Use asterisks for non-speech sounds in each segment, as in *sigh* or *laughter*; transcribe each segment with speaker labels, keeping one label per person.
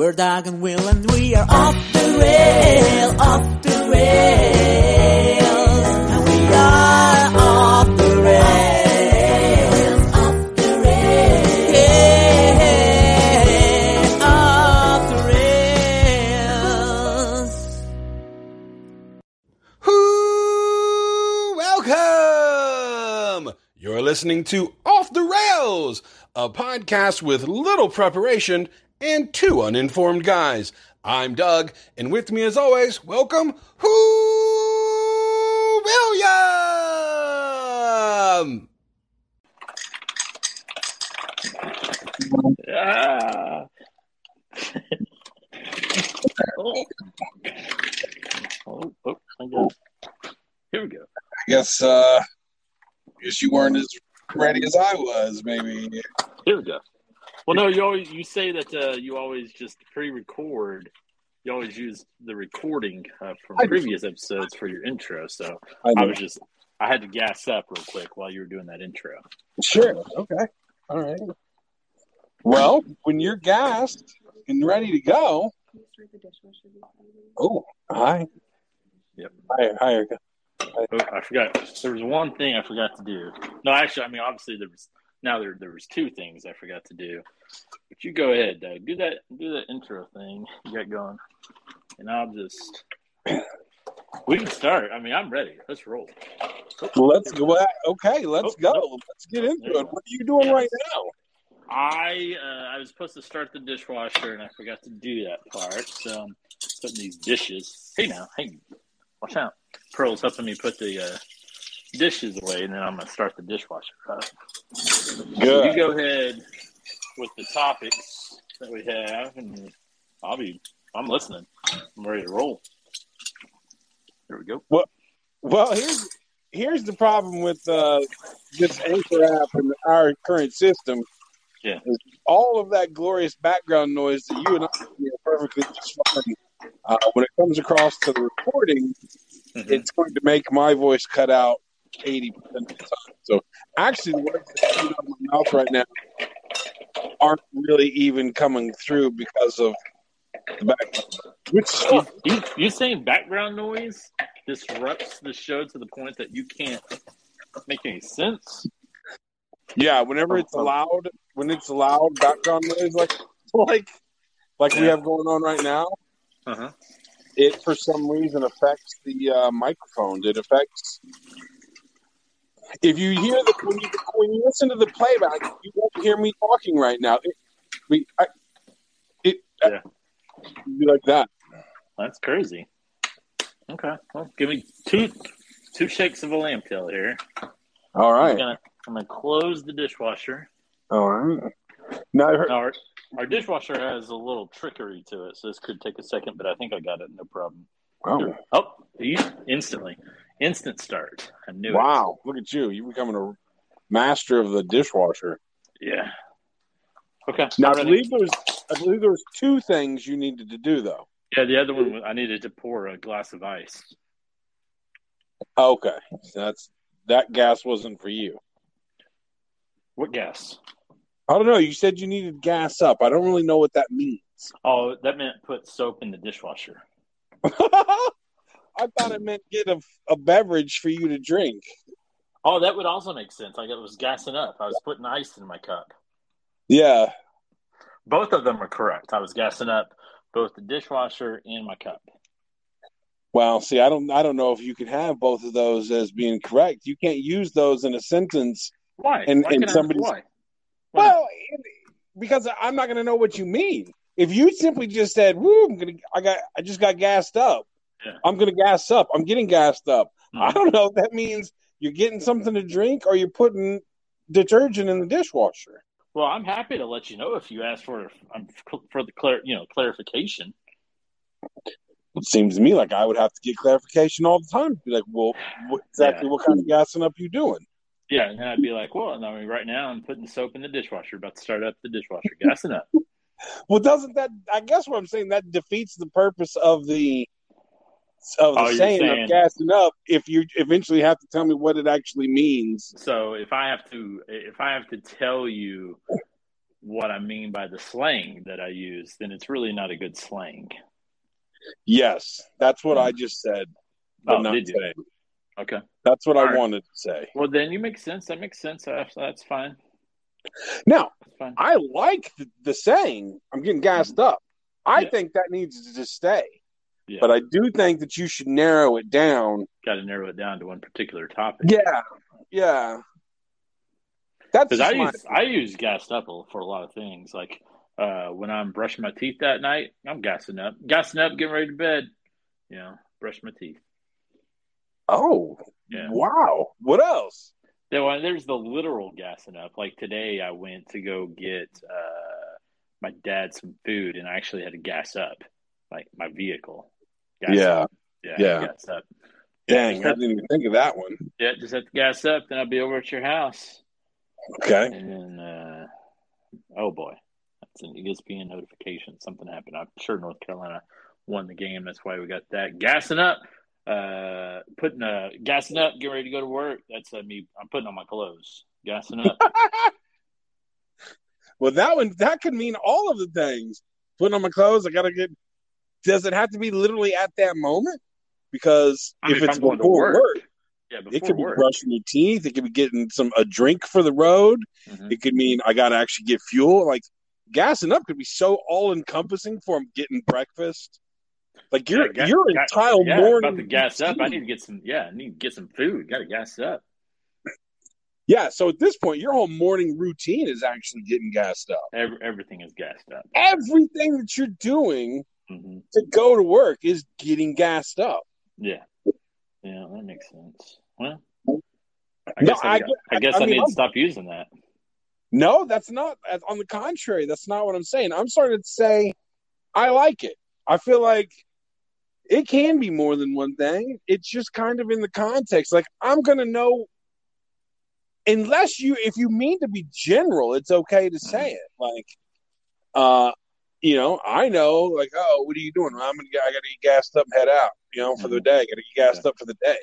Speaker 1: We're Doug and Will and we are off the rail, off the rails. And we are off the rails, off the rails. Yeah, off the rails.
Speaker 2: Whoo! Welcome! You're listening to Off the Rails, a podcast with little preparation and two uninformed guys. I'm Doug, and with me as always, welcome, Who William!
Speaker 3: Ah. oh. oh, oh, I guess. Here we go.
Speaker 4: I guess uh guess you weren't as ready as I was, maybe.
Speaker 3: Here we go. Well, no, you always you say that uh, you always just pre-record. You always use the recording uh, from
Speaker 4: I
Speaker 3: previous episodes for your intro. So
Speaker 4: I
Speaker 3: I was just I had to gas up real quick while you were doing that intro.
Speaker 4: Sure. Okay. All right. Well, when you're gassed and ready to go. Oh, hi.
Speaker 3: Yep.
Speaker 4: Hi, hi, Erica.
Speaker 3: Oh, I forgot. There was one thing I forgot to do. No, actually, I mean, obviously there was. Now there there was two things I forgot to do. But you go ahead, Doug. Do that. Do that intro thing you got going, and I'll just. We can start. I mean, I'm ready. Let's roll.
Speaker 4: Let's go. Okay, let's
Speaker 3: Oh,
Speaker 4: go.
Speaker 3: no.
Speaker 4: Let's get into it. What are you doing
Speaker 3: Yeah.
Speaker 4: right now?
Speaker 3: I uh, I was supposed to start the dishwasher and I forgot to do that part. So I'm putting these dishes. Hey now, hey, watch out! Pearl's helping me put the uh, dishes away, and then I'm gonna start the dishwasher up. So you go ahead with the topics that we have, and I'll be. I'm listening. I'm ready to roll. Here we go.
Speaker 4: Well, well, here's here's the problem with uh, this Anchor app and our current system.
Speaker 3: Yeah.
Speaker 4: all of that glorious background noise that you and I hear perfectly just fine. Uh, when it comes across to the recording,
Speaker 3: Mhm.
Speaker 4: it's going to make my voice cut out eighty percent of the time. So actually, the words that come out of my mouth right now aren't really even coming through because of the background. Which
Speaker 3: You, you, you saying background noise disrupts the show to the point that you can't make any sense?
Speaker 4: Yeah, whenever it's
Speaker 3: Oh, oh.
Speaker 4: loud, when it's loud background noise like *laughs* like like we have going on right now,
Speaker 3: Uh huh.
Speaker 4: it for some reason affects the uh, microphones. It affects. If you hear the when you when you listen to the playback, you won't hear me talking right now. It, we, I, it,
Speaker 3: Yeah.
Speaker 4: it'd like that.
Speaker 3: That's crazy. Okay. Well, give me two two shakes of a lamb tail here.
Speaker 4: All
Speaker 3: I'm gonna I'm gonna close the dishwasher.
Speaker 4: all right. Now,
Speaker 3: our, our dishwasher has a little trickery to it, so this could take a second, but I think I got it, no problem.
Speaker 4: wow,
Speaker 3: Oh, you instantly, instant start. I knew
Speaker 4: wow! Look at you. You're becoming a master of the dishwasher.
Speaker 3: Yeah. Okay.
Speaker 4: Now, I believe there's I believe there was two things you needed to do though.
Speaker 3: Yeah, the other one was- I needed to pour a glass of ice.
Speaker 4: Okay, that's that gas wasn't for you.
Speaker 3: What gas?
Speaker 4: I don't know. You said you needed gas up. I don't really know what that means.
Speaker 3: Oh, that meant put soap in the dishwasher. *laughs*
Speaker 4: I thought it meant get a, a beverage for you to drink.
Speaker 3: Oh, that would also make sense. Like it was gassing up. I was putting ice in my cup.
Speaker 4: Yeah.
Speaker 3: Both of them are correct. I was gassing up both the dishwasher and my cup.
Speaker 4: Well, see, I don't I don't know if you can have both of those as being correct. You can't use those in a sentence.
Speaker 3: Why?
Speaker 4: And-
Speaker 3: why
Speaker 4: and
Speaker 3: can I- why? Why?
Speaker 4: Well, because I'm not going to know what you mean. If you simply just said, "Woo, I'm gonna, I got, I just got gassed up.
Speaker 3: Yeah.
Speaker 4: I'm going to gas up. I'm getting gassed up." I
Speaker 3: Mhm.
Speaker 4: don't know that means you're getting something to drink or you're putting detergent in the dishwasher.
Speaker 3: Well, I'm happy to let you know if you ask for um, for the clar- you know clarification.
Speaker 4: It seems to me like I would have to get clarification all the time. Be like, well, what, exactly
Speaker 3: Yeah.
Speaker 4: what kind of gassing up you doing?
Speaker 3: Yeah, and I'd be like, well, I mean, right now I'm putting soap in the dishwasher, about to start up the dishwasher, gassing up. *laughs*
Speaker 4: Well, doesn't that? I guess what I'm saying that defeats the purpose of the of the
Speaker 3: Oh,
Speaker 4: saying,
Speaker 3: saying-
Speaker 4: of gassing up. If you eventually have to tell me what it actually means.
Speaker 3: So if I have to if I have to tell you what I mean by the slang that I use, then it's really not a good slang.
Speaker 4: Yes, that's what hmm. I just said.
Speaker 3: Oh, did you?
Speaker 4: saying.
Speaker 3: Okay.
Speaker 4: That's what
Speaker 3: All
Speaker 4: I
Speaker 3: right.
Speaker 4: wanted to say.
Speaker 3: Well, then you make sense. That makes sense. That's, that's fine.
Speaker 4: Now,
Speaker 3: That's fine.
Speaker 4: I like the, the saying, I'm getting gassed mm-hmm. up. I
Speaker 3: Yeah.
Speaker 4: think that needs to just stay.
Speaker 3: Yeah.
Speaker 4: But I do think that you should narrow it down.
Speaker 3: Got to narrow it down to one particular topic.
Speaker 4: Yeah. Yeah. That's
Speaker 3: Because I use I use gassed up for a lot of things. Like uh, when I'm brushing my teeth that night, I'm gassing up, gassing up, getting ready to bed. You know, brush my teeth.
Speaker 4: Oh,
Speaker 3: Yeah.
Speaker 4: wow. What else?
Speaker 3: There's the literal gassing up. Like today, I went to go get uh, my dad some food, and I actually had to gas up, like my vehicle. Gas
Speaker 4: Yeah.
Speaker 3: up. yeah,
Speaker 4: Yeah.
Speaker 3: gas up.
Speaker 4: Dang, I didn't even think of that one.
Speaker 3: Yeah, just have to gas up, then I'll be over at your house.
Speaker 4: Okay.
Speaker 3: And then, uh, oh boy, that's an ESPN notification. Something happened. I'm sure North Carolina won the game. That's why we got that. Gassing up, uh, putting uh, gassing up, getting ready to go to work. That's uh, me. I'm putting on my clothes. Gassing up. *laughs*
Speaker 4: Well, that one that could mean all of the things. Putting on my clothes, I gotta get. Does it have to be literally at that moment? Because
Speaker 3: I mean,
Speaker 4: if
Speaker 3: if
Speaker 4: it's
Speaker 3: to
Speaker 4: before
Speaker 3: work,
Speaker 4: work,
Speaker 3: yeah,
Speaker 4: it could be brushing your teeth. It could be getting some a drink for the road.
Speaker 3: Mhm.
Speaker 4: It could mean I gotta actually get fuel. Like gassing up could be so all encompassing for getting breakfast. Like your
Speaker 3: Yeah, ga-
Speaker 4: your
Speaker 3: ga-
Speaker 4: entire
Speaker 3: yeah,
Speaker 4: morning.
Speaker 3: about to gas up. I need to get some. Yeah, I need to get some food. Got to gas up.
Speaker 4: Yeah, so at this point, your whole morning routine is actually getting gassed up.
Speaker 3: Every, everything is gassed up.
Speaker 4: Everything that you're doing
Speaker 3: hmm
Speaker 4: to go to work is getting gassed up.
Speaker 3: Yeah, yeah, that makes sense. Well, I
Speaker 4: No,
Speaker 3: guess I,
Speaker 4: I
Speaker 3: I guess
Speaker 4: I
Speaker 3: I,
Speaker 4: mean,
Speaker 3: need to stop using that.
Speaker 4: No, that's not. On the contrary, that's not what I'm saying. I'm starting to say I like it. I feel like it can be more than one thing. It's just kind of in the context. Like I'm gonna know, unless you, if you mean to be general, it's okay to say it. Like, uh, you know, I know. Like, oh, what are you doing? I'm gonna, get, I gotta get gassed up, and head out. You know, for the day. I gotta get gassed up for the day.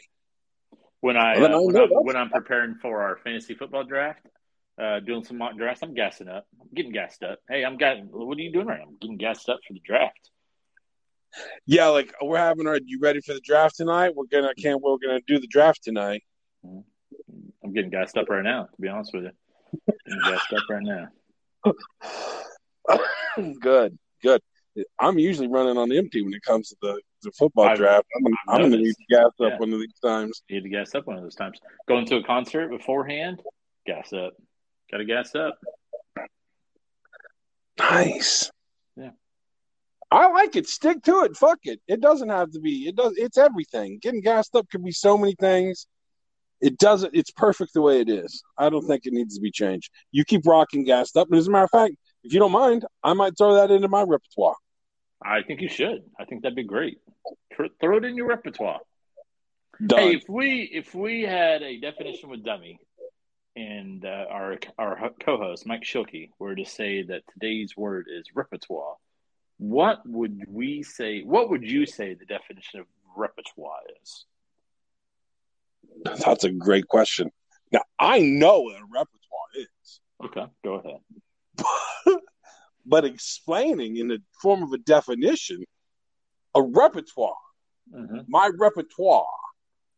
Speaker 3: When I
Speaker 4: Well,
Speaker 3: uh,
Speaker 4: I
Speaker 3: when, I'm, when I'm preparing for our fantasy football draft, uh, doing some mock drafts, I'm gassing up. I'm getting gassed up. Hey, I'm gas. What are you doing right now? I'm getting gassed up for the draft.
Speaker 4: Yeah, like we're having our. You ready for the draft tonight? We're gonna can't. We're gonna do the draft tonight.
Speaker 3: I'm getting gassed up right now. To be honest with you, getting gassed up right now. *sighs* *laughs* *laughs*
Speaker 4: good, good. I'm usually running on empty when it comes to the, the football
Speaker 3: I've-
Speaker 4: draft. I'm, I'm going to need to gas up
Speaker 3: Yeah.
Speaker 4: one of these times.
Speaker 3: Need to gas up one of those times. Going to a concert beforehand, gas up. Got to gas up.
Speaker 4: Nice.
Speaker 3: Yeah.
Speaker 4: I like it. Stick to it. Fuck it. It doesn't have to be. It does. It's everything. Getting gassed up could be so many things. It doesn't. It's perfect the way it is. I don't think it needs to be changed. You keep rocking gassed up, and as a matter of fact, if you don't mind, I might throw that into my repertoire.
Speaker 3: I think you should. I think that'd be great. Throw- it in your repertoire.
Speaker 4: Done.
Speaker 3: Hey, if we if we had a definition with dummy, and uh, our our co-host Mike Shilkey were to say that today's word is repertoire, what would we say? What would you say the definition of repertoire is?
Speaker 4: That's a great question. Now I know what a repertoire is.
Speaker 3: Okay, go ahead. *laughs*
Speaker 4: but explaining in the form of a definition, a repertoire,
Speaker 3: hmm
Speaker 4: my repertoire.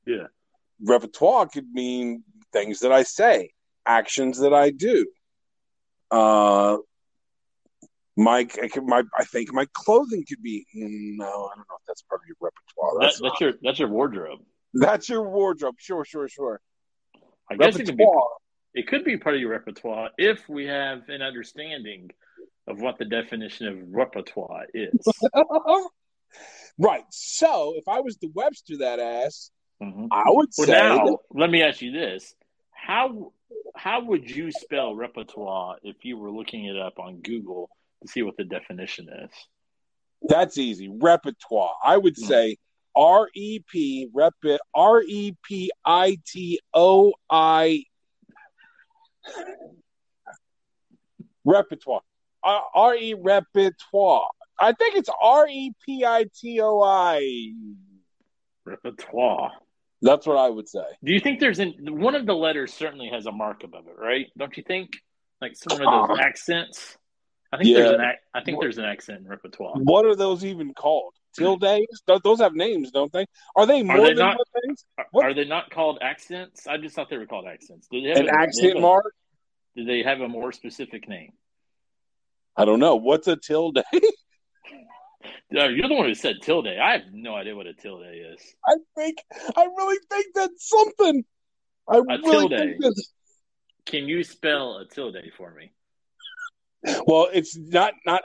Speaker 3: Yeah.
Speaker 4: Repertoire could mean things that I say, actions that I do. Uh, my, I, my, I think my clothing could be. mm, No, I don't know if that's part of your repertoire.
Speaker 3: That,
Speaker 4: That's,
Speaker 3: that's your that's your wardrobe.
Speaker 4: that's your wardrobe. Sure, sure, sure.
Speaker 3: I guess it could be. It could be part of your repertoire if we have an understanding of what the definition of repertoire is. *laughs*
Speaker 4: right. So if I was to Webster that ass,
Speaker 3: Mhm.
Speaker 4: I would
Speaker 3: Well,
Speaker 4: say
Speaker 3: now let me ask you this: how how would you spell repertoire if you were looking it up on Google to see what the definition is?
Speaker 4: That's easy. Repertoire. I would
Speaker 3: Hmm.
Speaker 4: say R E P rep R E P I T O I repertoire. Uh, R E repertoire. I think it's R E P I T O I.
Speaker 3: Repertoire.
Speaker 4: That's what I would say.
Speaker 3: Do you think there's an one of the letters certainly has a mark above it, right? Don't you think? like some of those accents. I think
Speaker 4: Yeah.
Speaker 3: there's an I think there's an accent in repertoire.
Speaker 4: What are those even called? Tildes? Th- Those have names, don't they? Are they more
Speaker 3: they
Speaker 4: than
Speaker 3: not?
Speaker 4: things?
Speaker 3: Are,
Speaker 4: What?
Speaker 3: are they not called accents? I just thought they were called accents. Do they have
Speaker 4: An
Speaker 3: a- do they have
Speaker 4: accent
Speaker 3: a-
Speaker 4: mark?
Speaker 3: Do they have a more specific name?
Speaker 4: I don't know. What's a tilde? *laughs*
Speaker 3: Uh, You're the one who said tilde. I have no idea what a tilde is.
Speaker 4: I think I really think that's something. I really
Speaker 3: tilde.
Speaker 4: think that's
Speaker 3: Can you spell a tilde for me?
Speaker 4: well, it's not not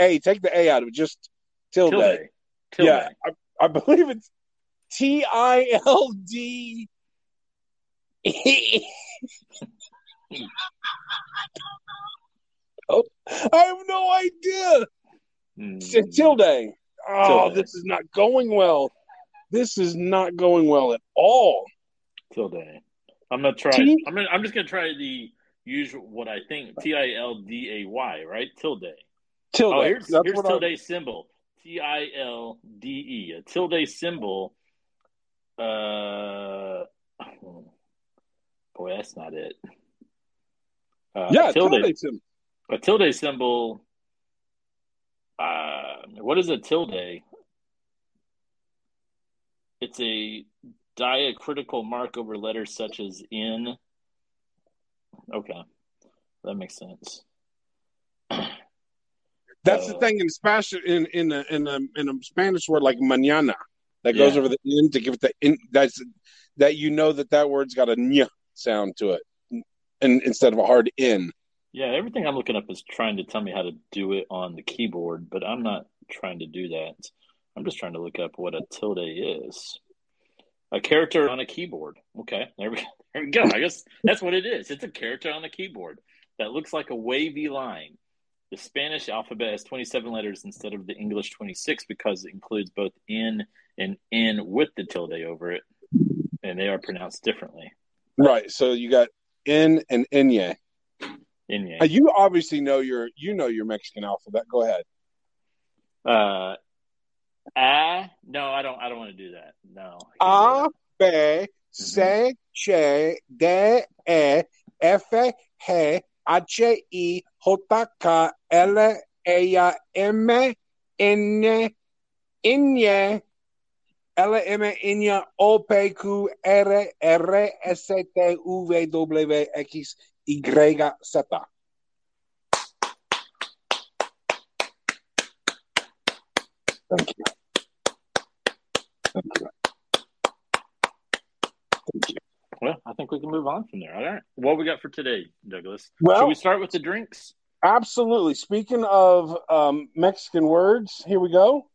Speaker 4: a. Take the a out of it. Just tilde.
Speaker 3: Tilde. Tilde.
Speaker 4: Yeah, I, I believe it's T I L D. Oh, I have no idea.
Speaker 3: Hmm.
Speaker 4: T- Tilde. Oh, ah,
Speaker 3: Tilde.
Speaker 4: this is not going well. This is not going well at all.
Speaker 3: Tilde. I'm gonna try.
Speaker 4: T-
Speaker 3: I'm gonna, I'm just gonna try the usual what I think T I L D A Y right tilde.
Speaker 4: Tilde.
Speaker 3: Oh, here's
Speaker 4: That's
Speaker 3: here's
Speaker 4: what I-
Speaker 3: tilde symbol T I L D E a tilde symbol. Uh, boy, that's not it. Uh,
Speaker 4: yeah,
Speaker 3: a tilde,
Speaker 4: tilde. symbol.
Speaker 3: a tilde symbol. Uh, what is a tilde? It's a diacritical mark over letters such as in. Okay, that makes sense.
Speaker 4: That's the
Speaker 3: Uh,
Speaker 4: thing in Spanish in in a, in a, in a Spanish word like mañana that goes
Speaker 3: Yeah.
Speaker 4: over the in to give it the in that's that you know that that word's got a sound to it and instead of a hard in.
Speaker 3: Yeah, everything I'm looking up is trying to tell me how to do it on the keyboard, but I'm not trying to do that. I'm just trying to look up what a tilde is. A character on a keyboard. Okay, there we, *laughs* there we go. I guess that's what it is. It's a character on the keyboard that looks like a wavy line. The Spanish alphabet has 27 letters instead of the English 26 because it includes both in and in with the tilde over it, and they are pronounced differently.
Speaker 4: Right. So you got in and inye.
Speaker 3: In
Speaker 4: Uh, You obviously know your you know your Mexican alphabet. Go ahead.
Speaker 3: Uh, ah, no, I don't. I don't want to do that. No.
Speaker 4: A B C C D E F G H I J K L E M N N L M N O P Q R R S T U V W X Y Z. Thank you. Thank you. Thank you.
Speaker 3: Well, I think we can move on from there. All right. What we got for today, Douglas?
Speaker 4: Well-
Speaker 3: Should we start with the drinks?
Speaker 4: Absolutely. Speaking of um, Mexican words, here we go.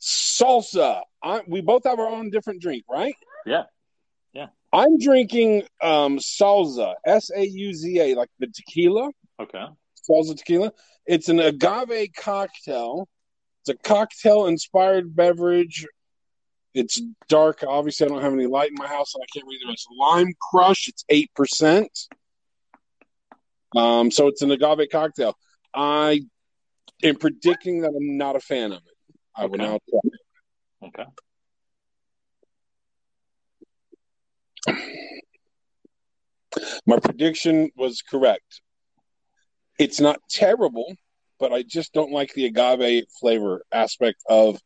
Speaker 4: Sauza. I, we both have our own different drink, right?
Speaker 3: Yeah. Yeah.
Speaker 4: I'm drinking um, Sauza, S A U Z A, like the tequila,
Speaker 3: Okay.
Speaker 4: Sauza tequila. It's an agave cocktail. It's a cocktail inspired beverage. It's dark. Obviously, I don't have any light in my house, and I can't read it. It's lime crush. It's eight percent. Um, so it's an agave cocktail. I am predicting that I'm not a fan of it. I will now try. it.
Speaker 3: Okay.
Speaker 4: My prediction was correct. It's not terrible, but I just don't like the agave flavor aspect of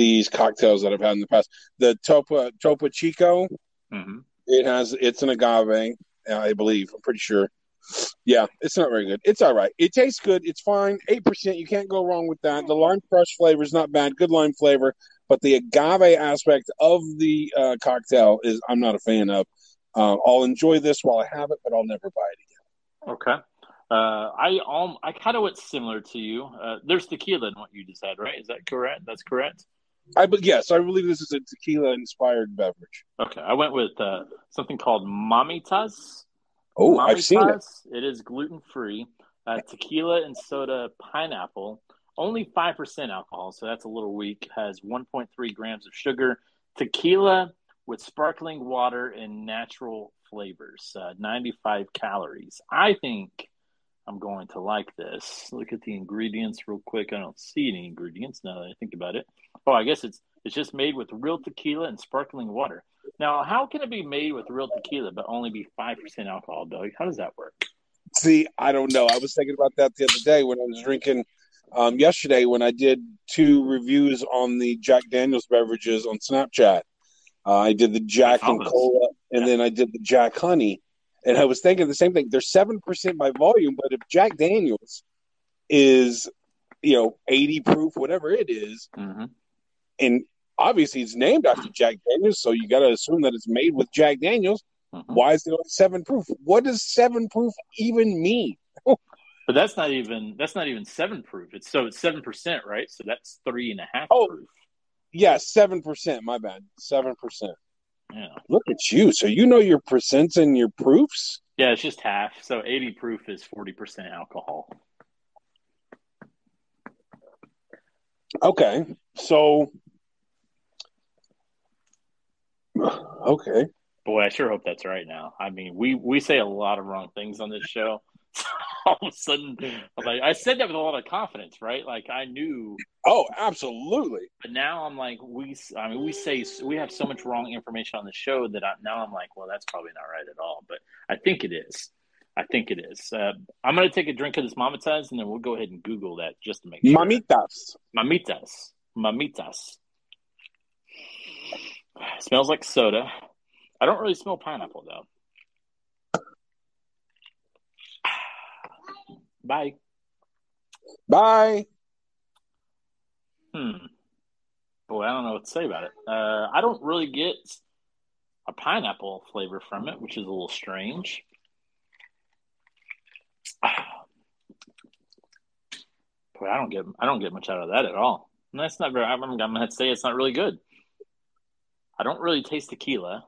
Speaker 4: these cocktails that I've had in the past. The Topo Topo Chico,
Speaker 3: hmm
Speaker 4: it has it's an agave, I believe. I'm pretty sure. Yeah, it's not very good. It's all right. It tastes good. It's fine. Eight percent. You can't go wrong with that. The lime crush flavor is not bad. Good lime flavor, but the agave aspect of the uh, cocktail is I'm not a fan of. Uh, I'll enjoy this while I have it, but I'll never buy it again.
Speaker 3: Okay. Uh, I um, I kind of went similar to you. Uh, there's tequila in what you just had, right? Is that correct? That's correct.
Speaker 4: I but yes, I believe this is a tequila inspired beverage.
Speaker 3: Okay. I went with uh, something called Mamitas.
Speaker 4: Oh, I've seen it.
Speaker 3: It is gluten free. Uh, tequila and soda pineapple. Only 5% alcohol, so that's a little weak. Has 1.3 grams of sugar. Tequila with sparkling water and natural flavors. Uh, 95 calories. I think I'm going to like this. Look at the ingredients real quick. I don't see any ingredients now that I think about it. Oh, I guess it's it's just made with real tequila and sparkling water. Now, how can it be made with real tequila but only be five percent alcohol, Doug? How does that work?
Speaker 4: See, I don't know. I was thinking about that the other day when I was drinking um, yesterday when I did two reviews on the Jack Daniels beverages on Snapchat. Uh, I did the Jack and Cola, and
Speaker 3: Yeah.
Speaker 4: then I did the Jack Honey. And I was thinking the same thing. They're seven percent by volume, but if Jack Daniels is, you know, eighty proof, whatever it is,
Speaker 3: Mm-hmm.
Speaker 4: And obviously it's named after Jack Daniels, so you got to assume that it's made with Jack Daniels.
Speaker 3: Mm-hmm.
Speaker 4: Why is it only seven proof? What does seven proof even mean? *laughs*
Speaker 3: But that's not even that's not even seven proof. It's so it's seven percent, right? So that's three and a half
Speaker 4: Oh.
Speaker 3: proof.
Speaker 4: Yeah, seven percent. My bad, seven percent.
Speaker 3: Yeah.
Speaker 4: Look at you. So you know your percents and your proofs.
Speaker 3: Yeah, it's just half. So eighty proof is forty percent alcohol.
Speaker 4: Okay, so *sighs* okay.
Speaker 3: Boy, I sure hope that's right now. I mean, we we say a lot of wrong things on this show. *laughs* All of a sudden, I'm like I said that with a lot of confidence, right? Like I knew,
Speaker 4: Oh, absolutely.
Speaker 3: but now I'm like we. I mean, we say we have so much wrong information on the show that I, now I'm like, well, that's probably not right at all. But I think it is. I think it is. Uh, I'm going to take a drink of this mamitas, and then we'll go ahead and Google that just to make sure.
Speaker 4: Mamitas.
Speaker 3: Mamitas. Mamitas. Smells like soda. I don't really smell pineapple though. Bye.
Speaker 4: Bye.
Speaker 3: Hmm. Boy, I don't know what to say about it. Uh, I don't really get a pineapple flavor from it, which is a little strange. *sighs* Boy, I don't get I don't get much out of that at all. And that's not very. I'm, I'm gonna say it's not really good. I don't really taste tequila.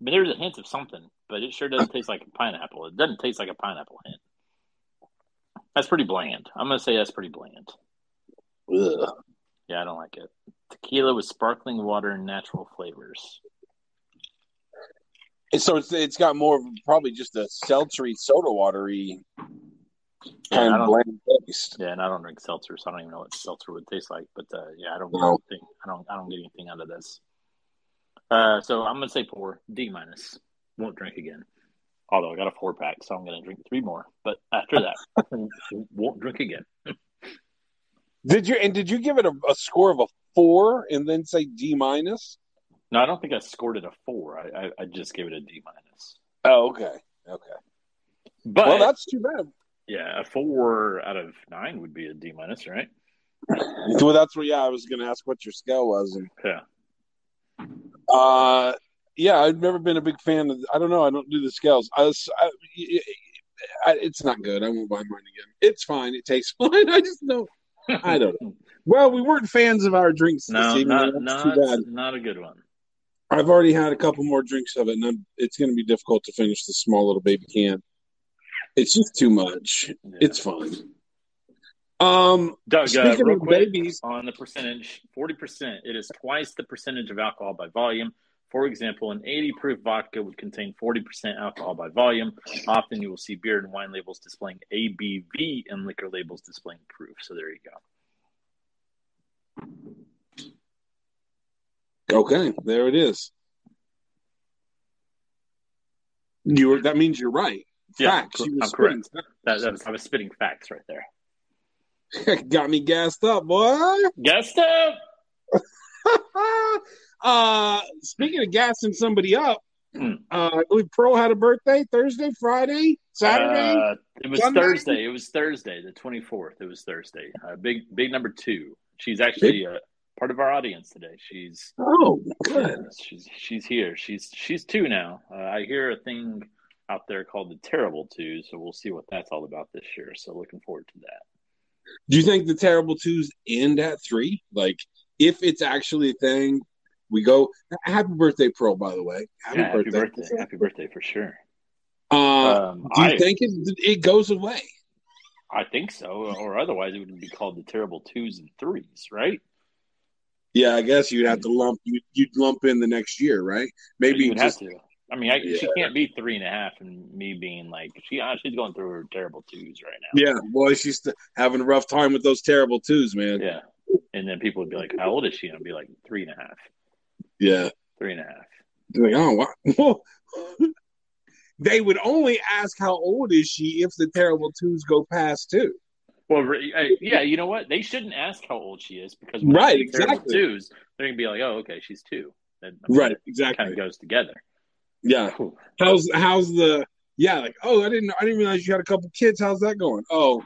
Speaker 3: I mean, there's a hint of something, but it sure doesn't taste like a pineapple. It doesn't taste like a pineapple hint. That's pretty bland. I'm gonna say that's pretty bland.
Speaker 4: Ugh.
Speaker 3: Yeah, I don't like it. Tequila with sparkling water and natural flavors.
Speaker 4: And so it's it's got more of probably just a seltzery, soda watery
Speaker 3: Yeah,
Speaker 4: of bland taste.
Speaker 3: yeah, and I don't drink seltzer, so I don't even know what seltzer would taste like. But uh, yeah, I don't get
Speaker 4: No.
Speaker 3: anything. I don't. I don't get anything out of this. Uh, so I'm gonna say poor D minus. Won't drink again. Although I got a four pack, so I'm gonna drink three more. But after that, *laughs* won't drink again.
Speaker 4: Did you and did you give it a, a score of a four and then say D minus?
Speaker 3: No, I don't think I scored it a four. I, I, I just gave it a D minus.
Speaker 4: Oh, okay, okay.
Speaker 3: But
Speaker 4: well, that's too bad.
Speaker 3: yeah, a four out of nine would be a D minus, right?
Speaker 4: Well, that's what. Yeah, I was going to ask what your scale was, and
Speaker 3: Yeah.
Speaker 4: Uh, yeah, I've never been a big fan of. I don't know. I don't do the scales. I, was, I, I it's not good. I won't buy mine again. It's fine. It tastes *laughs* fine. I just don't. I don't know. *laughs* Well, we weren't fans of our drinks this
Speaker 3: No,
Speaker 4: evening.
Speaker 3: not not
Speaker 4: too bad.
Speaker 3: not a good one.
Speaker 4: I've already had a couple more drinks of it, and I'm, it's going to be difficult to finish the small little baby can. It's just too much.
Speaker 3: Yeah.
Speaker 4: It's fine. Um,
Speaker 3: Doug, uh, real quick
Speaker 4: babies,
Speaker 3: on the percentage, forty percent. It is twice the percentage of alcohol by volume. For example, an 80 proof vodka would contain 40% alcohol by volume. Often you will see beer and wine labels displaying ABV and liquor labels displaying proof. So there you go.
Speaker 4: okay, there it is. You were, that means you're right.
Speaker 3: Yeah,
Speaker 4: Facts. were
Speaker 3: I'm correct. That, that was, I was spitting facts right there. *laughs*
Speaker 4: Got me gassed up, boy.
Speaker 3: Gassed up. *laughs*
Speaker 4: uh, speaking of gassing somebody up,
Speaker 3: Hmm.
Speaker 4: uh, I believe Pearl had a birthday Thursday, Friday, Saturday.
Speaker 3: Uh, it was
Speaker 4: Sunday?
Speaker 3: Thursday. It was Thursday, the 24th. It was Thursday. Uh, big, big number two. She's actually uh, part of our audience today. She's
Speaker 4: oh, good.
Speaker 3: She's she's here. She's she's two now. Uh, I hear a thing out there called the Terrible Two, so we'll see what that's all about this year. So looking forward to that.
Speaker 4: Do you think the terrible twos end at three? Like, if it's actually a thing, we go. Happy birthday, Pearl! By the way, happy,
Speaker 3: yeah, happy
Speaker 4: birthday.
Speaker 3: birthday! Happy birthday for sure.
Speaker 4: Uh,
Speaker 3: Um,
Speaker 4: do you
Speaker 3: I
Speaker 4: think it it goes away?
Speaker 3: I think so, or otherwise it would be called the Terrible Twos and Threes, right?
Speaker 4: Yeah, I guess you'd have to lump you you'd lump in the next year, right? Maybe
Speaker 3: would
Speaker 4: just
Speaker 3: have to. I mean, I, she can't be three and a half, and me being like she uh, she's going through her terrible twos right now.
Speaker 4: yeah. Boy, she's having a rough time with those terrible twos, man.
Speaker 3: Yeah. And then people would be like, "How old is she?" And I'd be like, three and a half.
Speaker 4: Yeah.
Speaker 3: Three and a half.
Speaker 4: They're like, oh, wow. *laughs* they would only ask how old is she if the terrible twos go past two.
Speaker 3: Well, uh, yeah, you know what? They shouldn't ask how old she is because when
Speaker 4: Right,
Speaker 3: they see terrible
Speaker 4: exactly.
Speaker 3: twos, they're gonna be like, "Oh, okay, she's two. That, I mean,
Speaker 4: Right,
Speaker 3: Kind
Speaker 4: exactly.
Speaker 3: of goes together.
Speaker 4: Yeah. How's how's the yeah, like, oh, I didn't I didn't realize you had a couple kids. How's that going? Oh,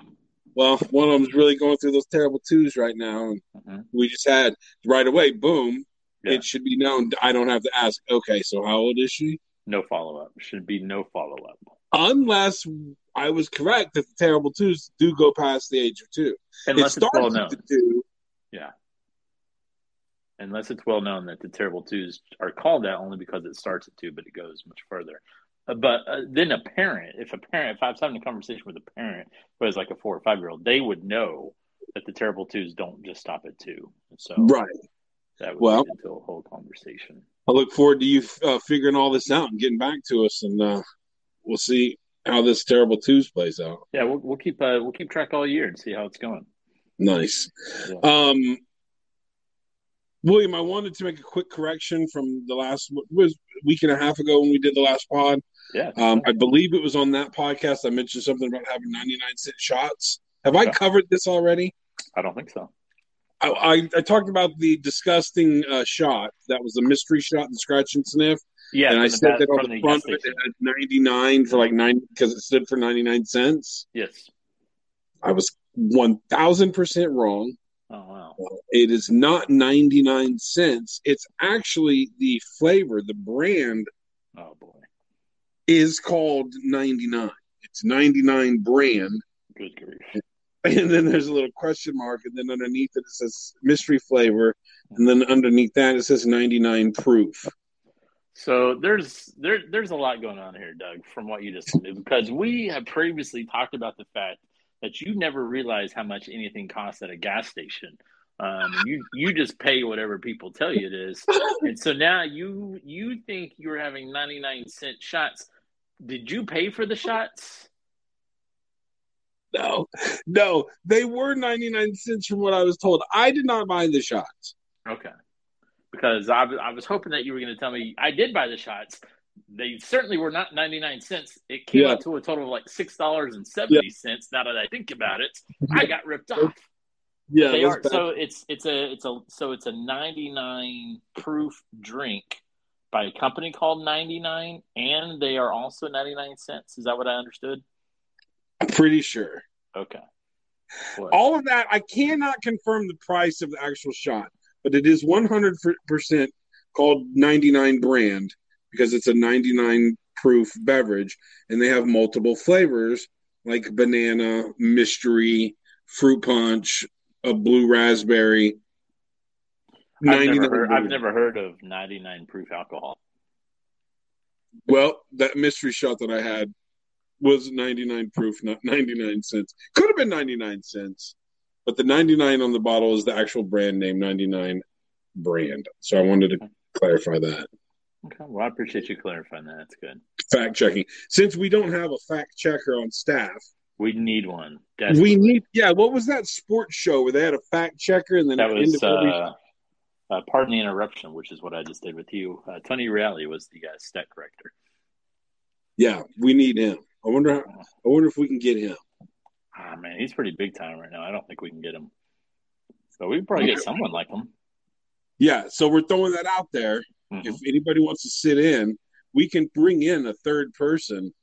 Speaker 4: well, one of them's really going through those terrible twos right now. And
Speaker 3: Mhm.
Speaker 4: we just had right away, boom.
Speaker 3: Yeah.
Speaker 4: It should be known. I don't have to ask, okay, so how old is she?
Speaker 3: No follow up. Should be no follow up.
Speaker 4: Unless I was correct that the terrible twos do go past the age of two.
Speaker 3: Unless
Speaker 4: it
Speaker 3: it's well
Speaker 4: starts
Speaker 3: known.
Speaker 4: at the two.
Speaker 3: Unless it's well known that the terrible twos are called that only because it starts at two, but it goes much further. Uh, But uh, then a parent, if a parent, if I was having a conversation with a parent who has like a four or five year old, they would know that the terrible twos don't just stop at two. So
Speaker 4: Right.
Speaker 3: that would
Speaker 4: Well-
Speaker 3: into a whole conversation.
Speaker 4: I look forward to you uh, figuring all this out and getting back to us, and uh, we'll see how this terrible twos plays out.
Speaker 3: Yeah, we'll, we'll keep uh, we'll keep track all year and see how it's going.
Speaker 4: Nice.
Speaker 3: Yeah.
Speaker 4: Um, William, I wanted to make a quick correction from the last was week and a half ago when we did the last pod.
Speaker 3: Yeah,
Speaker 4: Um, I believe it was on that podcast. I mentioned something about having 99 cent shots. Have I covered this already?
Speaker 3: I don't think so.
Speaker 4: I, I, I talked about the disgusting uh, shot that was a mystery shot, the scratch and sniff.
Speaker 3: Yeah,
Speaker 4: and I said that on the front of it, it had 99 for like 90 because it stood for 99 cents.
Speaker 3: Yes.
Speaker 4: I was 1000% wrong.
Speaker 3: Oh wow.
Speaker 4: It is not 99 cents. It's actually the flavor, the brand
Speaker 3: Oh boy.
Speaker 4: is called 99. It's 99 brand.
Speaker 3: Good grief.
Speaker 4: And then there's a little question mark. And then underneath it, it says mystery flavor. And then underneath that, it says 99 proof.
Speaker 3: So there's there there's a lot going on here, Doug, from what you just said, because we have previously talked about the fact that you never realize how much anything costs at a gas station. Um, you you just pay whatever people tell you it is, and so now you you think you're having 99 cent shots. Did you pay for the shots?
Speaker 4: No, no, they were 99 cents from what I was told. I did not buy the shots.
Speaker 3: Okay, because I I was hoping that you were going to tell me I did buy the shots. They certainly were not 99 cents. It came
Speaker 4: Yeah.
Speaker 3: out to a total of like six dollars and seventy cents. Now that I think about it, *laughs* I got ripped off.
Speaker 4: Yeah,
Speaker 3: they are
Speaker 4: bad.
Speaker 3: so it's it's a it's a so it's a 99 proof drink by a company called 99 and they are also 99 cents is that what i understood
Speaker 4: I'm pretty sure.
Speaker 3: okay Boy.
Speaker 4: All of that, I cannot confirm the price of the actual shot, but it is 100% called 99 brand because it's a 99 proof beverage and they have multiple flavors like banana, mystery, fruit punch, a blue raspberry.
Speaker 3: I've,
Speaker 4: 99
Speaker 3: never heard, I've never heard of 99 proof alcohol
Speaker 4: Well, that mystery shot that I had was 99 proof, not 99 cents. Could have been 99 cents, but the 99 on the bottle is the actual brand name, 99 brand. So I wanted to clarify that.
Speaker 3: Okay. Well i appreciate you clarifying that. That's good.
Speaker 4: Fact checking. Since we don't have a fact checker on staff,
Speaker 3: we need one.
Speaker 4: we need, yeah, what was that sports show where they had a fact checker and then
Speaker 3: that
Speaker 4: at the end
Speaker 3: was uh, uh, pardon the interruption which is what i just did with you. Uh, tony reali was the uh, stat corrector.
Speaker 4: Yeah, we need him. I wonder, how, I wonder if we can get him.
Speaker 3: ah man he's pretty big time right now. I don't think we can get him. But we can probably get someone like him.
Speaker 4: Yeah, so we're throwing that out there.
Speaker 3: Mhm.
Speaker 4: If anybody wants to sit in, we can bring in a third person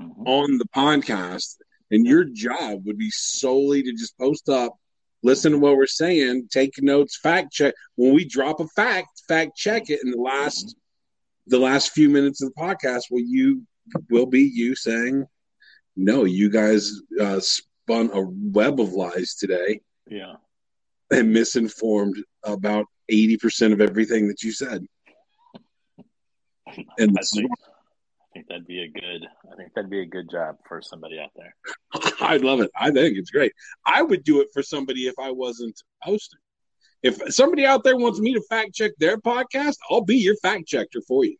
Speaker 3: Mhm.
Speaker 4: on the podcast, and your job would be solely to just post up, listen to what we're saying, take notes, fact check. When we drop a fact, fact check it in the last the last few minutes of the podcast. Will you will be you saying, "No, you guys uh, spun a web of lies today
Speaker 3: yeah
Speaker 4: and misinformed about eighty percent of everything that you said." And
Speaker 3: I think, I think that'd be a good. I think that'd be a good job for somebody out there. *laughs*
Speaker 4: I'd love it. I think it's great. I would do it for somebody if I wasn't hosting. If somebody out there wants me to fact check their podcast, I'll be your fact checker for you.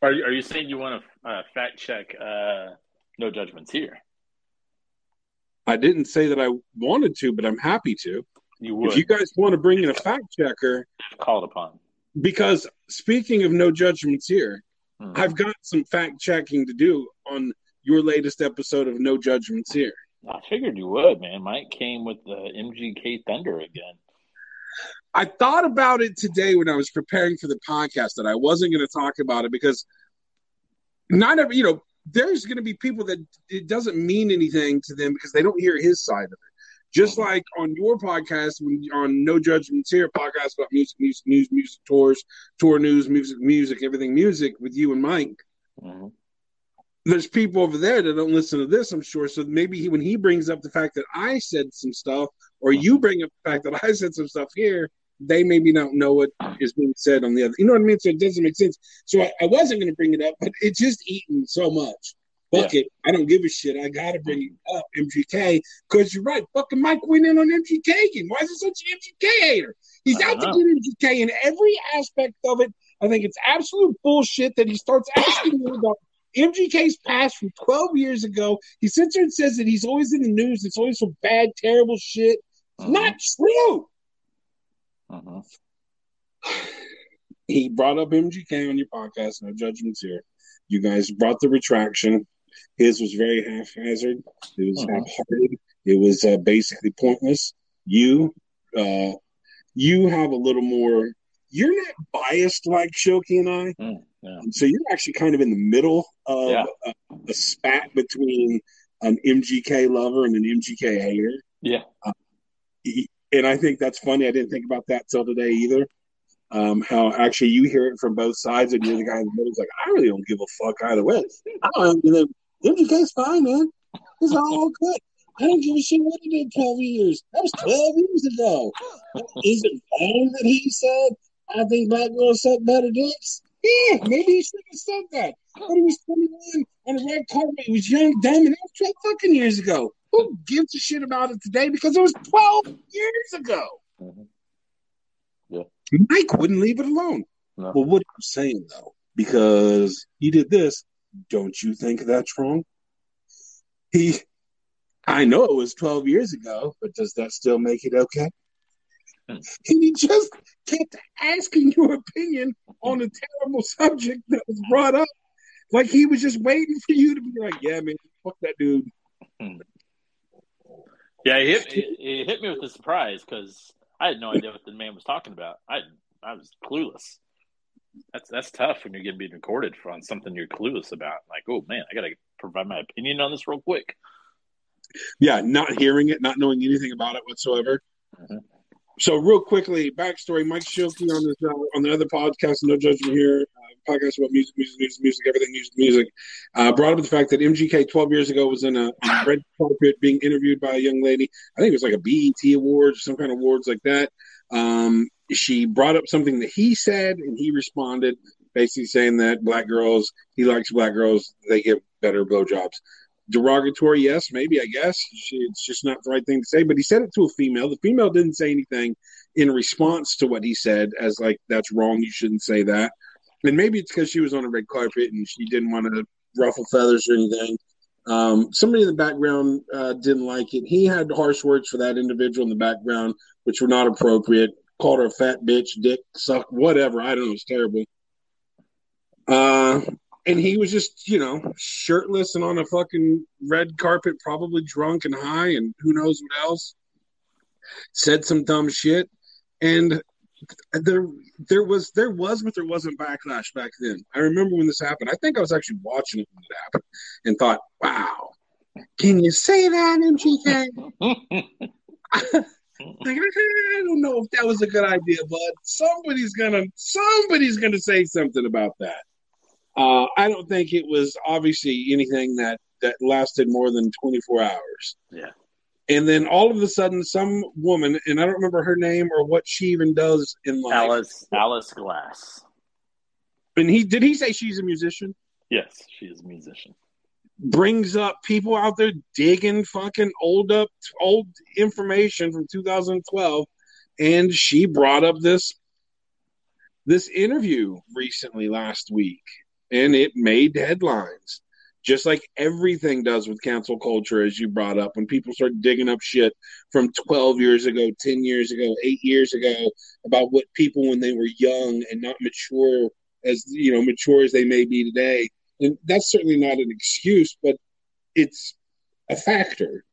Speaker 3: Are you, are you saying you want to uh, fact check? Uh, no judgments here.
Speaker 4: I didn't say that I wanted to, but I'm happy to.
Speaker 3: You would
Speaker 4: If you guys want to bring in a fact checker,
Speaker 3: called upon.
Speaker 4: Because speaking of no judgments here,
Speaker 3: Hmm.
Speaker 4: I've got some fact checking to do on your latest episode of No Judgments here.
Speaker 3: I figured you would, man. Mike came with the MGK Thunder again.
Speaker 4: I thought about it today when I was preparing for the podcast that I wasn't going to talk about it because not every, you know, there's going to be people that it doesn't mean anything to them because they don't hear his side of it. Just like on your podcast, when on No Judgments Here podcast about music, music, news, music tours, tour news, music, music, everything music with you and Mike.
Speaker 3: Mhm.
Speaker 4: There's people over there that don't listen to this, I'm sure. So maybe he, when he brings up the fact that I said some stuff, or you bring up the fact that I said some stuff here, they maybe don't know what is being said on the other. You know what I mean? So it doesn't make sense. So I, I wasn't going to bring it up, but it just eaten so much. Fuck it. I don't give a shit. I got to bring it up, MGK, because you're right. Fucking Mike went in on MGK again. Why is he such an MGK hater? He's out to get MGK in every aspect of it. I think it's absolute bullshit that he starts asking you about MGK's past from 12 years ago. He sits there and says that he's always in the news. It's always for bad, terrible shit.
Speaker 3: Mhm.
Speaker 4: not true.
Speaker 3: Mhm. *sighs*
Speaker 4: He brought up MGK on your podcast. No judgments here. You guys brought the retraction. His was very haphazard. It was
Speaker 3: Mhm.
Speaker 4: half-hearted. It was uh, basically pointless. You, uh, you have a little more. You're not biased like Shoki and I.
Speaker 3: Mm, yeah.
Speaker 4: So you're actually kind of in the middle of
Speaker 3: Yeah.
Speaker 4: a, a spat between an MGK lover and an MGK hater.
Speaker 3: Yeah.
Speaker 4: And I think that's funny. I didn't think about that till today either. Um, how actually you hear it from both sides, and you're the guy in the middle. Like I really don't give a fuck either way. I don't. MGK's fine, man. It's all good. I don't give a shit what he did 12 years. That was 12 years ago. Is it wrong that he said, I think black girls suck better dicks? Yeah, maybe he should have said that. But he was 21 on the red carpet. He was young, dumb, and that was 12 fucking years ago. Who gives a shit about it today? Because it was 12 years ago.
Speaker 3: Mhm.
Speaker 4: Mike wouldn't leave it alone.
Speaker 3: No.
Speaker 4: Well, what I'm saying, though, because he did this, don't you think that's wrong? He, I know it was 12 years ago, but does that still make it okay?
Speaker 3: Hmm.
Speaker 4: He just kept asking your opinion on a terrible subject that was brought up. Like he was just waiting for you to be like, yeah, man, fuck that dude.
Speaker 3: Yeah, he hit, he hit me with a surprise because I had no idea what the man was talking about. I I was clueless. That's that's tough when you're getting being recorded for on something you're clueless about. Like, oh man, I gotta provide my opinion on this real quick.
Speaker 4: Yeah, not hearing it, not knowing anything about it whatsoever.
Speaker 3: Mhm.
Speaker 4: So, real quickly, backstory: Mike Shilkey on this uh, on the other podcast, No Judgment Here, uh, podcast about music, music, music, music, everything music, music. Uh, brought up the fact that MGK 12 years ago was in a, a red carpet being interviewed by a young lady. I think it was like a BET awards, some kind of awards like that. Um, she brought up something that he said, and he responded, basically saying that black girls, he likes black girls, they get better blowjobs derogatory, yes, maybe, I guess. She, it's just not the right thing to say. But he said it to a female. The female didn't say anything in response to what he said, as like, that's wrong. You shouldn't say that. And maybe it's because she was on a red carpet and she didn't want to ruffle feathers or anything. Um, somebody in the background uh, didn't like it. He had harsh words for that individual in the background, which were not appropriate. Called her a fat bitch, dick, suck, whatever. I don't know. It's terrible. Uh, and he was just, you know, shirtless and on a fucking red carpet, probably drunk and high, and who knows what else. Said some dumb shit, and there, there was, there was, but there wasn't backlash back then. I remember when this happened. I think I was actually watching it when it happened, and thought, "Wow, can you say that, MGK?" *laughs* Like, I don't know if that was a good idea, but somebody's gonna, somebody's gonna say something about that. Uh, I don't think it was obviously anything that that lasted more than 24 hours.
Speaker 3: Yeah.
Speaker 4: And then all of a sudden, some woman, and I don't remember her name or what she even does in life.
Speaker 3: Alice Alice Glass.
Speaker 4: And he did he say she's a musician?
Speaker 3: Yes, she is a musician.
Speaker 4: Brings up people out there digging fucking old up old information from 2012, and she brought up this this interview recently last week, and it made headlines. just like everything does with cancel culture, as you brought up, when people start digging up shit from 12 years ago, 10 years ago, eight years ago about what people when they were young and not mature as you know mature as they may be today, and that's certainly not an excuse, but it's a factor.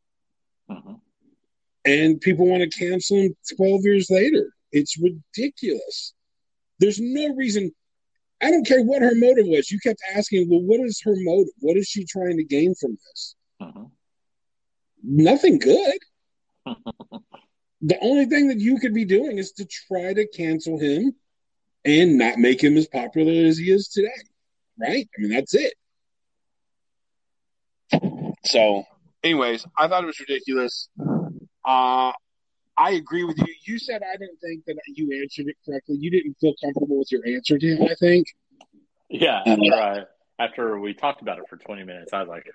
Speaker 3: Mhm.
Speaker 4: And people want to cancel him 12 years later. It's ridiculous. There's no reason. I don't care what her motive was. You kept asking, well, what is her motive? What is she trying to gain from this?
Speaker 3: Mhm.
Speaker 4: Nothing good. *laughs* the only thing that you could be doing is to try to cancel him and not make him as popular as he is today. Right? I mean, that's it. So, anyways, I thought it was ridiculous. Uh, I agree with you. You said I didn't think that you answered it correctly. You didn't feel comfortable with your answer to him, I think.
Speaker 3: Yeah,
Speaker 4: Um,
Speaker 3: after, I, after we talked about it for 20 minutes, I was like,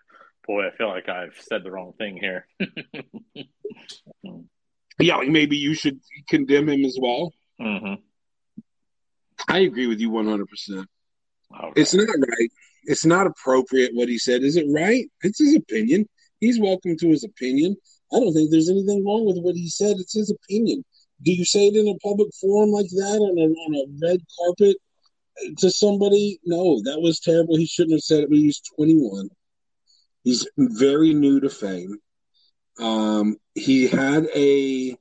Speaker 3: boy, I feel like I've said the wrong thing here. *laughs*
Speaker 4: Yeah, like maybe you should condemn him as well.
Speaker 3: hmm
Speaker 4: I agree with you 100%. It's not right. It's not appropriate what he said. Is it right? It's his opinion. He's welcome to his opinion. I don't think there's anything wrong with what he said. It's his opinion. Do you say it in a public forum like that on a, on a red carpet to somebody? No, that was terrible. He shouldn't have said it, but he's 21. He's very new to fame. Um, he had a,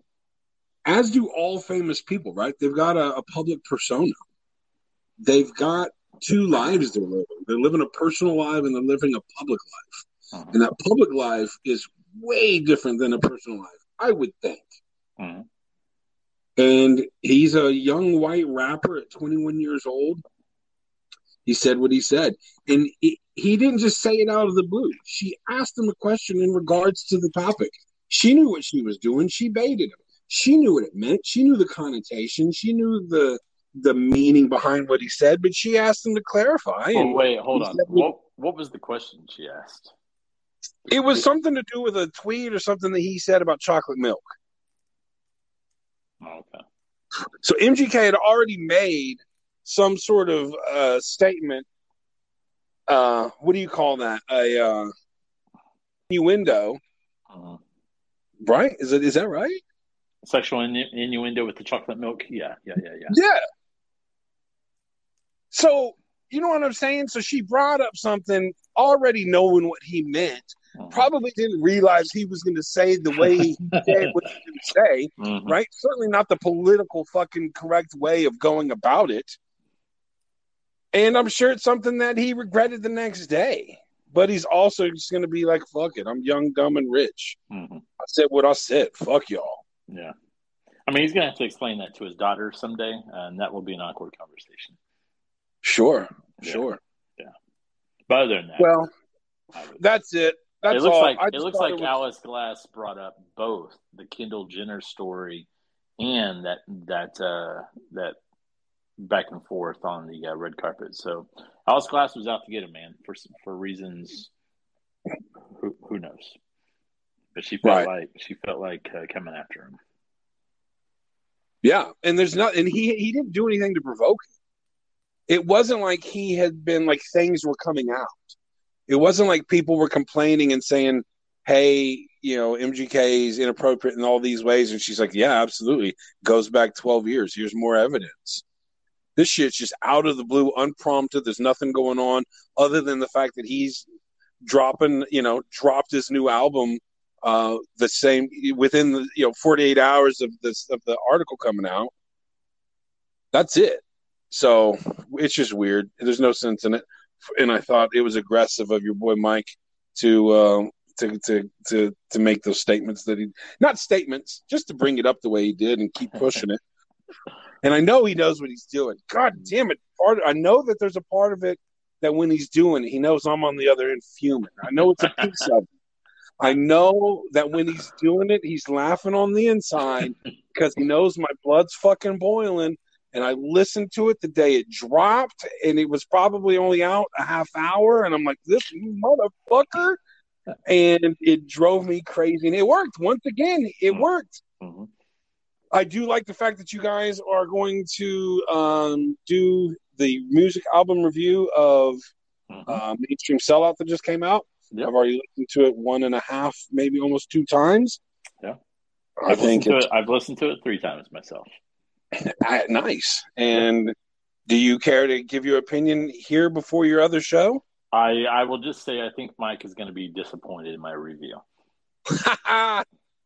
Speaker 4: as do all famous people, right? They've got a, a public persona. They've got two lives they're living. They're living a personal life and they're living a public life.
Speaker 3: Mhm.
Speaker 4: And that public life is way different than a personal life, I would think.
Speaker 3: Mhm.
Speaker 4: And he's a young white rapper at 21 years old. He said what he said. And he, he didn't just say it out of the blue. She asked him a question in regards to the topic. She knew what she was doing. She baited him. She knew what it meant. She knew the connotation. She knew the the meaning behind what he said, but she asked him to clarify.
Speaker 3: Oh,
Speaker 4: And
Speaker 3: wait, hold on.
Speaker 4: said-
Speaker 3: What, what was the question she asked?
Speaker 4: it was something to do with a tweet or something that he said about chocolate milk.
Speaker 3: Oh, okay.
Speaker 4: So MGK had already made some sort of uh, statement. Uh, what do you call that? A uh, innuendo,
Speaker 3: Mhm.
Speaker 4: right? Is it is that right?
Speaker 3: Sexual innu- innuendo with the chocolate milk? Yeah, yeah, yeah, yeah.
Speaker 4: Yeah. So you know what I'm saying? So she brought up something already knowing what he meant.
Speaker 3: Mhm.
Speaker 4: Probably didn't realize he was going to say the way he said what he was going to say.
Speaker 3: Mhm.
Speaker 4: right? Certainly not the political fucking correct way of going about it. And I'm sure it's something that he regretted the next day. But he's also just going to be like, fuck it. I'm young, dumb, and rich.
Speaker 3: Mhm.
Speaker 4: I said what I said. Fuck y'all.
Speaker 3: Yeah. I mean, he's going to have to explain that to his daughter someday, and that will be an awkward conversation.
Speaker 4: Sure.
Speaker 3: Yeah.
Speaker 4: Sure. Yeah.
Speaker 3: But other than that,
Speaker 4: Well, that's it. That's
Speaker 3: it looks
Speaker 4: all.
Speaker 3: like
Speaker 4: I
Speaker 3: it looks
Speaker 4: thought
Speaker 3: like
Speaker 4: was-
Speaker 3: Alice Glass brought up both the Kendall Jenner story and that that uh, that back and forth on the uh, red carpet. So Alice Glass was out to get him, man, for for reasons who who knows. But she felt
Speaker 4: Right.
Speaker 3: like she felt like uh, coming after him.
Speaker 4: Yeah, and there's not, and he he didn't do anything to provoke it. It wasn't like he had been like things were coming out. It wasn't like people were complaining and saying, "Hey, you know, MGK is inappropriate in all these ways," and she's like, "Yeah, absolutely." Goes back twelve years. Here's more evidence. This shit's just out of the blue, unprompted. There's nothing going on other than the fact that he's dropping, you know, dropped his new album uh, the same within the you know 48 hours of this of the article coming out. That's it. So it's just weird. There's no sense in it, and I thought it was aggressive of your boy Mike to uh, to to to to make those statements that he not statements, just to bring it up the way he did and keep pushing it. And I know he knows what he's doing. God damn it! Part I know that there's a part of it that when he's doing it, he knows I'm on the other end fuming. I know it's a piece of it. I know that when he's doing it, he's laughing on the inside because he knows my blood's fucking boiling. And I listened to it the day it dropped, and it was probably only out a half hour. And I'm like, this motherfucker. And it drove me crazy. And it worked. Once again, it worked.
Speaker 3: hmm
Speaker 4: I do like the fact that you guys are going to um, do the music album review of
Speaker 3: Mhm.
Speaker 4: uh, mainstream sellout that just came out.
Speaker 3: Yep.
Speaker 4: I've already listened to it one and a half, maybe almost two times.
Speaker 3: Yeah.
Speaker 4: I
Speaker 3: I've
Speaker 4: think
Speaker 3: listened it. I've listened to it three times myself.
Speaker 4: Nice. And do you care to give your opinion here before your other show?
Speaker 3: I I will just say I think Mike is going to be disappointed in my review. *laughs*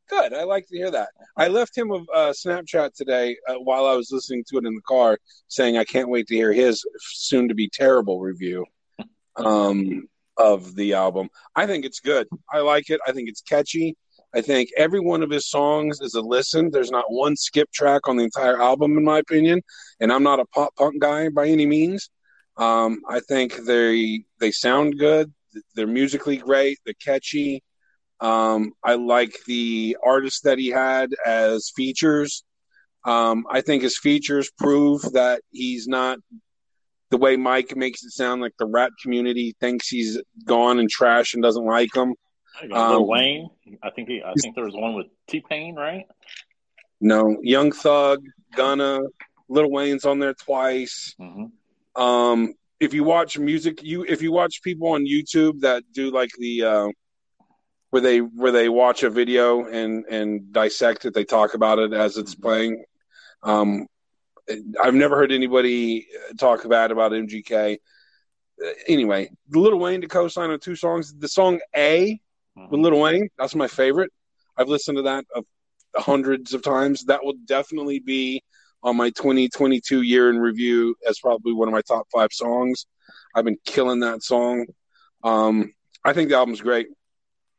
Speaker 4: Good. I like to hear that. I left him a uh, Snapchat today uh, while I was listening to it in the car, saying I can't wait to hear his soon-to-be terrible review *laughs* um, of the album. I think it's good. I like it. I think it's catchy. I think every one of his songs is a listen. There's not one skip track on the entire album, in my opinion. And I'm not a pop punk guy by any means. Um, I think they they sound good. They're musically great. They're catchy. Um, I like the artists that he had as features. Um, I think his features prove that he's not the way Mike makes it sound like the rap community thinks he's gone and trash and doesn't like him.
Speaker 3: I Lil
Speaker 4: Um,
Speaker 3: Wayne. I think he, I think there was one with T Pain, right?
Speaker 4: No, Young Thug, Gunna, Lil Wayne's on there twice.
Speaker 3: hmm
Speaker 4: Um, if you watch music, you if you watch people on YouTube that do like the uh, where they where they watch a video and and dissect it, they talk about it as it's playing. Um, I've never heard anybody talk bad about MGK. Uh, Anyway, Little Wayne to co-sign on two songs. The song A with Lil Wayne, that's my favorite. I've listened to that of hundreds of times. That will definitely be on my 2022 year in review as probably one of my top five songs. I've been killing that song. Um, I think the album's great.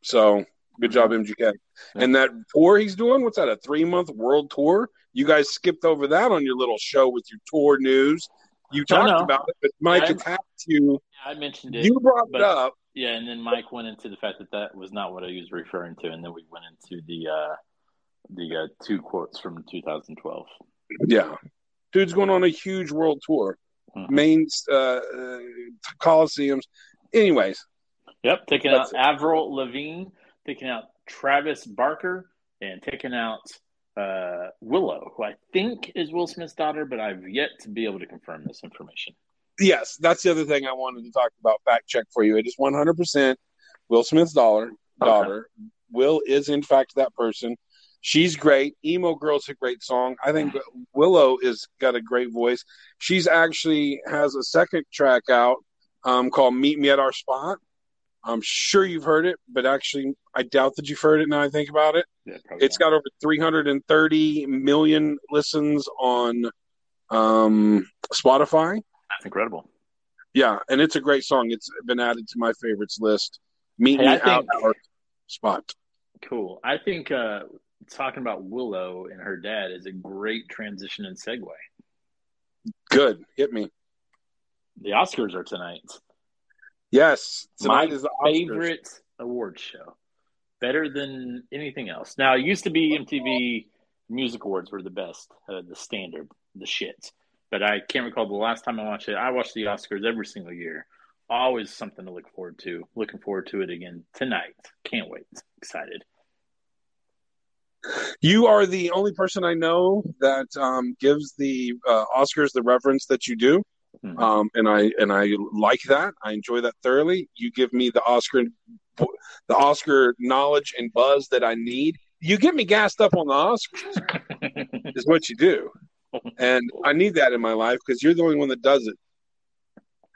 Speaker 4: So good job, MGK. And that tour he's doing, what's that, a three month world tour? You guys skipped over that on your little show with your tour news. You talked about it, but Mike
Speaker 3: I-
Speaker 4: attacked you.
Speaker 3: I mentioned it.
Speaker 4: You brought
Speaker 3: but-
Speaker 4: it up.
Speaker 3: Yeah, and then Mike went into the fact that that was not what I was referring to, and then we went into the uh, the uh, two quotes from 2012.
Speaker 4: Yeah. Dude's going on a huge world tour.
Speaker 3: Mhm.
Speaker 4: Main uh, uh, coliseums. Anyways,
Speaker 3: Yep, taking out Avril Lavigne, taking out Travis Barker, and taking out uh, Willow, who I think is Will Smith's daughter, but I've yet to be able to confirm this information.
Speaker 4: Yes, that's the other thing I wanted to talk about. Fact check for you. It is 100% Will Smith's daughter. Daughter. Will is in fact that person. She's great. Emo Girl's a great song. I think Willow is got a great voice. She's actually has a second track out um, called "Meet Me at Our Spot." I'm sure you've heard it, but actually, I doubt that you've heard it. Now I think about it.
Speaker 3: Yeah,
Speaker 4: It's got over 330 million listens on um, Spotify.
Speaker 3: That's incredible.
Speaker 4: Yeah, and it's a great song. It's been added to my favorites list. Meet
Speaker 3: Hey,
Speaker 4: me
Speaker 3: I
Speaker 4: out
Speaker 3: think-
Speaker 4: our spot.
Speaker 3: Cool. I think uh, talking about Willow and her dad is a great transition and segue.
Speaker 4: Good. Hit me.
Speaker 3: The Oscars are tonight.
Speaker 4: Yes. Tonight
Speaker 3: My
Speaker 4: is the Oscars.
Speaker 3: favorite awards show. Better than anything else. Now, it used to be MTV Music Awards were the best, uh, the standard, the shit. But I can't recall the last time I watched it. I watch the Oscars every single year. Always something to look forward to. Looking forward to it again tonight. Can't wait. Excited.
Speaker 4: You are the only person I know that um, gives the uh, Oscars the reverence that you do,
Speaker 3: Mhm.
Speaker 4: um, and I and I like that. I enjoy that thoroughly. You give me the Oscar, the Oscar knowledge and buzz that I need. You get me gassed up on the Oscars. *laughs* is what you do. And I need that in my life because you're the only one that does it.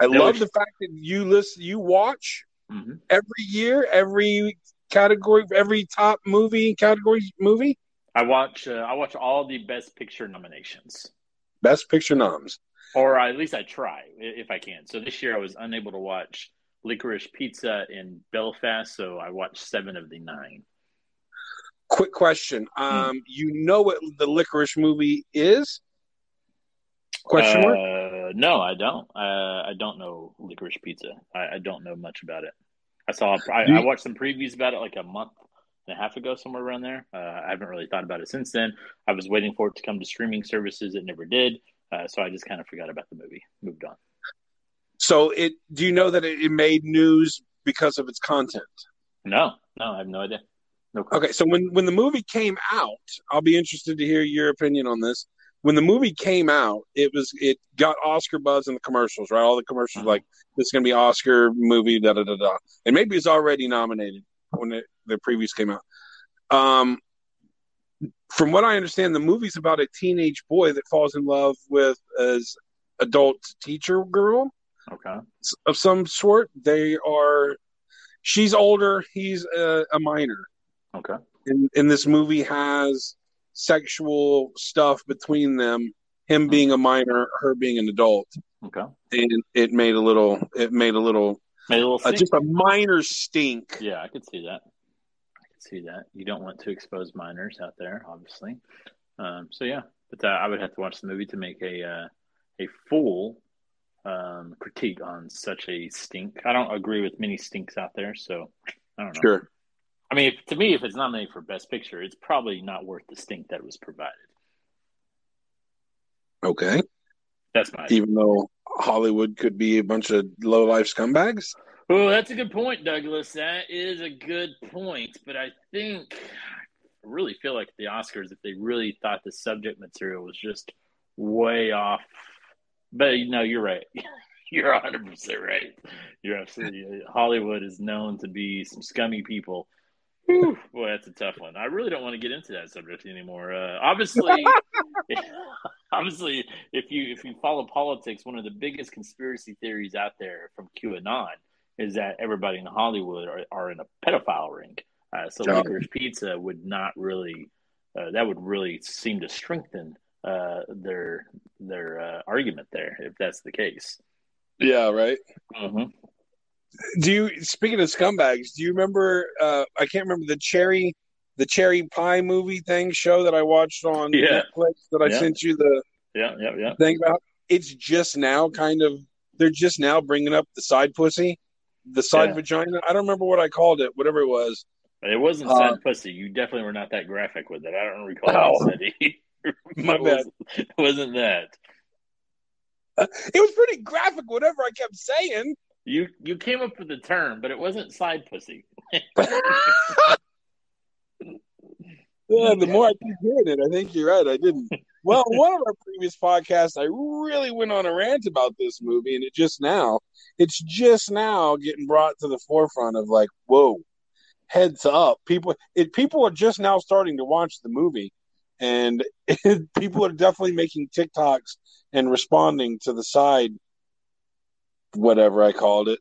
Speaker 4: I
Speaker 3: That
Speaker 4: love the fact that you listen, you watch
Speaker 3: Mhm.
Speaker 4: every year, every category, every top movie category movie,
Speaker 3: I watch. Uh, I watch all the Best Picture nominations.
Speaker 4: best picture noms.
Speaker 3: or at least I try if I can. So this year I was unable to watch Licorice Pizza in Belfast, so I watched seven of the nine.
Speaker 4: Quick question: um, You know what the licorice movie is? Question mark.
Speaker 3: Uh, no, I don't. Uh, I don't know Licorice Pizza. I, I don't know much about it. I saw. I,
Speaker 4: you-
Speaker 3: I watched some previews about it like a month and a half ago, somewhere around there. Uh, I haven't really thought about it since then. I was waiting for it to come to streaming services. It never did. Uh, so I just kind of forgot about the movie. Moved on.
Speaker 4: So it. Do you know that it, it made news because of its content?
Speaker 3: No, no, I have no idea. No.
Speaker 4: Okay, so when when the movie came out, I'll be interested to hear your opinion on this. When the movie came out, it was it got Oscar buzz in the commercials, right? All the commercials
Speaker 3: Mhm.
Speaker 4: like this is going to be Oscar movie, da da da da, and maybe it's already nominated when it, the previews came out. Um, from what I understand, the movie's about a teenage boy that falls in love with his adult teacher girl
Speaker 3: Okay.
Speaker 4: of some sort. They are, she's older, he's a, a minor
Speaker 3: Okay.
Speaker 4: and, and this movie has sexual stuff between them him being a minor her being an adult
Speaker 3: Okay.
Speaker 4: and it made a little it made a little
Speaker 3: Made a little
Speaker 4: uh, just a minor stink
Speaker 3: Yeah, I could see that. I could see that. You don't want to expose minors out there, obviously. Um, so yeah, but uh, I would have to watch the movie to make a uh, a full um, critique on such a stink. I don't agree with many stinks out there, so I don't know.
Speaker 4: sure
Speaker 3: I mean, if, to me, if it's nominated for Best Picture, it's probably not worth the stink that was provided.
Speaker 4: okay
Speaker 3: That's my.
Speaker 4: even though hollywood could be a bunch of low life scumbags
Speaker 3: Oh, that's a good point, Douglas. That is a good point. But I think I really feel like the Oscars, if they really thought the subject material was just way off. But you know, you're right. *laughs* You're 100 percent right. You're absolutely. Hollywood is known to be some scummy people. Boy, that's a tough one. I really don't want to get into that subject anymore. Uh, obviously, *laughs* obviously, if you if you follow politics, one of the biggest conspiracy theories out there from QAnon is that everybody in Hollywood are, are in a pedophile ring. Uh, so licorice pizza would not really uh, that would really seem to strengthen uh, their their uh, argument there if that's the case.
Speaker 4: yeah right
Speaker 3: hmm
Speaker 4: do you speaking of scumbags do you remember uh i can't remember the cherry the cherry pie movie thing show that i watched on
Speaker 3: Yeah.
Speaker 4: netflix that i
Speaker 3: Yeah.
Speaker 4: sent you the
Speaker 3: Yeah, yeah, yeah.
Speaker 4: thing about it's just now kind of they're just now bringing up the side pussy the side
Speaker 3: Yeah.
Speaker 4: vagina i don't remember what i called it whatever it was
Speaker 3: It wasn't
Speaker 4: Uh,
Speaker 3: pussy. You definitely were not that graphic with it. I don't recall
Speaker 4: Oh.
Speaker 3: what. *laughs*
Speaker 4: My
Speaker 3: It
Speaker 4: bad.
Speaker 3: wasn't- It wasn't that.
Speaker 4: it was pretty graphic whatever i kept saying
Speaker 3: You you came up with the term, but it wasn't side pussy. *laughs*
Speaker 4: yeah the more i keep hearing it i think you're right. I didn't. Well *laughs* one of our previous podcasts i really went on a rant about this movie and it just now it's just now getting brought to the forefront of like whoa heads up. People it people are just now starting to watch the movie and *laughs* people are definitely making tiktoks and responding to the side whatever i called it.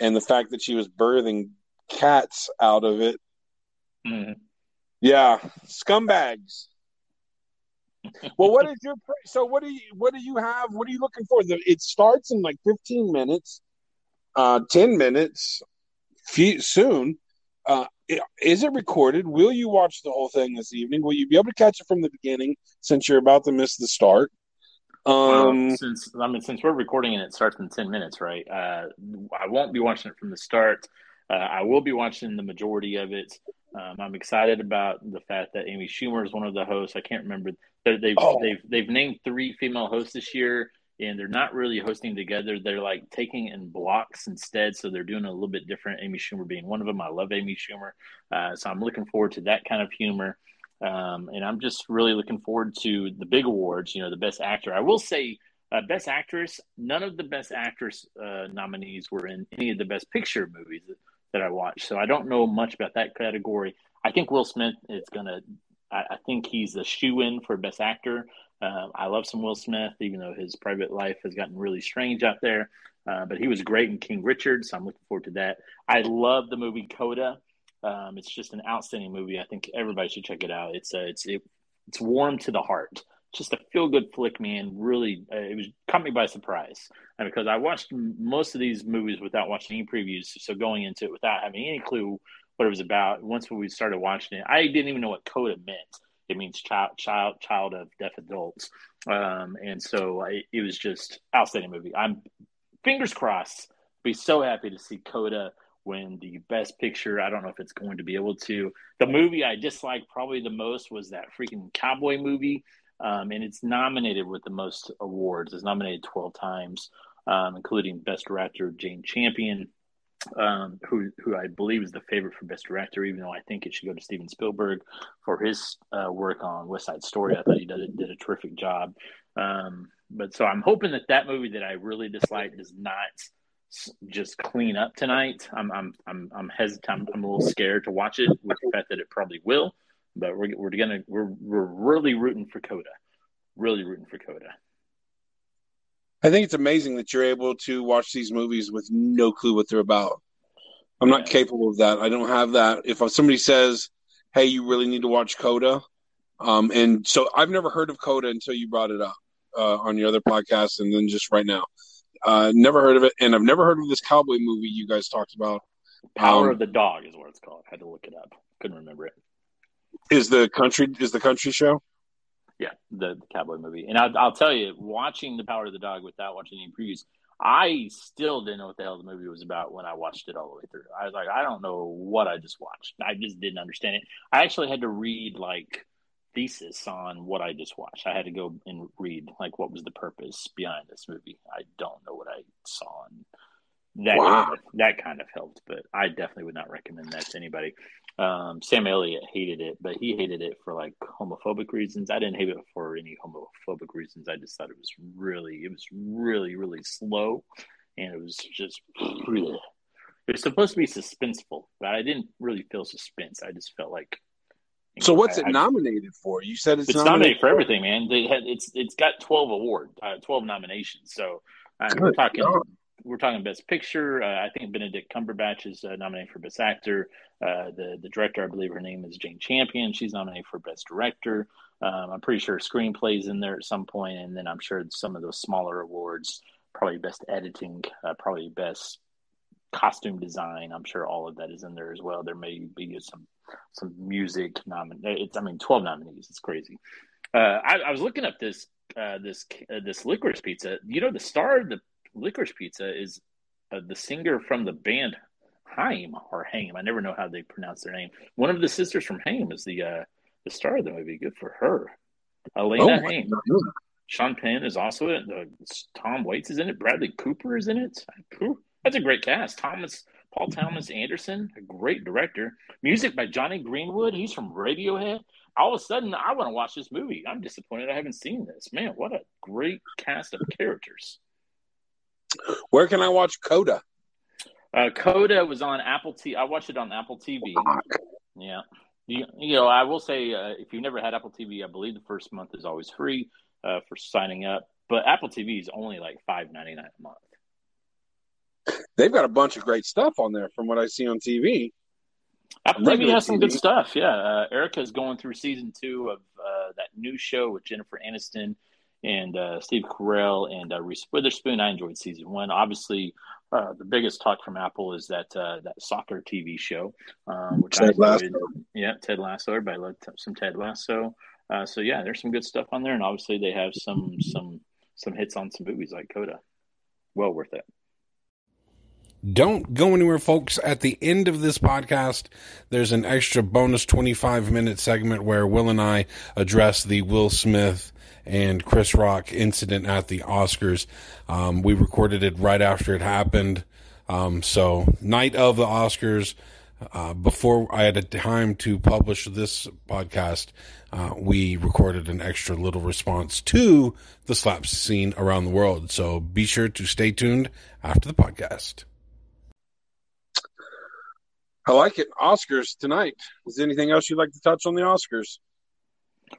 Speaker 4: And the fact that she was birthing cats out of it.
Speaker 3: Mhm.
Speaker 4: yeah scumbags. *laughs* Well what is your so what do you what do you have what are you looking for? The, it starts in like 15 minutes uh 10 minutes few, soon. Uh is it recorded? Will you watch the whole thing this evening? Will you be able to catch it from the beginning since you're about to miss the start um
Speaker 3: Well, since I mean, since we're recording and it starts in ten minutes, right? Uh, I won't be watching it from the start. Uh, I will be watching the majority of it. Um, I'm excited about the fact that Amy Schumer is one of the hosts. I can't remember. They've
Speaker 4: Oh.
Speaker 3: they've they've named three female hosts this year, and they're not really hosting together. They're like taking in blocks instead. So they're doing a little bit different. Amy Schumer being one of them. I love Amy Schumer, uh, so I'm looking forward to that kind of humor. Um, and I'm just really looking forward to the big awards. You know, the best actor. I will say, uh, best actress. None of the best actress uh, nominees were in any of the best picture movies that, I watched. So I don't know much about that category. I think Will Smith is gonna. I, I think he's a shoe in for best actor. Uh, I love some Will Smith, even though his private life has gotten really strange out there. Uh, but he was great in King Richard, so I'm looking forward to that. I love the movie Coda. Um, it's just an outstanding movie. I think everybody should check it out. It's uh, it's it, it's warm to the heart. Just a feel good flick, man. Really, uh, it was caught me by surprise and because I watched most of these movies without watching any previews. So going into it without having any clue what it was about, once we started watching it, I didn't even know what Coda meant. It means child, child, child of deaf adults, um, and so I, it was just outstanding movie. I'm fingers crossed. Be so happy to see Coda win the best picture. I don't know if it's going to be able to. The movie I disliked probably the most was that freaking cowboy movie. Um, and it's nominated with the most awards. It's nominated 12 times, um, including Best Director Jane Champion. um, who who I believe is the favorite for best director, even though I think it should go to Steven Spielberg for his uh, work on West Side Story. I thought he did did a terrific job. Um, but so I'm hoping that that movie that I really dislike does not just clean up tonight. I'm I'm I'm I'm hesitant. I'm, I'm a little scared to watch it with the fact that it probably will. But we're we're gonna we're we're really rooting for Coda, really rooting for Coda.
Speaker 4: I think it's amazing that you're able to watch these movies with no clue what they're about. I'm not capable of that. I don't have that. If somebody says, "Hey, you really need to watch Coda," um, and so I've never heard of Coda until you brought it up uh, on your other podcast, and then just right now, uh, never heard of it, and I've never heard of this cowboy movie you guys talked about.
Speaker 3: Power
Speaker 4: Um,
Speaker 3: of the Dog is what it's called. I had to look it up. Couldn't remember it.
Speaker 4: Is the country is the country show?
Speaker 3: Yeah, the, the cowboy movie. And I'll, I'll tell you, watching The Power of the Dog without watching any previews, I still didn't know what the hell the movie was about when I watched it all the way through. I was like, I don't know what I just watched. I just didn't understand it. I actually had to read like thesis on what I just watched. I had to go and read like what was the purpose behind this movie. I don't know what I saw, and that
Speaker 4: Wow.
Speaker 3: kind of, that kind of helped. But I definitely would not recommend that to anybody. Um, Sam Elliott hated it, but he hated it for like homophobic reasons. I didn't hate it for any homophobic reasons. I just thought it was really, it was really, really slow, and it was just. It was supposed to be suspenseful, but I didn't really feel suspense. I just felt like.
Speaker 4: So
Speaker 3: know,
Speaker 4: what's
Speaker 3: I-
Speaker 4: it
Speaker 3: I-
Speaker 4: nominated for? You said it's,
Speaker 3: it's nominated for everything, man. They had it's it's got twelve award, uh, twelve nominations. So uh, we're talking
Speaker 4: God.
Speaker 3: we're talking best picture. Uh, I think Benedict Cumberbatch is uh, nominated for best actor. Uh, the the director, I believe her name is Jane Champion. She's nominated for best director. Um, I'm pretty sure screenplays in there at some point, and then I'm sure some of those smaller awards, probably best editing, uh, probably best costume design. I'm sure all of that is in there as well. There may be some some music nomin. It's I mean, 12 nominees. It's crazy. Uh, I, I was looking up this uh, this uh, this licorice pizza. You know, the star of the licorice pizza is uh, the singer from the band Haim or Haim. I never know how they pronounce their name. One of the sisters from Haim is the uh, the star of the movie. Good for her. Alana
Speaker 4: Oh,
Speaker 3: Haim. Sean Penn is also in it. Uh, Tom Waits is in it. Bradley Cooper is in it. That's a great cast. Thomas Paul Thomas Anderson, a great director. Music by Jonny Greenwood. He's from Radiohead. All of a sudden, I want to watch this movie. I'm disappointed I haven't seen this. Man, what a great cast of characters.
Speaker 4: Where can I watch Coda?
Speaker 3: Uh, Coda was on Apple TV. I watched it on Apple TV. Yeah. You, you know, I will say uh, if you've never had Apple TV, I believe the first month is always free uh, for signing up. But Apple TV is only like five ninety nine a month.
Speaker 4: They've got a bunch of great stuff on there from what I see on TV.
Speaker 3: Apple TV has some good stuff. Yeah, uh, Erica's going through season two of uh, that new show with Jennifer Aniston and uh, Steve Carell and uh, Reese Witherspoon. I enjoyed season one. Obviously, uh, the biggest talk from Apple is that uh, that soccer TV show, um, which
Speaker 4: Ted
Speaker 3: I enjoyed.
Speaker 4: Lasso.
Speaker 3: Yeah, Ted Lasso. Everybody loved some Ted Lasso. Uh, so yeah, there's some good stuff on there, and obviously they have some some some hits on some movies like Coda. Well worth it.
Speaker 2: Don't go anywhere, folks. At the end of this podcast, there's an extra bonus 25 minute segment where Will and I address the Will Smith and Chris Rock incident at the Oscars. Um, we recorded it right after it happened. Um, so, night of the Oscars, uh, before I had a time to publish this podcast, uh, we recorded an extra little response to the slap scene around the world. So, be sure to stay tuned after the podcast.
Speaker 4: I like it. Oscars tonight. Is there anything else you'd like to touch on the Oscars?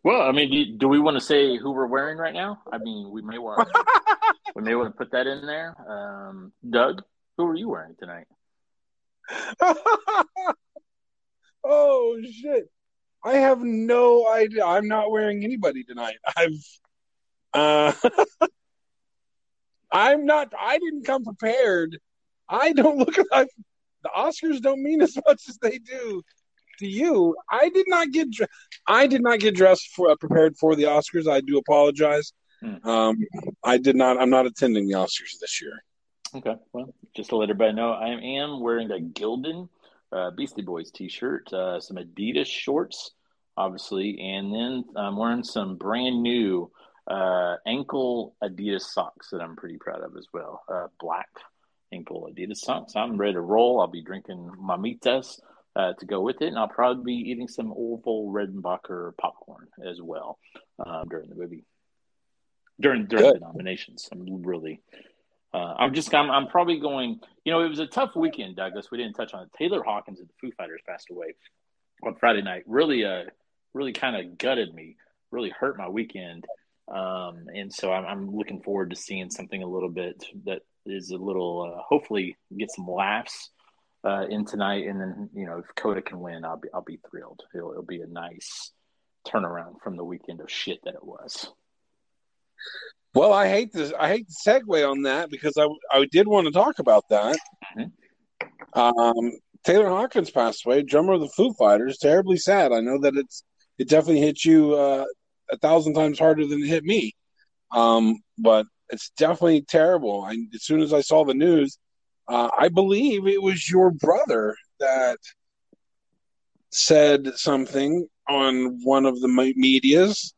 Speaker 3: Well, I mean, do, do we want to say who we're wearing right now? I mean, we may want *laughs* we may want to put that in there. Um, Doug, who are you wearing tonight? *laughs*
Speaker 4: oh shit! I have no idea. I'm not wearing anybody tonight. I've, uh, *laughs* I'm not. I didn't come prepared. I don't look like the Oscars. Don't mean *laughs* as much as they do to you. I did not get. I did not get dressed for uh, prepared for the Oscars. I do apologize.
Speaker 3: Hmm.
Speaker 4: Um, I did not. I'm not attending the Oscars this year.
Speaker 3: Okay, well, just to let everybody know, I am wearing a Gildan uh, Beastie Boys T-shirt, uh, some Adidas shorts, obviously, and then I'm wearing some brand new uh, ankle Adidas socks that I'm pretty proud of as well, uh, black King Paul Adidas song. So I'm ready to roll. I'll be drinking mamitas uh, to go with it, and I'll probably be eating some Orville Redenbacher popcorn as well um, during the movie. During during
Speaker 4: Good.
Speaker 3: the nominations, I'm really. Uh, I'm just. I'm, I'm probably going. You know, it was a tough weekend, Douglas. We didn't touch on it. Taylor Hawkins of the Foo Fighters passed away on Friday night. Really, uh, really kind of gutted me. Really hurt my weekend. Um, and so I'm, I'm looking forward to seeing something a little bit that is a little, uh, hopefully, get some laughs uh, in tonight. And then, you know, if Coda can win, I'll be, I'll be thrilled. It'll, it'll be a nice turnaround from the weekend of shit that it was.
Speaker 4: Well, I hate this. I hate the segue on that because I I did want to talk about that.
Speaker 3: Mhm.
Speaker 4: Um, Taylor Hawkins passed away, drummer of the Foo Fighters. Terribly sad. I know that it's it definitely hit you uh, a thousand times harder than it hit me. Um, but it's definitely terrible. I, as soon as I saw the news, uh, I believe it was your brother that said something on one of the medias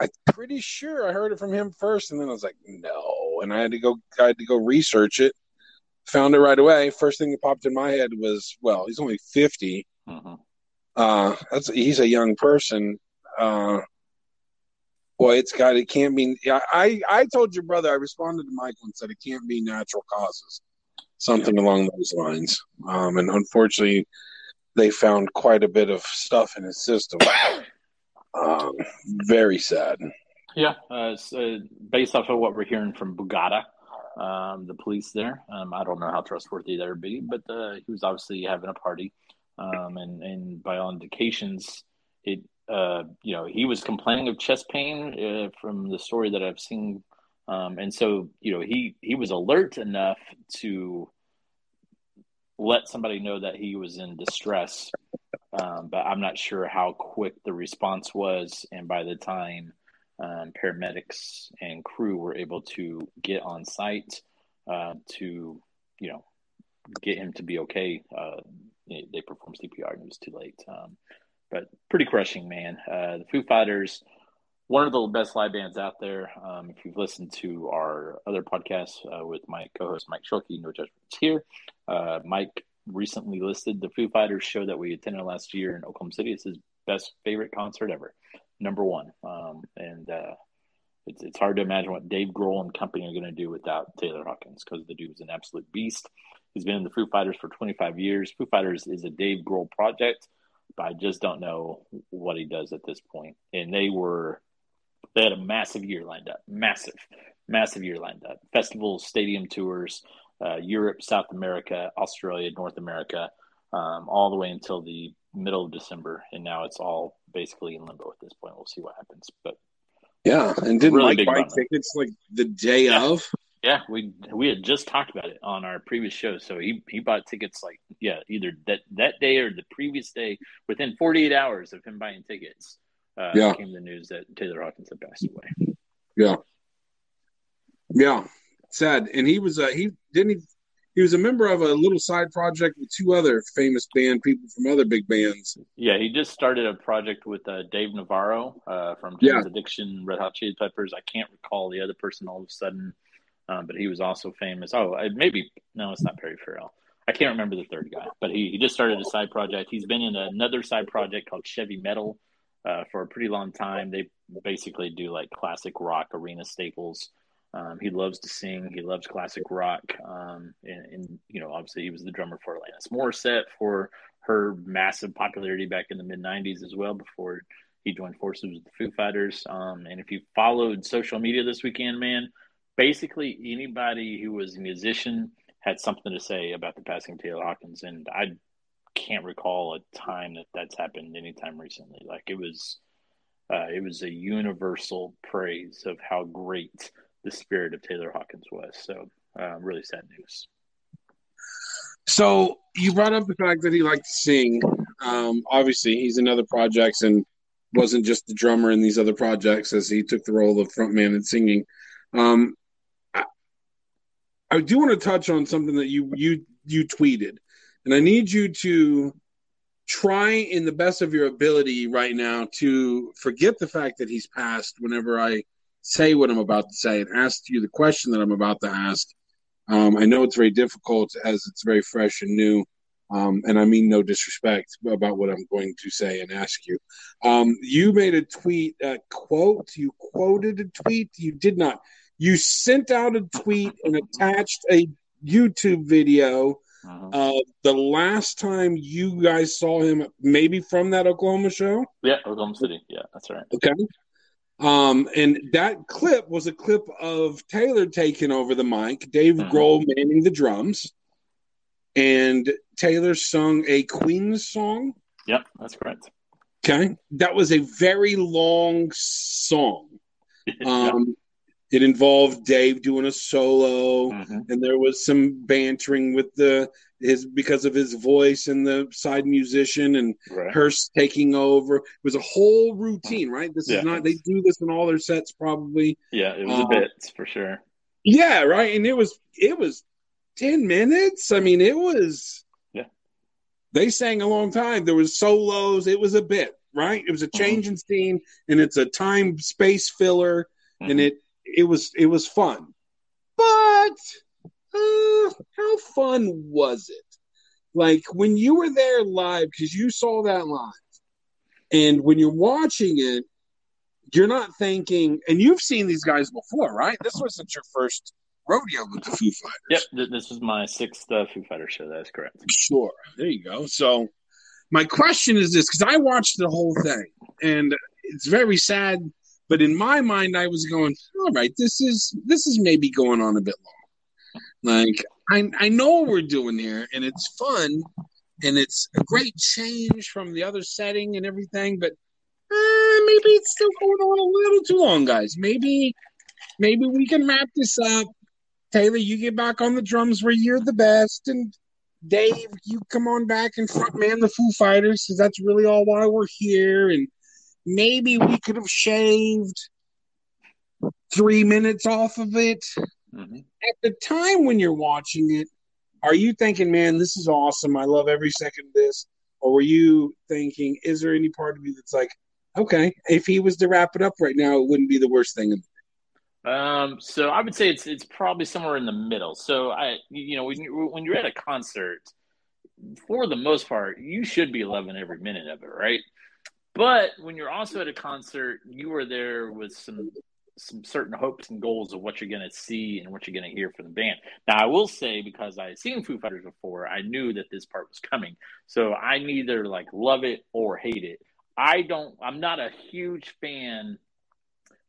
Speaker 4: I'm pretty sure I heard it from him first, and then I was like, no, and I had to go. I had to go research it. Found it right away. First thing that popped in my head was, well, he's only fifty.
Speaker 3: hmm
Speaker 4: Uh, that's he's a young person. Uh, boy, it's got it can't be. I I told your brother. I responded to Michael and said it can't be natural causes, something along those lines. Um, and unfortunately, they found quite a bit of stuff in his system. Um, very sad.
Speaker 3: Yeah, uh, so based off of what we're hearing from Bogotá, um, the police there, um, I don't know how trustworthy that would be, but uh, he was obviously having a party, um, and and by all indications, it uh, you know he was complaining of chest pain uh, from the story that I've seen, um, and so you know he he was alert enough to let somebody know that he was in distress um, but I'm not sure how quick the response was. And by the time um, paramedics and crew were able to get on site uh, to, you know, get him to be okay, uh, they, they performed CPR and it was too late. But pretty crushing, man. Uh, the Foo Fighters, one of the best live bands out there. Um, if you've listened to our other podcasts uh, with my co-host Mike Schulke, No Judgments here, uh, Mike recently listed the Foo Fighters show that we attended last year in Oklahoma City. It's his best favorite concert ever, number one. Um, and uh, it's it's hard to imagine what Dave Grohl and company are going to do without Taylor Hawkins because the dude dude's an absolute beast. He's been in the Foo Fighters for 25 years. Foo Fighters is a Dave Grohl project, I just don't know what he does at this point. And they were they had a massive year lined up, massive, massive year lined up. Festivals, stadium tours uh, Europe, South America, Australia, North America, um, all the way until the middle of December, and now it's all basically in limbo at this point. We'll see what happens, but
Speaker 4: Yeah, and didn't
Speaker 3: Really big
Speaker 4: buy tickets like the day
Speaker 3: Yeah.
Speaker 4: of?
Speaker 3: Yeah, we we had just talked about it on our previous show. So he he bought tickets like yeah, either that that day or the previous day. Within 48 hours of him buying tickets, uh,
Speaker 4: Yeah.
Speaker 3: came the news that Taylor Hawkins had passed away.
Speaker 4: Yeah, yeah, sad. And he was uh, he didn't he, he was a member of a little side project with two other famous band people from other big bands.
Speaker 3: Yeah, he just started a project with uh, Dave Navarro uh, from
Speaker 4: Yeah.
Speaker 3: Addiction, Red Hot Chili Peppers. I can't recall the other person all of a sudden, um, but he was also famous. Oh, maybe no, it's not Perry Farrell. I can't remember the third guy, but he, he just started a side project. He's been in another side project called Chevy Metal uh, for a pretty long time. They basically do like classic rock arena staples. Um, he loves to sing. He loves classic rock. Um, and, and, you know, obviously he was the drummer for Alanis Morissette for her massive popularity back in the mid 90s as well before he joined forces with the Foo Fighters. Um, and if you followed social media this weekend, man, basically anybody who was a musician had something to say about the passing of Taylor Hawkins. And I can't recall a time that that's happened anytime recently. Like it was, uh, it was a universal praise of how great the spirit of Taylor Hawkins was. So, uh, really sad news.
Speaker 4: So you brought up the fact that he liked to sing. Um, obviously, he's in other projects and wasn't just the drummer in these other projects as he took the role of frontman and singing. Um, I do want to touch on something that you you you tweeted, and I need you to try in the best of your ability right now to forget the fact that he's passed. Whenever I say what I'm about to say and ask you the question that I'm about to ask, Um, I know it's very difficult as it's very fresh and new. Um, and I mean no disrespect about what I'm going to say and ask you. Um, you made a tweet, a quote. You quoted a tweet. You did not. You sent out a tweet and attached a YouTube video
Speaker 3: Uh-huh.
Speaker 4: uh, the last time you guys saw him, maybe from that Oklahoma show.
Speaker 3: Yeah, Oklahoma City. Yeah, that's right.
Speaker 4: Okay. Um, and that clip was a clip of Taylor taking over the mic, Dave
Speaker 3: Mhm.
Speaker 4: Grohl manning the drums, and Taylor sung a Queen song.
Speaker 3: Yep, that's correct.
Speaker 4: Okay. That was a very long song. *laughs* Um, it involved Dave doing a solo.
Speaker 3: Mhm.
Speaker 4: and there was some bantering with the his because of his voice and the side musician and
Speaker 3: Right.
Speaker 4: Hearst taking over. It was a whole routine, right? This
Speaker 3: Yeah.
Speaker 4: is not they do this in all their sets probably.
Speaker 3: Yeah, it was
Speaker 4: Uh,
Speaker 3: a bit for sure.
Speaker 4: Yeah, right. And it was it was ten minutes. I mean, it was
Speaker 3: Yeah.
Speaker 4: They sang a long time. There was solos. It was a bit, right? It was a
Speaker 3: Mm-hmm.
Speaker 4: change in scene and it's a time space filler and
Speaker 3: Mhm.
Speaker 4: it it was it was fun but uh, how fun was it like when you were there live because you saw that live and when you're watching it you're not thinking and you've seen these guys before right this wasn't your first rodeo with the foo fighters
Speaker 3: Yep, th- this is my sixth uh, Foo Fighter show. That's correct.
Speaker 4: Sure. There you go. So, my question is this because I watched the whole thing and it's very sad, but in my mind, I was going, all right, this is this is maybe going on a bit long. Like, I, I know what we're doing here and it's fun and it's a great change from the other setting and everything, but uh, maybe it's still going on a little too long, guys. Maybe maybe we can wrap this up. Taylor, you get back on the drums where you're the best, and Dave, you come on back and front man the Foo Fighters because that's really all why we're here. And maybe we could have shaved three minutes off of it.
Speaker 3: hmm
Speaker 4: At the time when you're watching it, are you thinking, man, this is awesome. I love every second of this? Or were you thinking, is there any part of you that's like, okay, if he was to wrap it up right now, it wouldn't be the worst thing. in
Speaker 3: Um, so I would say it's it's probably somewhere in the middle. So I, you know, when you when you're at a concert, for the most part, you should be loving every minute of it, right? But when you're also at a concert, you are there with some some certain hopes and goals of what you're going to see and what you're going to hear from the band. Now, I will say because I had seen Foo Fighters before, I knew that this part was coming, so I neither like love it or hate it. I don't. I'm not a huge fan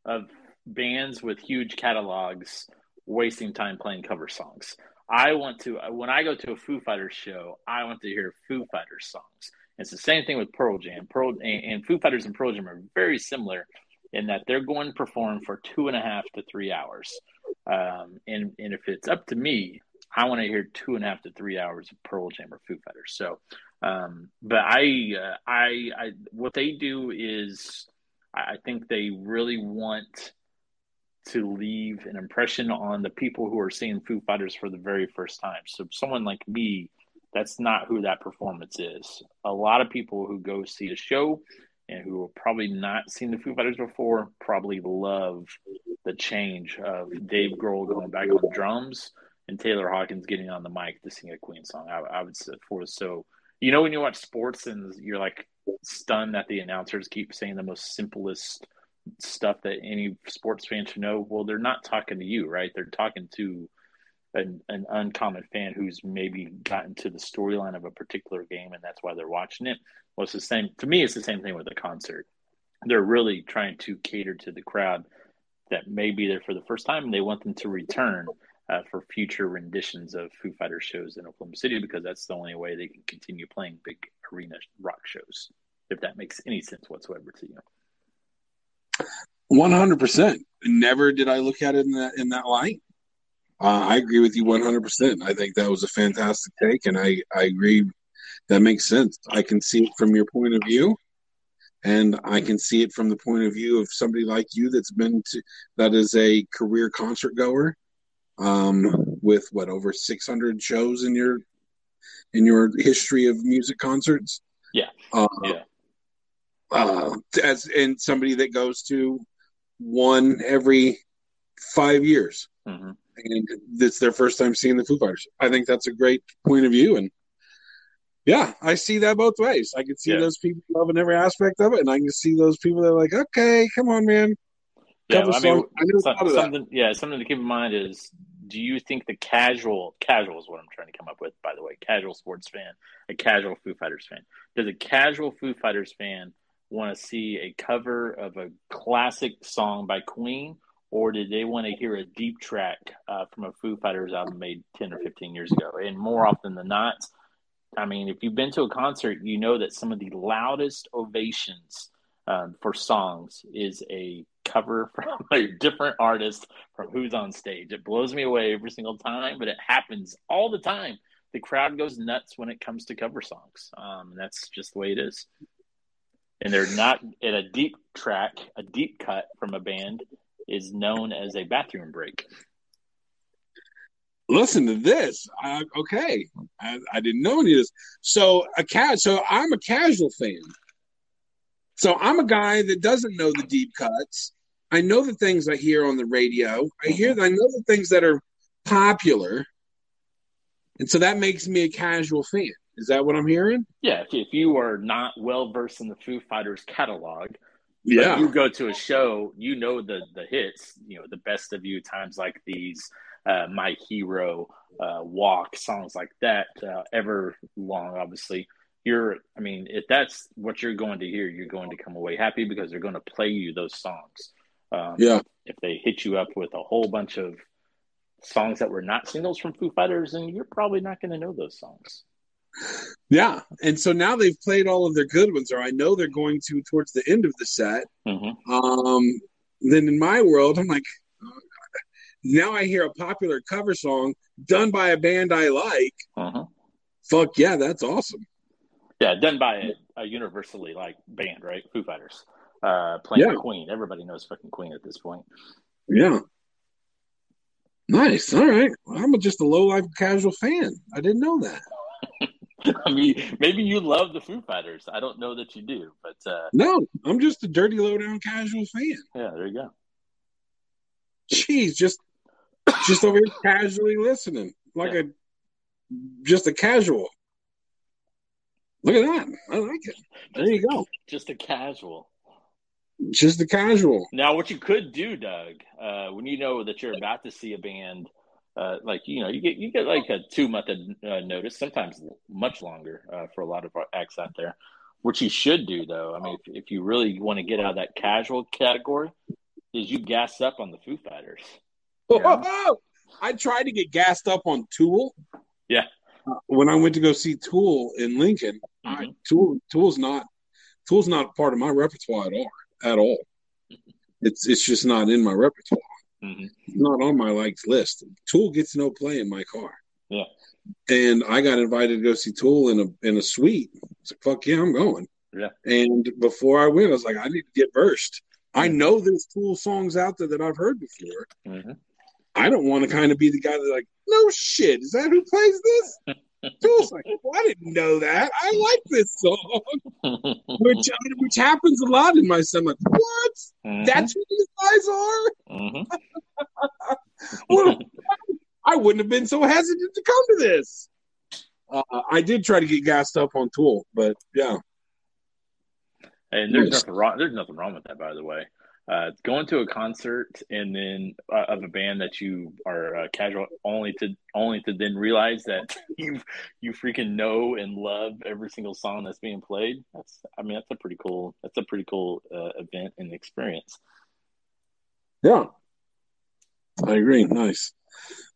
Speaker 3: of bands with huge catalogs wasting time playing cover songs. I want to when I go to a Foo Fighters show, I want to hear Foo Fighters songs. It's the same thing with Pearl Jam. Pearl and, and Foo Fighters and Pearl Jam are very similar in that they're going to perform for two and a half to three hours. Um, and and if it's up to me, I want to hear two and a half to three hours of Pearl Jam or Foo Fighters. So, um, but I, uh, I, I, what they do is, I think they really want to leave an impression on the people who are seeing Foo Fighters for the very first time. So, someone like me, that's not who that performance is. A lot of people who go see a show and who have probably not seen the Foo Fighters before probably love the change of Dave Grohl going back on drums and Taylor Hawkins getting on the mic to sing a Queen song. I, I would say for so you know when you watch sports and you're like stunned that the announcers keep saying the most simplest stuff that any sports fan should know. Well, they're not talking to you, right? They're talking to an, an uncommon fan who's maybe gotten to the storyline of a particular game, and that's why they're watching it. Well, it's the same to me. It's the same thing with a concert. They're really trying to cater to the crowd that may be there for the first time, and they want them to return uh, for future renditions of Foo Fighters shows in Oklahoma City because that's the only way they can continue playing big arena rock shows. If that makes any sense whatsoever to you.
Speaker 4: One hundred percent. Never did I look at it in that in that light. Uh, I agree with you one hundred percent. I think that was a fantastic take, and I I agree. That makes sense. I can see it from your point of view, and I can see it from the point of view of somebody like you that's been to that is a career concert goer, um, with what over six hundred shows in your in your history of music concerts.
Speaker 3: Yeah.
Speaker 4: Uh,
Speaker 3: Yeah.
Speaker 4: uh, as and somebody that goes to one every five years
Speaker 3: hmm
Speaker 4: and it's their first time seeing the Foo Fighters. I think that's a great point of view, and yeah, I see that both ways. I can see
Speaker 3: Yeah.
Speaker 4: those people loving every aspect of it, and I can see those people that are like, okay, come on, man.
Speaker 3: Yeah, I mean.
Speaker 4: I
Speaker 3: some-
Speaker 4: thought of that.
Speaker 3: something. Yeah, something to keep in mind is: Do you think the casual casual is what I'm trying to come up with? By the way, casual sports fan, a casual Foo Fighters fan. Does a casual Foo Fighters fan want to see a cover of a classic song by Queen, or did they want to hear a deep track uh, from a Foo Fighters album made ten or fifteen years ago? And more often than not, I mean, if you've been to a concert, you know that some of the loudest ovations um, for songs is a cover *laughs* from a different artist from who's on stage. It blows me away every single time, but it happens all the time. The crowd goes nuts when it comes to cover songs. Um, and that's just the way it is. And they're not in a deep track, a deep cut from a band is known as a bathroom break.
Speaker 4: Listen to this. I, okay, I, I didn't know any of this. So a cat. So I'm a casual fan. So I'm a guy that doesn't know the deep cuts. I know the things I hear on the radio. I mm-hmm. hear. I know the things that are popular, and so that makes me a casual fan. Is that what I'm hearing?
Speaker 3: Yeah, if, if you are not well versed in the Foo Fighters catalog, But you go to a show, you know the the hits, you know the best of you times like these, uh, my hero, uh, walk songs like that, uh, ever long. Obviously, you're. I mean, if that's what you're going to hear, you're going to come away happy because they're going to play you those songs. Um,
Speaker 4: Yeah.
Speaker 3: If they hit you up with a whole bunch of songs that were not singles from Foo Fighters, then you're probably not going to know those songs.
Speaker 4: Yeah, and so now they've played all of their good ones, or I know they're going to towards the end of the set.
Speaker 3: hmm
Speaker 4: Um, then in my world, I'm like, oh, now I hear a popular cover song done by a band I like.
Speaker 3: hmm
Speaker 4: Fuck yeah, that's awesome.
Speaker 3: Yeah, done by a, a universally like band, right? Foo Fighters. Uh, playing
Speaker 4: Yeah.
Speaker 3: Queen. Everybody knows fucking Queen at this point.
Speaker 4: Yeah. Nice. All right. Well, I'm just a low life casual fan. I didn't know that. *laughs*
Speaker 3: I mean, maybe you love the Foo Fighters. I don't know that you do, but uh,
Speaker 4: No, I'm just a dirty low down casual fan.
Speaker 3: yeah, there you go.
Speaker 4: Jeez, just just over here *laughs* casually listening. Like a just a casual. Look at that. I like it. There you go.
Speaker 3: Just a casual.
Speaker 4: Just a casual.
Speaker 3: Now, what you could do, Doug, uh, when you know that you're about to see a band, uh, like you know, you get you get like a two month uh, notice, sometimes much longer uh, for a lot of our acts out there. What you should do, though, I mean, if, if you really want to get out of that casual category, is you gas up on the Foo Fighters.
Speaker 4: I tried to get gassed up on Tool.
Speaker 3: Yeah.
Speaker 4: Uh, when I went to go see Tool in Lincoln, I,
Speaker 3: Mhm.
Speaker 4: Tool Tool's not Tool's not part of my repertoire at all. At all. It's it's just not in my repertoire.
Speaker 3: Mhm.
Speaker 4: Not on my liked list. Tool gets no play in my car.
Speaker 3: Yeah.
Speaker 4: And I got invited to go see Tool in a in a suite. It's like fuck yeah, I'm going.
Speaker 3: Yeah.
Speaker 4: And before I went, I was like, I need to get versed. I
Speaker 3: Mhm.
Speaker 4: know there's Tool songs out there that I've heard before.
Speaker 3: Mhm.
Speaker 4: I don't want to kind of be the guy that's like, no shit, is that who plays this? *laughs* Tool's like, well, I didn't know that. I like this song, *laughs* which which happens a lot in my like, what?
Speaker 3: Mhm.
Speaker 4: That's who these guys are? *laughs*
Speaker 3: Mhm.
Speaker 4: Well, *laughs* I wouldn't have been so hesitant to come to this. Uh, I did try to get gassed up on Tool, but yeah,
Speaker 3: And there's nothing wrong. There's nothing wrong with that, by the way. Uh, going to a concert and then uh, of a band that you are uh, casual only to only to then realize that *laughs* you you freaking know and love every single song that's being played. That's I mean that's a pretty cool that's a pretty cool uh, event and experience.
Speaker 4: yeah, I agree. Nice.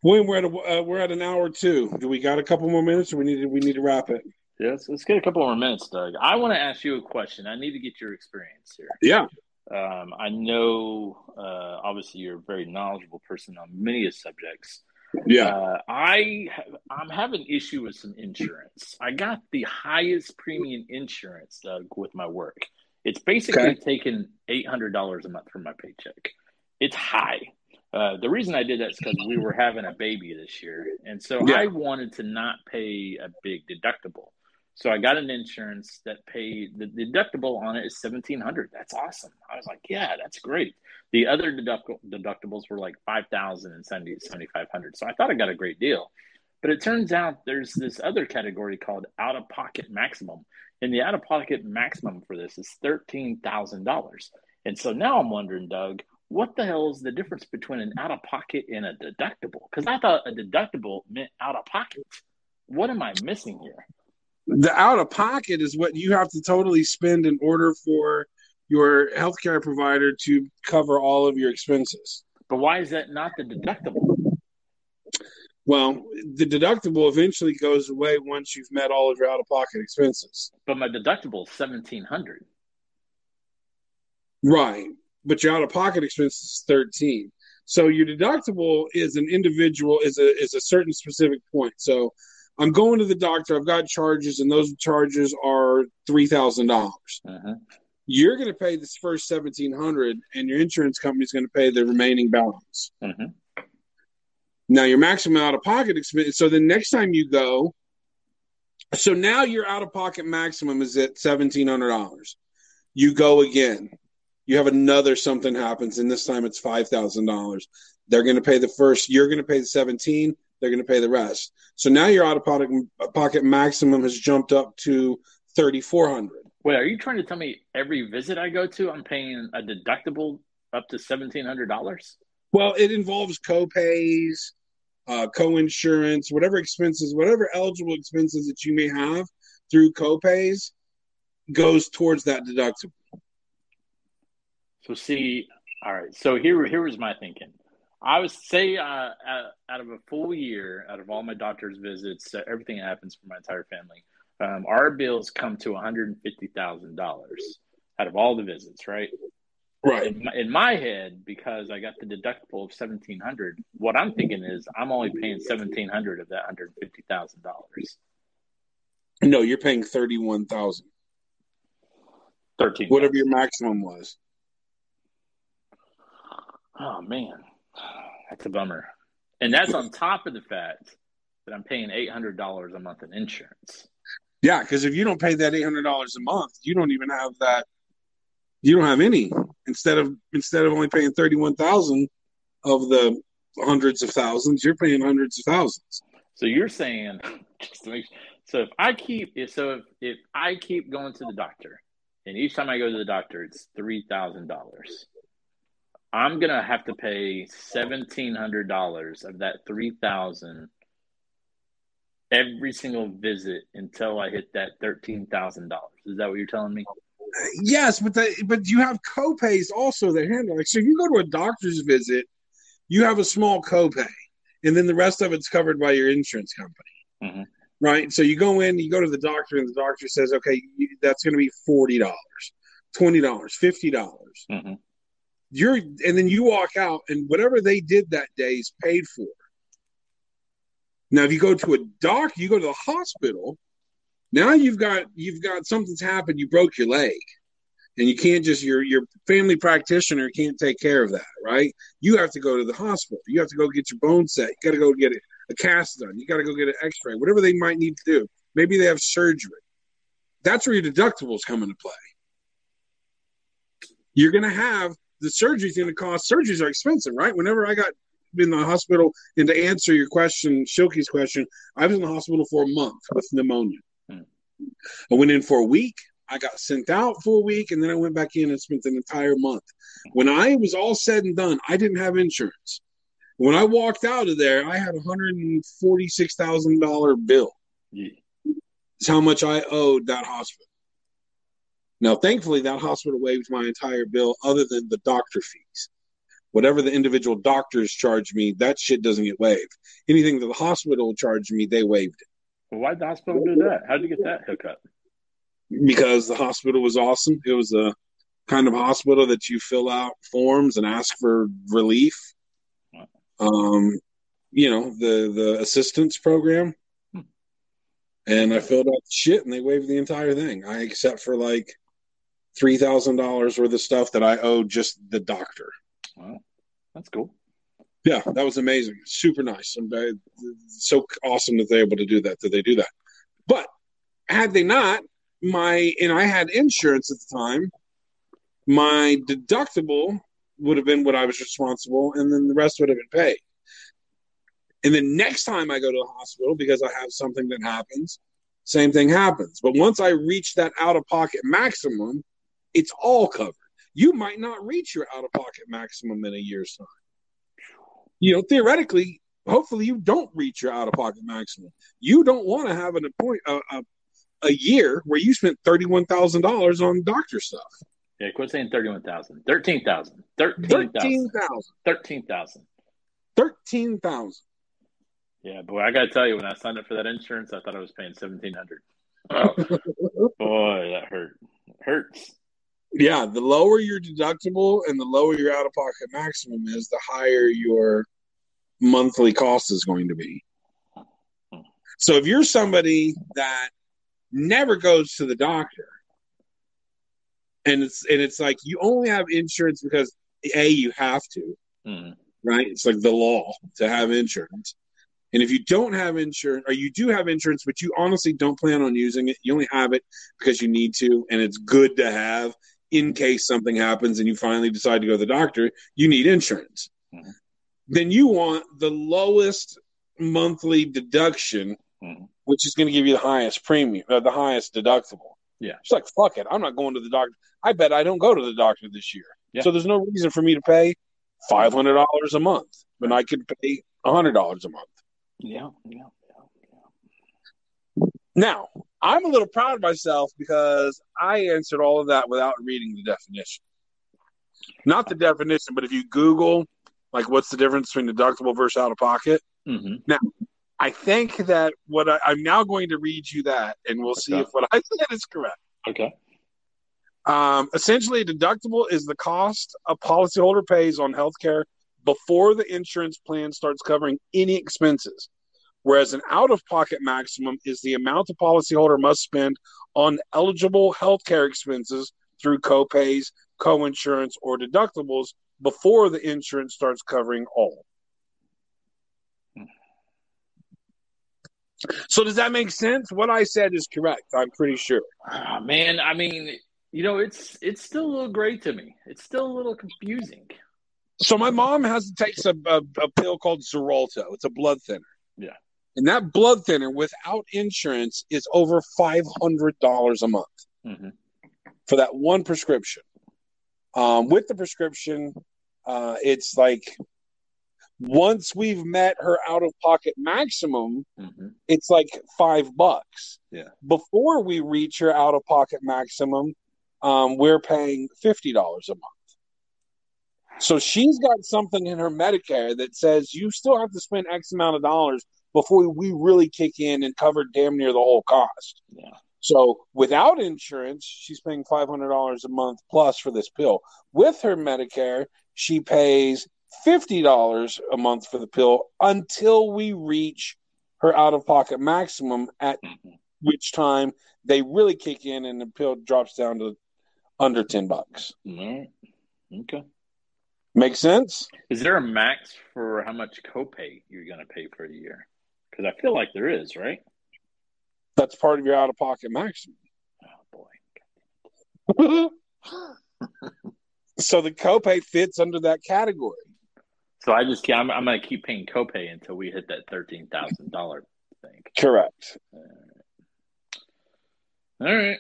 Speaker 4: William, we're at a, uh, we're at an hour two. Do we got a couple more minutes, or we need to, we need to wrap it?
Speaker 3: Yes, let's get a couple more minutes, Doug. I want to ask you a question. I need to get your experience here.
Speaker 4: Yeah,
Speaker 3: Um, I know, uh, obviously, you're a very knowledgeable person on many subjects.
Speaker 4: yeah,
Speaker 3: Uh, I I'm having issue with some insurance. I got the highest premium insurance, with my work. It's basically
Speaker 4: Okay.
Speaker 3: taking eight hundred dollars a month from my paycheck. It's high. Uh, the reason I did that is because we were having a baby this year, and so
Speaker 4: Yeah.
Speaker 3: I wanted to not pay a big deductible. So I got an insurance that paid the deductible on it is seventeen hundred. That's awesome. I was like, yeah, that's great. The other deductible deductibles were like five thousand and seventy seventy five hundred. So I thought I got a great deal. But it turns out there's this other category called out of pocket maximum. And the out of pocket maximum for this is thirteen thousand dollars. And so now I'm wondering, Doug, what the hell is the difference between an out of pocket and a deductible? Because I thought a deductible meant out of pocket. What am I missing here?
Speaker 4: The out of pocket is what you have to totally spend in order for your healthcare provider to cover all of your expenses.
Speaker 3: But why is that not the deductible?
Speaker 4: Well, the deductible eventually goes away once you've met all of your out of pocket expenses.
Speaker 3: But my deductible is seventeen hundred.
Speaker 4: Right. But your out of pocket expenses is 13. So your deductible is an individual is a is a certain specific point. So I'm going to the doctor, I've got charges, and those charges are three thousand dollars.
Speaker 3: Uh-huh.
Speaker 4: You're gonna pay this first seventeen hundred and your insurance company's gonna pay the remaining balance.
Speaker 3: Uh-huh.
Speaker 4: Now your maximum out of pocket expense. So the next time you go, so now your out of pocket maximum is at seventeen hundred dollars. You go again. You have another something happens, and this time it's five thousand dollars. They're going to pay the first. You're going to pay the seventeen. They're going to pay the rest. So now your out of pocket pocket maximum has jumped up to thirty four hundred.
Speaker 3: Wait, are you trying to tell me every visit I go to, I'm paying a deductible up to seventeen hundred dollars?
Speaker 4: Well, it involves co-pays, uh, co-insurance, whatever expenses, whatever eligible expenses that you may have through co-pays goes towards that deductible.
Speaker 3: So see, all right. So here, here was my thinking. I would say uh, out, out of a full year, out of all my doctor's visits, uh, everything that happens for my entire family, um, our bills come to one hundred and fifty thousand dollars out of all the visits, right?
Speaker 4: Right.
Speaker 3: In my, in my head, because I got the deductible of seventeen hundred, what I'm thinking is I'm only paying seventeen hundred of that hundred fifty thousand dollars.
Speaker 4: No, you're paying thirty-one thousand.
Speaker 3: Thirteen.
Speaker 4: Whatever your maximum was.
Speaker 3: Oh man, that's a bummer. And that's on top of the fact that I'm paying eight hundred dollars a month in insurance.
Speaker 4: Yeah, because if you don't pay that eight hundred dollars a month, you don't even have that. You don't have any. Instead of instead of only paying thirty-one thousand of the hundreds of thousands, you're paying hundreds of thousands.
Speaker 3: So you're saying, just to make, so if I keep so if, if I keep going to the doctor, and each time I go to the doctor, it's three thousand dollars. I'm gonna have to pay seventeen hundred dollars of that three thousand every single visit until I hit that thirteen thousand dollars. Is that what you're telling me?
Speaker 4: Yes, but the, but you have co-pays also that handle. Like, so if you go to a doctor's visit, you have a small copay, and then the rest of it's covered by your insurance company.
Speaker 3: Mhm.
Speaker 4: Right. So you go in, you go to the doctor, and the doctor says, "Okay, you, that's going to be forty dollars, twenty dollars, fifty dollars."
Speaker 3: Mm-hmm.
Speaker 4: You're, and then you walk out, and whatever they did that day is paid for. Now, if you go to a doc, you go to the hospital. Now you've got you've got something's happened. You broke your leg, and you can't just your your family practitioner can't take care of that, right? You have to go to the hospital. You have to go get your bone set. You got to go get a, a cast done. You got to go get an X-ray, whatever they might need to do. Maybe they have surgery. That's where your deductibles come into play. You're going to have the surgery's going to cost. Surgeries are expensive, right? Whenever I got in the hospital, and to answer your question, Shilky's question, I was in the hospital for a month with pneumonia.
Speaker 3: Hmm.
Speaker 4: I went in for a week. I got sent out for a week, and then I went back in and spent an entire month. When I was all said and done, I didn't have insurance. When I walked out of there, I had a hundred and forty-six thousand dollar bill.
Speaker 3: Yeah.
Speaker 4: It's how much I owed that hospital. Now, thankfully, that hospital waived my entire bill, other than the doctor fees. Whatever the individual doctors charge me, that shit doesn't get waived. Anything that the hospital charged me, they waived it
Speaker 3: Well, why'd the hospital do that? How'd you get that hookup?
Speaker 4: because the hospital was awesome. It was a kind of hospital that you fill out forms and ask for relief. Um, you know, the the assistance program.
Speaker 3: Hmm.
Speaker 4: And I filled out the shit and they waived the entire thing. I except for like three thousand dollars worth of stuff that I owed just the doctor.
Speaker 3: Wow, that's cool.
Speaker 4: Yeah, that was amazing. Super nice. I'm so awesome that they're able to do that. That they do that. But had they not, my and I had insurance at the time, my deductible would have been what I was responsible, and then the rest would have been paid. And then next time I go to the hospital because I have something that happens, same thing happens. But once I reach that out of pocket maximum, it's all covered. You might not reach your out of pocket maximum in a year's time. You know, theoretically, hopefully you don't reach your out of pocket maximum. You don't want to have an appoint a, a, a year where you spent thirty one thousand dollars on doctor stuff.
Speaker 3: Yeah, quit saying 31,000. 13,000. 13,000.
Speaker 4: Thirteen thousand.
Speaker 3: 13,000.
Speaker 4: Thirteen thousand.
Speaker 3: Yeah, boy, I got to tell you, when I signed up for that insurance, I thought I was paying seventeen hundred. Oh, *laughs* Boy, that hurt. It hurts.
Speaker 4: Yeah, the lower your deductible and the lower your out of pocket maximum is, the higher your monthly cost is going to be. So if you're somebody that never goes to the doctor, and it's and it's like you only have insurance because a you have to,
Speaker 3: Mhm.
Speaker 4: right? It's like the law to have insurance. And if you don't have insurance, or you do have insurance, but you honestly don't plan on using it, you only have it because you need to, and it's good to have in case something happens and you finally decide to go to the doctor, you need insurance.
Speaker 3: Mhm.
Speaker 4: Then you want the lowest monthly deduction,
Speaker 3: Mhm.
Speaker 4: which is going to give you the highest premium, uh, the highest deductible.
Speaker 3: Yeah.
Speaker 4: It's like, fuck it. I'm not going to the doctor. I bet I don't go to the doctor this year.
Speaker 3: Yeah.
Speaker 4: So there's no reason for me to pay $500 a month when I could pay $100 a month.
Speaker 3: Yeah, yeah, yeah.
Speaker 4: Now, I'm a little proud of myself because I answered all of that without reading the definition. Not the definition, but if you Google, like, what's the difference between deductible versus out of pocket?
Speaker 3: hmm
Speaker 4: I think that what I, I'm now going to read you that, and we'll see if what I said is correct.
Speaker 3: Okay.
Speaker 4: Um, essentially, a deductible is the cost a policyholder pays on healthcare before the insurance plan starts covering any expenses, whereas an out of pocket maximum is the amount the policyholder must spend on eligible healthcare expenses through copays, coinsurance, or deductibles before the insurance starts covering all. So, does that make sense? What I said is correct, I'm pretty sure.
Speaker 3: Ah, man, I mean, you know, it's it's still a little gray to me. It's still a little confusing.
Speaker 4: So my mom has takes a, a, a pill called Xarelto. It's a blood thinner.
Speaker 3: Yeah.
Speaker 4: And that blood thinner without insurance is over five hundred dollars a month
Speaker 3: hmm
Speaker 4: for that one prescription. Um, with the prescription, uh, it's like once we've met her out of pocket maximum,
Speaker 3: hmm
Speaker 4: it's like five bucks.
Speaker 3: Yeah.
Speaker 4: Before we reach her out of pocket maximum, um, we're paying fifty dollars a month. So she's got something in her Medicare that says you still have to spend X amount of dollars before we really kick in and cover damn near the whole cost.
Speaker 3: Yeah.
Speaker 4: So without insurance, she's paying five hundred dollars a month plus for this pill. With her Medicare, she pays fifty dollars a month for the pill until we reach her out of pocket maximum, at
Speaker 3: hmm
Speaker 4: which time they really kick in and the pill drops down to under ten bucks.
Speaker 3: Right. Okay.
Speaker 4: Make sense?
Speaker 3: Is there a max for how much copay you're going to pay for a year? Because I feel like there is, right?
Speaker 4: That's part of your out of pocket maximum.
Speaker 3: Oh boy. *laughs*
Speaker 4: so the copay fits under that category.
Speaker 3: So I just I'm, I'm going to keep paying copay until we hit that thirteen thousand dollar thing.
Speaker 4: Correct.
Speaker 3: All right.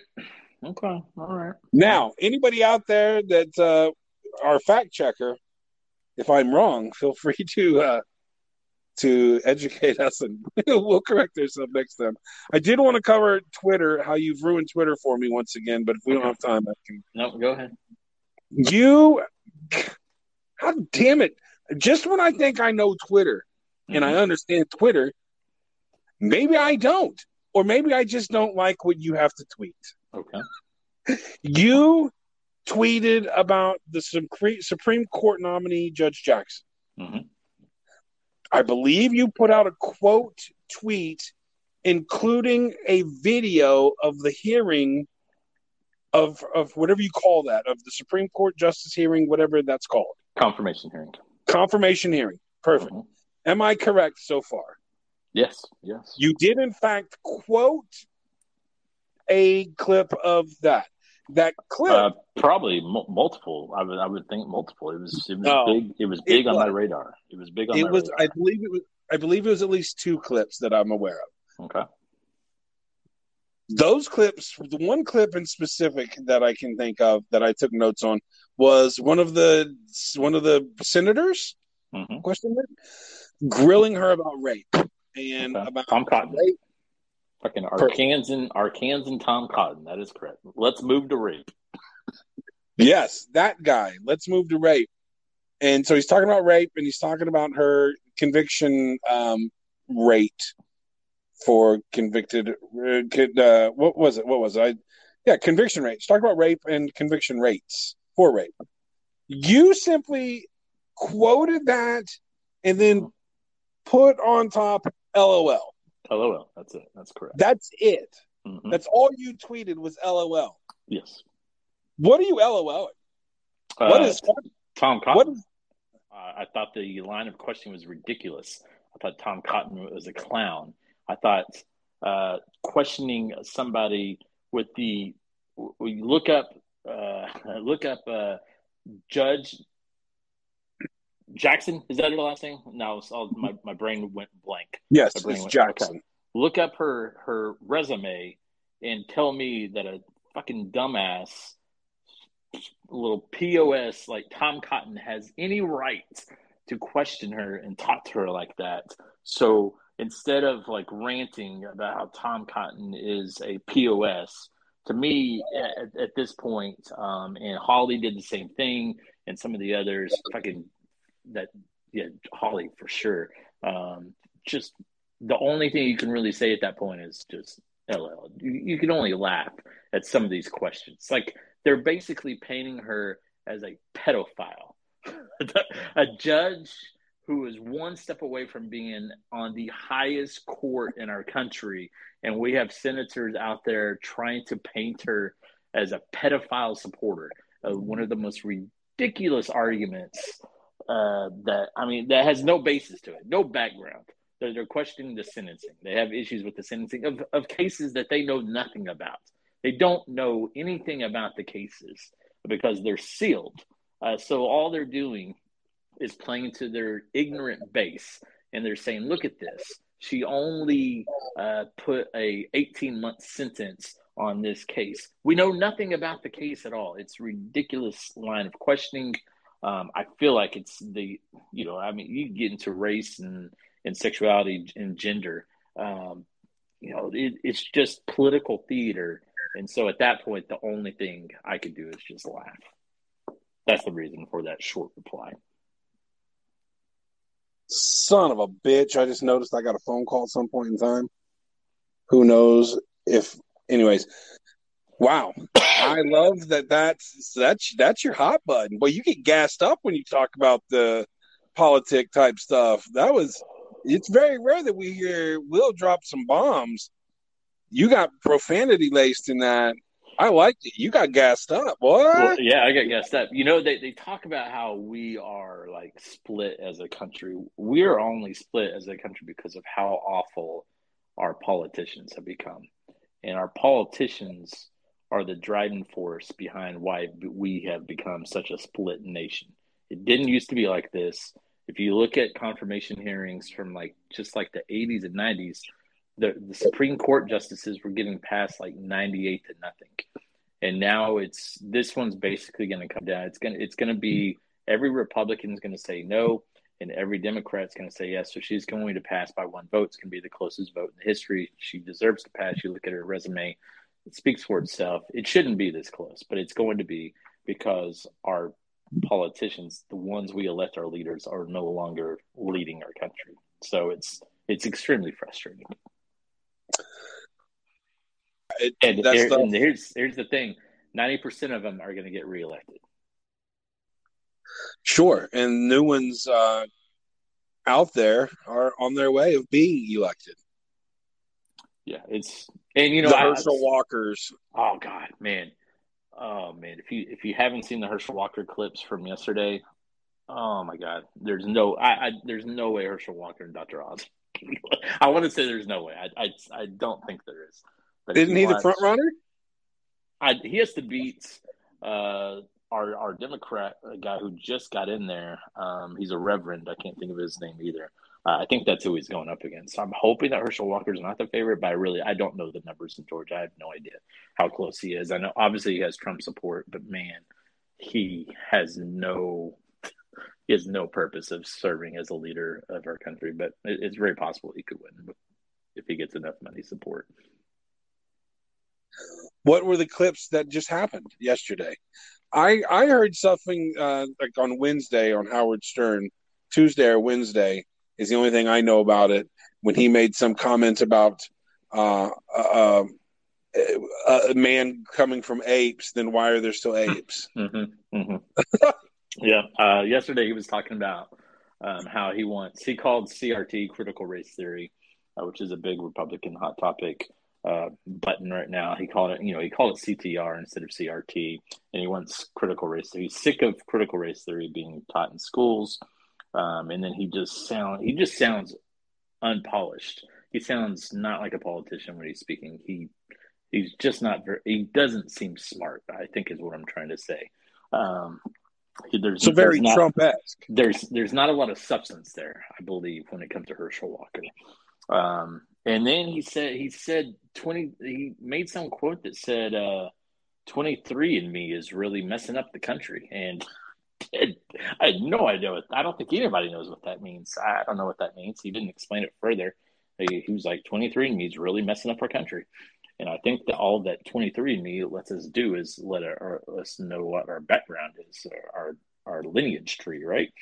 Speaker 3: Okay. All right.
Speaker 4: Now, anybody out there that uh, our fact checker, if I'm wrong, feel free to uh, to educate *laughs* us, and we'll correct ourselves next time. I did want to cover Twitter, how you've ruined Twitter for me once again, but if we don't have time, I can.
Speaker 3: No, go ahead.
Speaker 4: You, how damn it! Just when I think I know Twitter and I understand Twitter, maybe I don't, or maybe I just don't like what you have to tweet.
Speaker 3: Okay.
Speaker 4: You tweeted about the Supreme Supreme Court nominee Judge Jackson.
Speaker 3: Mhm.
Speaker 4: I believe you put out a quote tweet including a video of the hearing of of whatever you call that of the Supreme Court justice hearing whatever that's called.
Speaker 3: Confirmation hearing.
Speaker 4: Confirmation hearing. Perfect.
Speaker 3: Mhm.
Speaker 4: Am I correct so far?
Speaker 3: Yes. Yes.
Speaker 4: You did in fact quote a clip of that. That clip.
Speaker 3: Uh, probably mu- multiple. I would I would think multiple. It was it was
Speaker 4: No.
Speaker 3: big. It was big
Speaker 4: It
Speaker 3: on my radar. It was big on
Speaker 4: it
Speaker 3: my
Speaker 4: was.
Speaker 3: radar.
Speaker 4: I believe it was. I believe it was at least two clips that I'm aware of.
Speaker 3: okay.
Speaker 4: Those clips, the one clip in specific that I can think of that I took notes on was one of the one of the senators
Speaker 3: hmm
Speaker 4: question mark, grilling her about rape and
Speaker 3: Okay.
Speaker 4: about
Speaker 3: Tom Cotton.
Speaker 4: rape.
Speaker 3: Fucking
Speaker 4: Perfect.
Speaker 3: Arkansas, Arkansas Tom Cotton. That is correct. Let's move to rape.
Speaker 4: Yes, that guy. Let's move to rape. And so he's talking about rape, and he's talking about her conviction um, rate for convicted. Uh, uh, what was it? What was it? I, yeah, conviction rate. He's talking about rape and conviction rates for rape. You simply quoted that and then put on top LOL.
Speaker 3: LOL. That's it. That's correct.
Speaker 4: That's it.
Speaker 3: Mhm.
Speaker 4: That's all you tweeted was LOL.
Speaker 3: yes.
Speaker 4: What are you LOLing? What
Speaker 3: Uh,
Speaker 4: is
Speaker 3: Tom Cotton?
Speaker 4: what is
Speaker 3: Uh, I thought the line of questioning was ridiculous. I thought Tom Cotton was a clown. I thought uh, questioning somebody with the we look up uh, *laughs* look up uh, Judge Jackson. Is that her last name? No, all, my my brain went blank.
Speaker 4: yes? It's
Speaker 3: went-
Speaker 4: Jackson.
Speaker 3: Look up her her resume and tell me that a fucking dumbass little pos like Tom Cotton has any right to question her and talk to her like that. So instead of like ranting about how Tom Cotton is a POS, to me at, at this point, um, and Hawley did the same thing, and some of the others, fucking that, yeah, Hawley for sure. Um, just the only thing you can really say at that point is just LL. You, you can only laugh at some of these questions. Like they're basically painting her as a pedophile. *laughs* a judge who is one step away from being on the highest court in our country, and we have senators out there trying to paint her as a pedophile supporter. Uh, one of the most ridiculous arguments uh, that I mean that has no basis to it, no background. They're, they're questioning the sentencing. They have issues with the sentencing of, of cases that they know nothing about. They don't know anything about the cases because they're sealed. Uh, so all they're doing is playing to their ignorant base, and they're saying, "Look at this. She only uh, put a 18 month sentence on this case. We know nothing about the case at all. It's ridiculous line of questioning. Um, I feel like it's the you know I mean you get into race and and sexuality and gender. Um, you know it, it's just political theater, and so at that point the only thing I could do is just laugh. That's the reason for that short reply.
Speaker 4: Son of a bitch. I just noticed I got a phone call at some point in time. Who knows if anyways. Wow. I love that that's that's that's your hot button. But you get gassed up when you talk about the politic type stuff. That was it's very rare that we hear Will drop some bombs. You got profanity laced in that. I liked it. You got gassed up, boy.
Speaker 3: Well, yeah, I got gassed up. You know, they, they talk about how we are like split as a country. We're only split as a country because of how awful our politicians have become. And our politicians are the driving force behind why we have become such a split nation. It didn't used to be like this. If you look at confirmation hearings from like just like the 80s and 90s, the, the Supreme Court justices were getting past like 98 to nothing. And now it's this one's basically going to come down. It's going to it's going to be every Republican is going to say no, and every Democrat's going to say yes. So she's going to pass by one vote. It's going to be the closest vote in history. She deserves to pass. You look at her resume; it speaks for itself. It shouldn't be this close, but it's going to be because our politicians, the ones we elect our leaders, are no longer leading our country. So it's it's extremely frustrating.
Speaker 4: It-
Speaker 3: And, here-
Speaker 4: the-
Speaker 3: and here's here's the thing: ninety percent of them are going to get reelected.
Speaker 4: Sure, and new ones uh, out there are on their way of being elected.
Speaker 3: Yeah, it's and you know
Speaker 4: the Herschel Walkers.
Speaker 3: Oh God, man. Oh man, if you if you haven't seen the Herschel Walker clips from yesterday, oh my God, there's no I, I there's no way Herschel Walker and Dr. Oz. *laughs* I want to say there's no way. I, I I don't think there is. But
Speaker 4: Isn't he the front runner?
Speaker 3: I, he has to beat uh, our our Democrat a guy who just got in there. Um, he's a reverend. I can't think of his name either. Uh, I think that's who he's going up against. So I'm hoping that Herschel Walker's not the favorite, but I really I don't know the numbers in Georgia. I have no idea how close he is. I know obviously he has Trump support, but man, he has no he has no purpose of serving as a leader of our country. But it, it's very possible he could win if he gets enough money support.
Speaker 4: What were the clips that just happened yesterday? I I heard something uh, like on Wednesday on Howard Stern, Tuesday or Wednesday is the only thing I know about it. When he made some comments about uh, uh, uh, a man coming from apes, then why are there still apes? *laughs*
Speaker 3: Mm-hmm. Mm-hmm. *laughs* yeah. Uh, yesterday he was talking about um, how he wants. He called CRT critical race theory, uh, which is a big Republican hot topic uh, button right now. He called it, you know, he called it CTR instead of CRT, and he wants critical race theory. He's sick of critical race theory being taught in schools, um, and then he just sound he just sounds unpolished. He sounds not like a politician when he's speaking. He he's just not very. He doesn't seem smart. I think is what I'm trying to say. Um, there's
Speaker 4: So very
Speaker 3: there's not,
Speaker 4: Trump esque.
Speaker 3: there's there's not a lot of substance there, I believe, when it comes to Herschel Walker. Um, and then he said he said twenty. He made some quote that said uh, twenty three in me is really messing up the country, and I had no idea what. I don't think anybody knows what that means. I don't know what that means. He didn't explain it further. He, he was like twenty three and me is really messing up our country. And I think that all that 23andMe lets us do is let our, our, us know what our background is, our our lineage tree, right?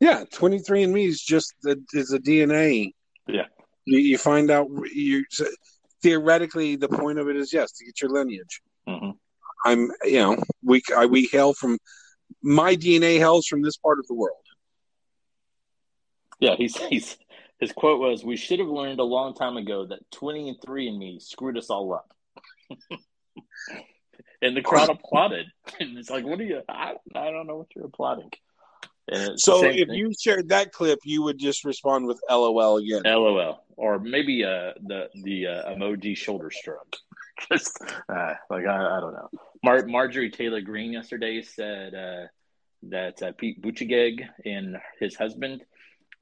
Speaker 4: Yeah, twenty three and Me is just the, is a DNA.
Speaker 3: Yeah.
Speaker 4: You, you find out you theoretically the point of it is yes to get your lineage.
Speaker 3: hmm
Speaker 4: I'm you know we I, we hail from my DNA hails from this part of the world.
Speaker 3: Yeah, he's, he's his quote was, "We should have learned a long time ago that 23andMe screwed us all up." *laughs* and the crowd *laughs* applauded, and it's like, "What are you? I, I don't know what you're applauding." And
Speaker 4: So if
Speaker 3: thing.
Speaker 4: you shared that clip, you would just respond with LOL again.
Speaker 3: LOL, or maybe uh, the the uh, emoji shoulder shrug. *laughs* Just uh, like I, I don't know. Mar- Marjorie Taylor Greene yesterday said uh, that uh, Pete Buttigieg and his husband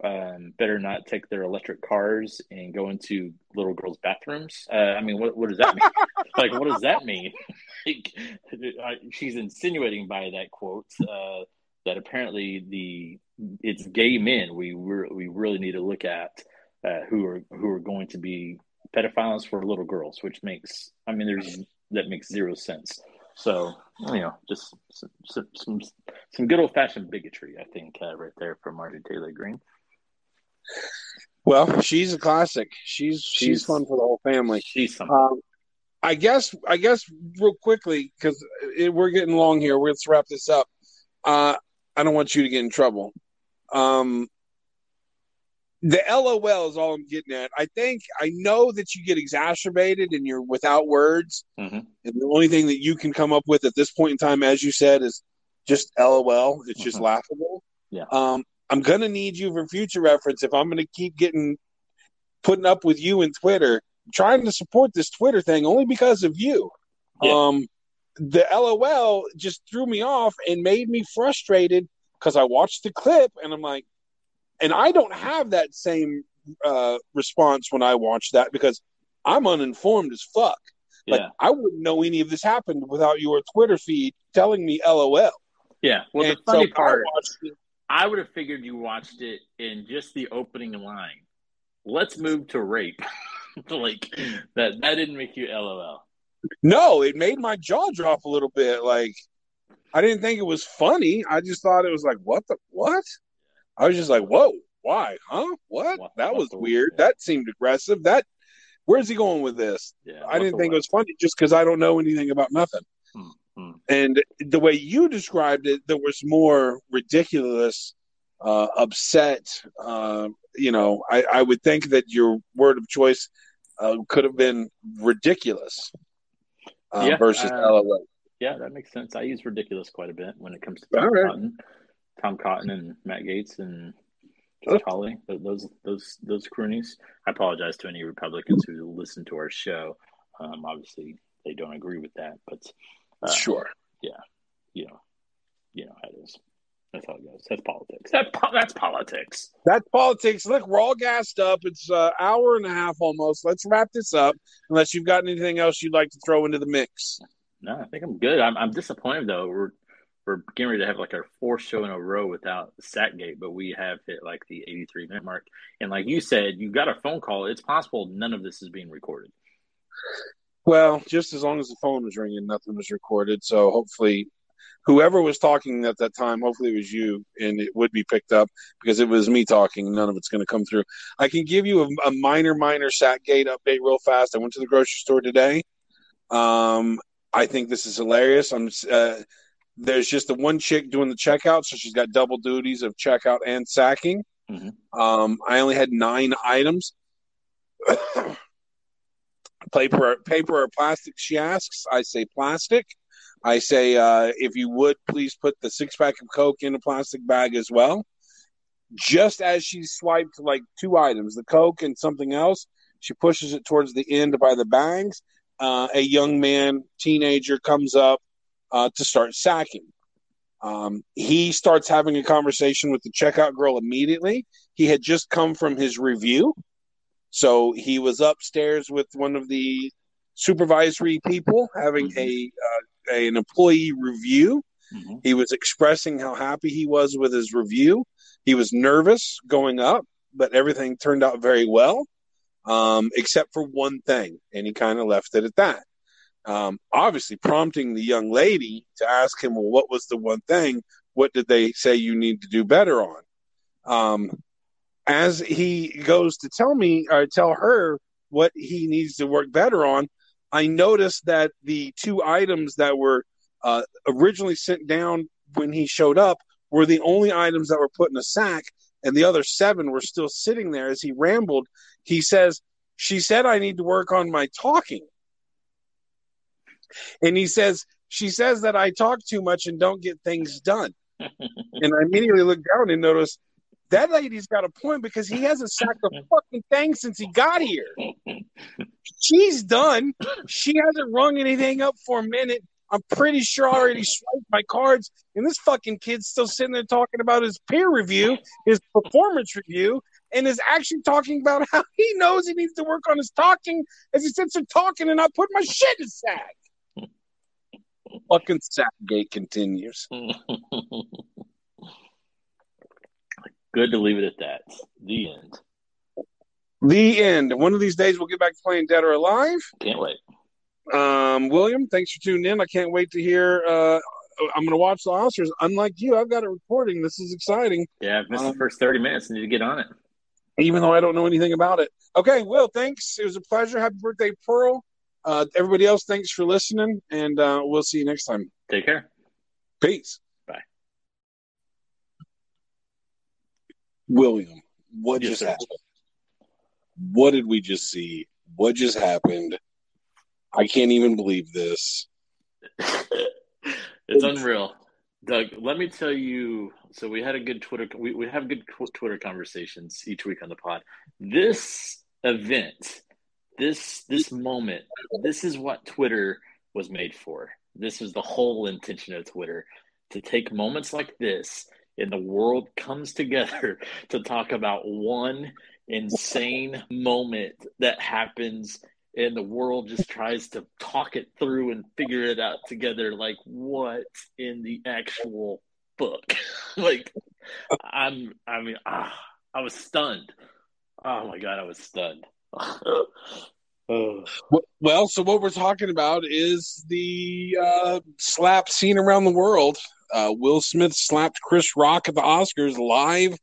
Speaker 3: um, better not take their electric cars and go into little girls' bathrooms. Uh, I mean, what what does that mean? *laughs* like, what does that mean? *laughs* like, I- she's insinuating by that quote uh, that apparently the it's gay men we we really need to look at uh, who are who are going to be pedophiles for little girls, which makes I mean there's that makes zero sense. So you know, just some some some, some good old fashioned bigotry, I think, uh, right there from Marjorie Taylor Greene.
Speaker 4: Well, she's a classic. She's she's,
Speaker 3: She's-
Speaker 4: fun for the whole family.
Speaker 3: She's something.
Speaker 4: Um, I guess I guess real quickly because we're getting long here. We're, Let's wrap this up. Uh, I don't want you to get in trouble. Um, the LOL is all I'm getting at. I think I know that you get exacerbated and you're without words,
Speaker 3: Mhm.
Speaker 4: and the only thing that you can come up with at this point in time, as you said, is just LOL. It's just
Speaker 3: Mhm.
Speaker 4: laughable.
Speaker 3: Yeah.
Speaker 4: Um, I'm gonna need you for future reference if I'm gonna keep getting putting up with you in Twitter trying to support this Twitter thing only because of you.
Speaker 3: Yeah.
Speaker 4: Um, the LOL just threw me off and made me frustrated because I watched the clip and I'm like, and I don't have that same uh, response when I watch that because I'm uninformed as fuck. Like
Speaker 3: Yeah,
Speaker 4: I wouldn't know any of this happened without your Twitter feed telling me LOL.
Speaker 3: yeah. Well,
Speaker 4: And
Speaker 3: the funny
Speaker 4: so
Speaker 3: part,
Speaker 4: watched it.
Speaker 3: I would have figured you watched it in just the opening line. Let's move to rape. *laughs* like that. That didn't make you LOL.
Speaker 4: No, it made my jaw drop a little bit. Like I didn't think it was funny. I just thought it was like, what the what? I was just like, whoa, why? Huh? What?
Speaker 3: What-
Speaker 4: that was weird.
Speaker 3: yeah.
Speaker 4: That seemed aggressive. That where's he going with this?
Speaker 3: Yeah,
Speaker 4: I didn't think
Speaker 3: the
Speaker 4: it was funny just because I don't know anything about nothing.
Speaker 3: Hmm, hmm.
Speaker 4: And the way you described it, there was more ridiculous, uh, upset. Uh, you know, I, I would think that your word of choice uh, could have been ridiculous uh,
Speaker 3: Yeah,
Speaker 4: versus
Speaker 3: uh,
Speaker 4: LOL.
Speaker 3: Yeah, that makes sense. I use ridiculous quite a bit when it comes to
Speaker 4: All right.
Speaker 3: Cotton, Tom Cotton, and Matt Gaetz, and Josh Hawley, those those those croonies. I apologize to any Republicans who listen to our show. Um, obviously, they don't agree with that, but uh,
Speaker 4: Sure.
Speaker 3: Yeah, you know, you know how it is. That's how it goes. That's politics. That po- that's politics.
Speaker 4: That's politics. Look, we're all gassed up. It's an hour and a half almost. Let's wrap this up. Unless you've got anything else you'd like to throw into the mix.
Speaker 3: No, I think I'm good. I'm I'm disappointed though. We're we're getting ready to have like our fourth show in a row without Sackgate, but we have hit like the 83 minute mark. And like you said, you got a phone call. It's possible none of this is being recorded.
Speaker 4: Well, just as long as the phone was ringing, nothing was recorded. So hopefully, whoever was talking at that time, hopefully it was you, and it would be picked up because it was me talking. None of it's going to come through. I can give you a, a minor, minor Sackgate update real fast. I went to the grocery store today. Um, I think this is hilarious. I'm. Uh, there's just the one chick doing the checkout, so she's got double duties of checkout and sacking.
Speaker 3: Mhm.
Speaker 4: Um, I only had nine items. *coughs* paper, paper or plastic? She asks. I say plastic. I say, uh, if you would, please put the six pack of Coke in a plastic bag as well. Just as she swiped like two items, the Coke and something else, she pushes it towards the end by the bags. Uh, a young man, teenager, comes up uh, to start sacking. Um, he starts having a conversation with the checkout girl immediately. He had just come from his review. So he was upstairs with one of the supervisory people having a, uh, a an employee review.
Speaker 3: Mhm.
Speaker 4: He was expressing how happy he was with his review. He was nervous going up, but everything turned out very well, um, except for one thing, and he kind of left it at that. Um, obviously, prompting the young lady to ask him, "Well, what was the one thing? What did they say you need to do better on?" Um, as he goes to tell me or tell her what he needs to work better on, I noticed that the two items that were uh, originally sent down when he showed up were the only items that were put in a sack, and the other seven were still sitting there. As he rambled, he says, "She said I need to work on my talking," and he says, "She says that I talk too much and don't get things done." *laughs* and I immediately looked down and noticed that lady's got a point because he hasn't sacked a fucking thing since he got here. She's done. She hasn't rung anything up for a minute. I'm pretty sure I already swiped my cards, and this fucking kid's still sitting there talking about his peer review, his performance review, and is actually talking about how he knows he needs to work on his talking as he sits there talking and not putting my shit in sack. Fucking Sackgate continues. *laughs*
Speaker 3: Good to leave it at that. The end.
Speaker 4: The end. One of these days, we'll get back to playing Dead or Alive.
Speaker 3: Can't wait.
Speaker 4: Um, William, thanks for tuning in. I can't wait to hear. Uh, I'm going to watch the Oscars. Unlike you, I've got it recording. This is exciting,
Speaker 3: Yeah, I've missed
Speaker 4: Um,
Speaker 3: the first 30 minutes. I Need to get on it.
Speaker 4: even though I don't know anything about it. Okay, Will, thanks. It was a pleasure. Happy birthday, Pearl. Uh, everybody else, thanks for listening, and uh, we'll see you next time.
Speaker 3: Take care.
Speaker 4: Peace.
Speaker 3: Bye.
Speaker 4: William, what
Speaker 3: Yes,
Speaker 4: just
Speaker 3: sir.
Speaker 4: happened? What did we just see? What just happened? I can't even believe this. *laughs*
Speaker 3: it's unreal. Doug, let me tell you. So we had a good Twitter. We, we have good Twitter conversations each week on the pod. This event, this this moment, this is what Twitter was made for. This is the whole intention of Twitter to take moments like this, and the world comes together *laughs* to talk about one insane moment that happens and the world just tries to talk it through and figure it out together like what in the actual book *laughs* like i'm i mean ah, i was stunned oh my god i was stunned. *laughs*
Speaker 4: Well, so what we're talking about is the uh, slap scene around the world. Uh, Will Smith slapped Chris Rock at the Oscars live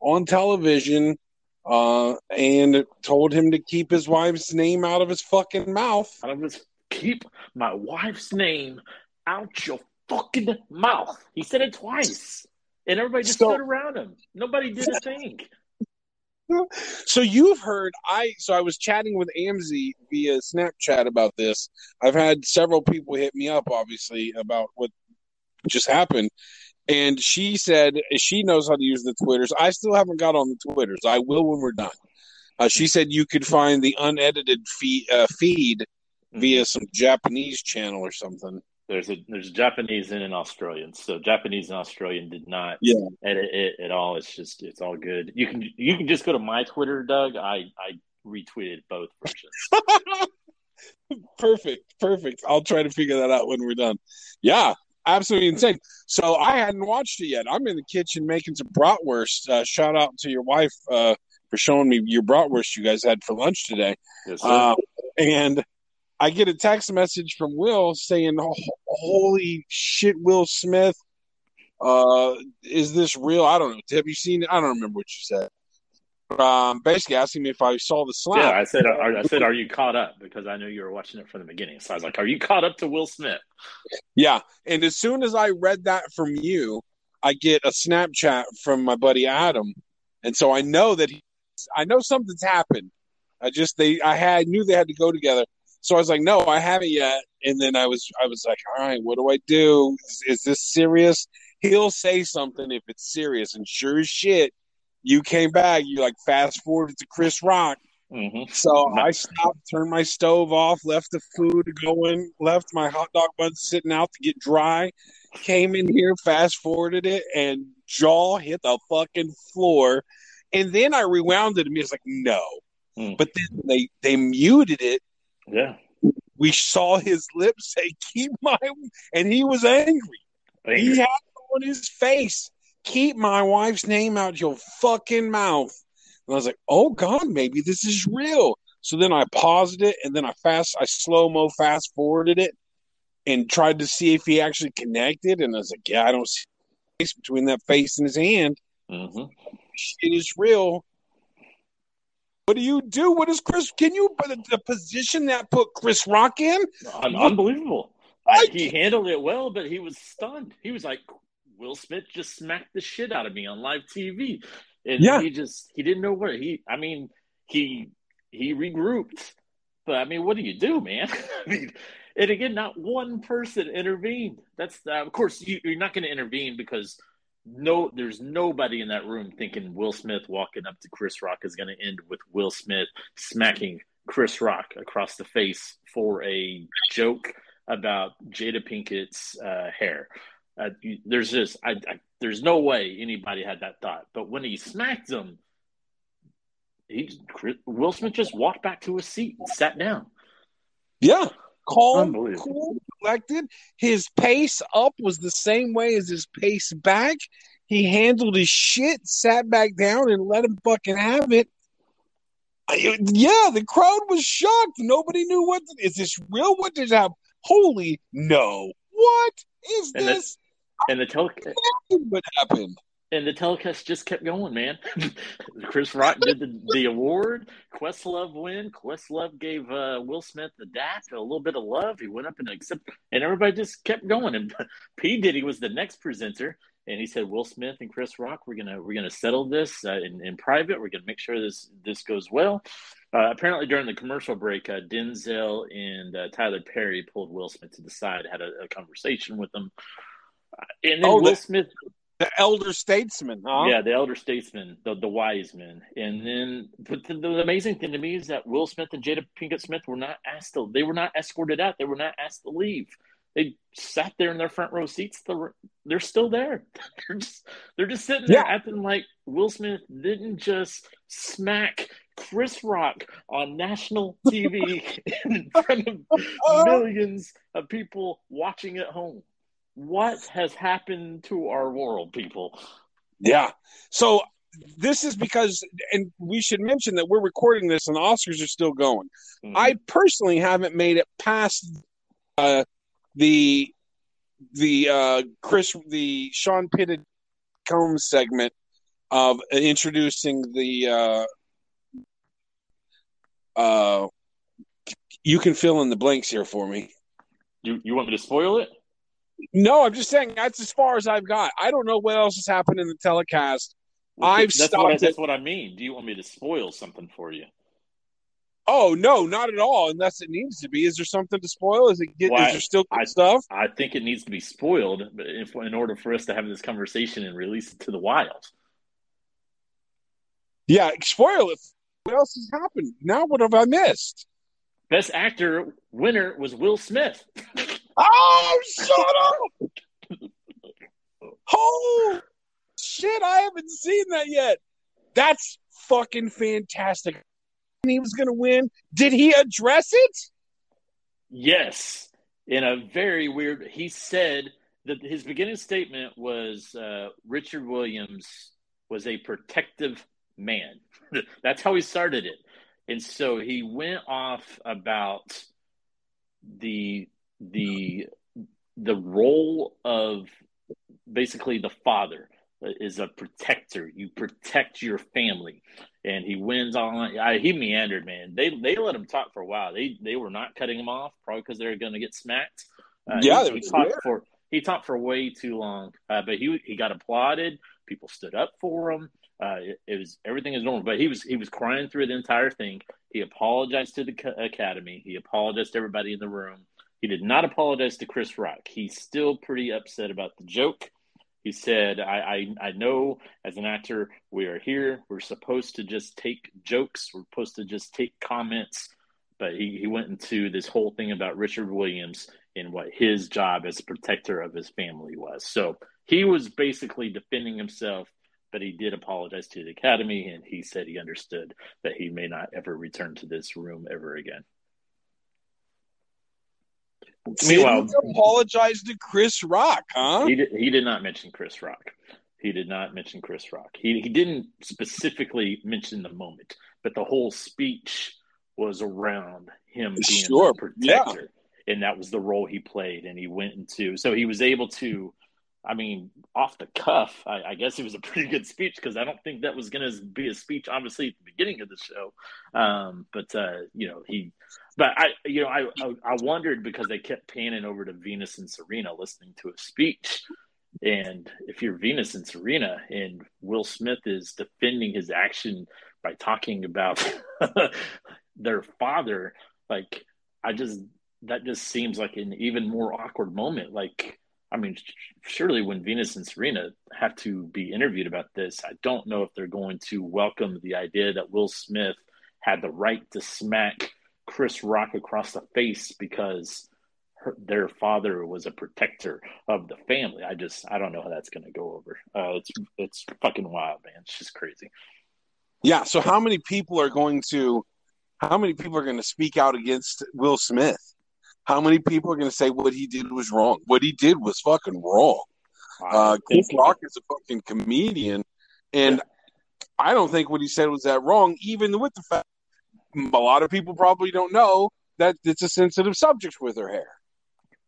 Speaker 4: on television uh, and told him to keep his wife's name out of his fucking mouth.
Speaker 3: I was keep my wife's name out your fucking mouth. He said it twice. And everybody just
Speaker 4: So-
Speaker 3: stood around him. Nobody did a thing.
Speaker 4: So you've heard I so I was chatting with Amzy via Snapchat about this. I've had several people hit me up obviously about what just happened. and she said she knows how to use the Twitters. I still haven't got on the Twitters. I will when we're done. Uh, she said you could find the unedited feed, uh, feed via some Japanese channel or something.
Speaker 3: There's a there's Japanese and an Australian. So Japanese and Australian did not
Speaker 4: Yeah.
Speaker 3: edit it at all. It's just it's all good. You can you can just go to my Twitter, Doug. I I retweeted both versions. *laughs*
Speaker 4: perfect, perfect. I'll try to figure that out when we're done. Yeah, absolutely insane. So I hadn't watched it yet. I'm in the kitchen making some bratwurst. Uh, shout out to your wife uh, for showing me your bratwurst you guys had for lunch today.
Speaker 3: Yes, sir.
Speaker 4: Uh, and I get a text message from Will saying, "Oh, "Holy shit, Will Smith! Uh, is this real? I don't know. Have you seen it? I don't remember what you said. Um, basically asking me if I saw the slap.
Speaker 3: yeah, I said are, I said are you caught up because I know you were watching it from the beginning. So I was like, are you caught up to Will Smith?
Speaker 4: Yeah. And as soon as I read that from you, I get a Snapchat from my buddy Adam. And so I know that he, I know something's happened. I just, they, I had, knew they had to go together. So I was like, no, I haven't yet. And then I was, I was like, all right, what do I do? Is, is this serious? He'll say something if it's serious. And sure as shit, you came back. You like fast forwarded to Chris Rock.
Speaker 3: Mm-hmm.
Speaker 4: So I stopped, turned my stove off, left the food going, left my hot dog buns sitting out to get dry, came in here, fast forwarded it, and jaw hit the fucking floor. And then I rewound it and he was like, no.
Speaker 3: Hmm.
Speaker 4: But then they, they muted it.
Speaker 3: Yeah.
Speaker 4: We saw his lips say, keep my, and he was angry. He had on his face, keep my wife's name out your fucking mouth. And I was like, oh God, maybe this is real. So then I paused it and then I fast, I slow mo fast forwarded it and tried to see if he actually connected. And I was like, yeah, I don't see space between that face and his hand.
Speaker 3: hmm
Speaker 4: Shit is real. What do you do? What is Chris? Can you put the position that put Chris Rock in?
Speaker 3: Un- unbelievable. I, he handled it well, but he was stunned. He was like, Will Smith just smacked the shit out of me on live TV. And
Speaker 4: Yeah.
Speaker 3: he just he didn't know where he I mean, he he regrouped. But I mean, what do you do, man? *laughs* I mean, and again, not one person intervened. That's uh, of course you, you're not going to intervene because no, there's nobody in that room thinking Will Smith walking up to Chris Rock is going to end with Will Smith smacking Chris Rock across the face for a joke about Jada Pinkett's uh, hair. Uh, you, there's just, I, I, there's no way anybody had that thought. But when he smacked him, he Chris, Will Smith just walked back to his seat and sat down.
Speaker 4: Yeah. Calm, cool, collected. His pace up was the same way as his pace back. He handled his shit, sat back down, and let him fucking have it. Yeah, the crowd was shocked. Nobody knew what is this real? What did happen? Holy no! What is
Speaker 3: And
Speaker 4: this?
Speaker 3: And the tele-
Speaker 4: What happened?
Speaker 3: And the telecast just kept going, man. *laughs* Chris Rock did the, the award. Questlove win. Questlove gave uh, Will Smith the dap, a little bit of love. He went up and accepted, and everybody just kept going. And *laughs* P Diddy was the next presenter, and he said, "Will Smith and Chris Rock, we're gonna we're gonna settle this uh, in, in private. We're gonna make sure this this goes well." Uh, apparently, during the commercial break, uh, Denzel and uh, Tyler Perry pulled Will Smith to the side, had a, a conversation with him, Uh, and then
Speaker 4: Oh,
Speaker 3: Will Smith
Speaker 4: The elder statesman, huh?
Speaker 3: yeah, the elder statesman, the the wise men, and then but the, the amazing thing to me is that Will Smith and Jada Pinkett Smith were not asked to. They were not escorted out. They were not asked to leave. They sat there in their front row seats. They're, they're still there. *laughs* They're just they're just sitting there
Speaker 4: Yeah.
Speaker 3: acting like Will Smith didn't just smack Chris Rock on national TV *laughs* in front of *laughs* millions of people watching at home. What has happened to our world, people?
Speaker 4: Yeah. So this is because, and we should mention that we're recording this and the Oscars are still going.
Speaker 3: Mhm.
Speaker 4: I personally haven't made it past uh, the the uh, Chris the Sean Diddy Combs segment of introducing the uh, uh, you can fill in the blanks here for me.
Speaker 3: You you want me to spoil it?
Speaker 4: No, I'm just saying that's as far as I've got. I don't know what else has happened in the telecast. I've
Speaker 3: that's
Speaker 4: stopped
Speaker 3: what I, that's what I mean. Do you want me to spoil something for you?
Speaker 4: Oh no, not at all. Unless it needs to be. Is there something to spoil? Is it get?
Speaker 3: Why,
Speaker 4: is there still
Speaker 3: I-
Speaker 4: stuff?
Speaker 3: I think it needs to be spoiled, but if, in order for us to have this conversation and release it to the wild.
Speaker 4: Yeah, spoil it. What else has happened? Now what have I missed?
Speaker 3: Best actor winner was Will Smith. *laughs*
Speaker 4: Oh, shut up! Oh shit! I haven't seen that yet. That's fucking fantastic. He was gonna win. Did he address it?
Speaker 3: Yes, in a very weird. He said that his beginning statement was uh, Richard Williams was a protective man. *laughs* That's how he started it, and so he went off about the the the role of basically the father is a protector. You protect your family, and he wins on. I, he meandered, man. They they let him talk for a while. They they were not cutting him off, probably because they were going to get smacked. Uh,
Speaker 4: Yeah,
Speaker 3: he, he talked for he talked for way too long. Uh, but he he got applauded. People stood up for him. Uh, it, it was everything is normal, but he was he was crying through the entire thing. He apologized to the academy. He apologized to everybody in the room. He did not apologize to Chris Rock. He's still pretty upset about the joke. He said, I, I, I know as an actor, we are here. We're supposed to just take jokes. We're supposed to just take comments. But he, he went into this whole thing about Richard Williams and what his job as a protector of his family was. So he was basically defending himself, but he did apologize to the Academy and he said he understood that he may not ever return to this room ever again. Meanwhile-
Speaker 4: apologize to Chris Rock, huh?
Speaker 3: He did, he did not mention Chris Rock. He did not mention Chris Rock. He he didn't specifically mention the moment, but the whole speech was around him being
Speaker 4: Sure,
Speaker 3: a protector, and that was the role he played. And he went into so he was able to. I mean, off the cuff, I, I guess it was a pretty good speech because I don't think that was going to be a speech, obviously, at the beginning of the show. Um, but uh, you know, he, but I, you know, I, I, I wondered because they kept panning over to Venus and Serena listening to a speech, and if you're Venus and Serena, and Will Smith is defending his action by talking about *laughs* their father, like I just that just seems like an even more awkward moment. Like, I mean, surely when Venus and Serena have to be interviewed about this, I don't know if they're going to welcome the idea that Will Smith had the right to smack Chris Rock across the face because her, their father was a protector of the family. I just I don't know how that's going to go over. Uh, it's it's fucking wild, man. It's just crazy.
Speaker 4: Yeah. So how many people are going to? How many people are going to speak out against Will Smith? How many people are going to say what he did was wrong? What he did was fucking wrong. Uh,
Speaker 3: I
Speaker 4: Chris Rock is a fucking comedian, and I don't think what he said was that wrong. Even with the fact a lot of people probably don't know that it's a sensitive subject with her hair.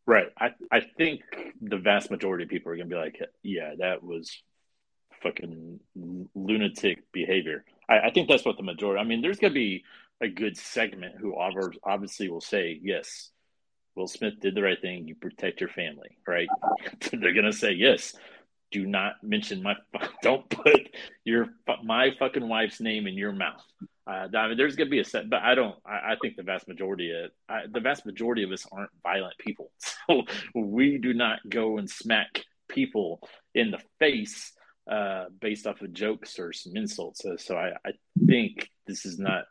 Speaker 3: Right. I, I think the vast majority of people are going to be like, yeah, that was fucking lunatic behavior. I, I think that's what the majority, I mean, there's going to be a good segment who obviously will say, yes, Will Smith did the right thing. You protect your family, right? *laughs* They're to say, yes, do not mention my, *laughs* don't put your, my fucking wife's name in your mouth. Uh, I mean, there's to be a set, but I don't. I, I think the vast majority of I, the vast majority of us aren't violent people, *laughs* so we do not go and smack people in the face uh, based off of jokes or some insults. So, so I, I think this is not.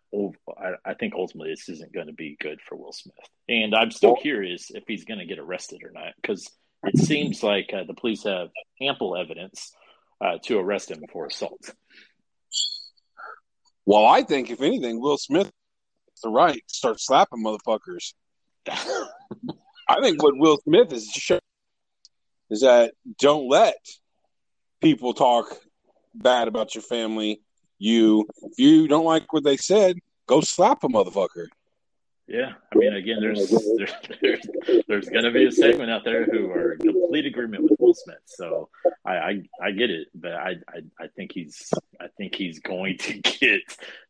Speaker 3: I, I think ultimately this isn't going to be good for Will Smith, and I'm still curious if he's going to get arrested or not because it seems like uh, the police have ample evidence uh, to arrest him for assault.
Speaker 4: Well, I think if anything, Will Smith the right start slapping motherfuckers. *laughs* I think what Will Smith is showing is that don't let people talk bad about your family. You, if you don't like what they said, go slap a motherfucker.
Speaker 3: Yeah, I mean, again, there's there's there's, there's going to be a segment out there who are in complete agreement with Will Smith. So I I, I get it, but I, I I think he's I think he's going to *laughs* get.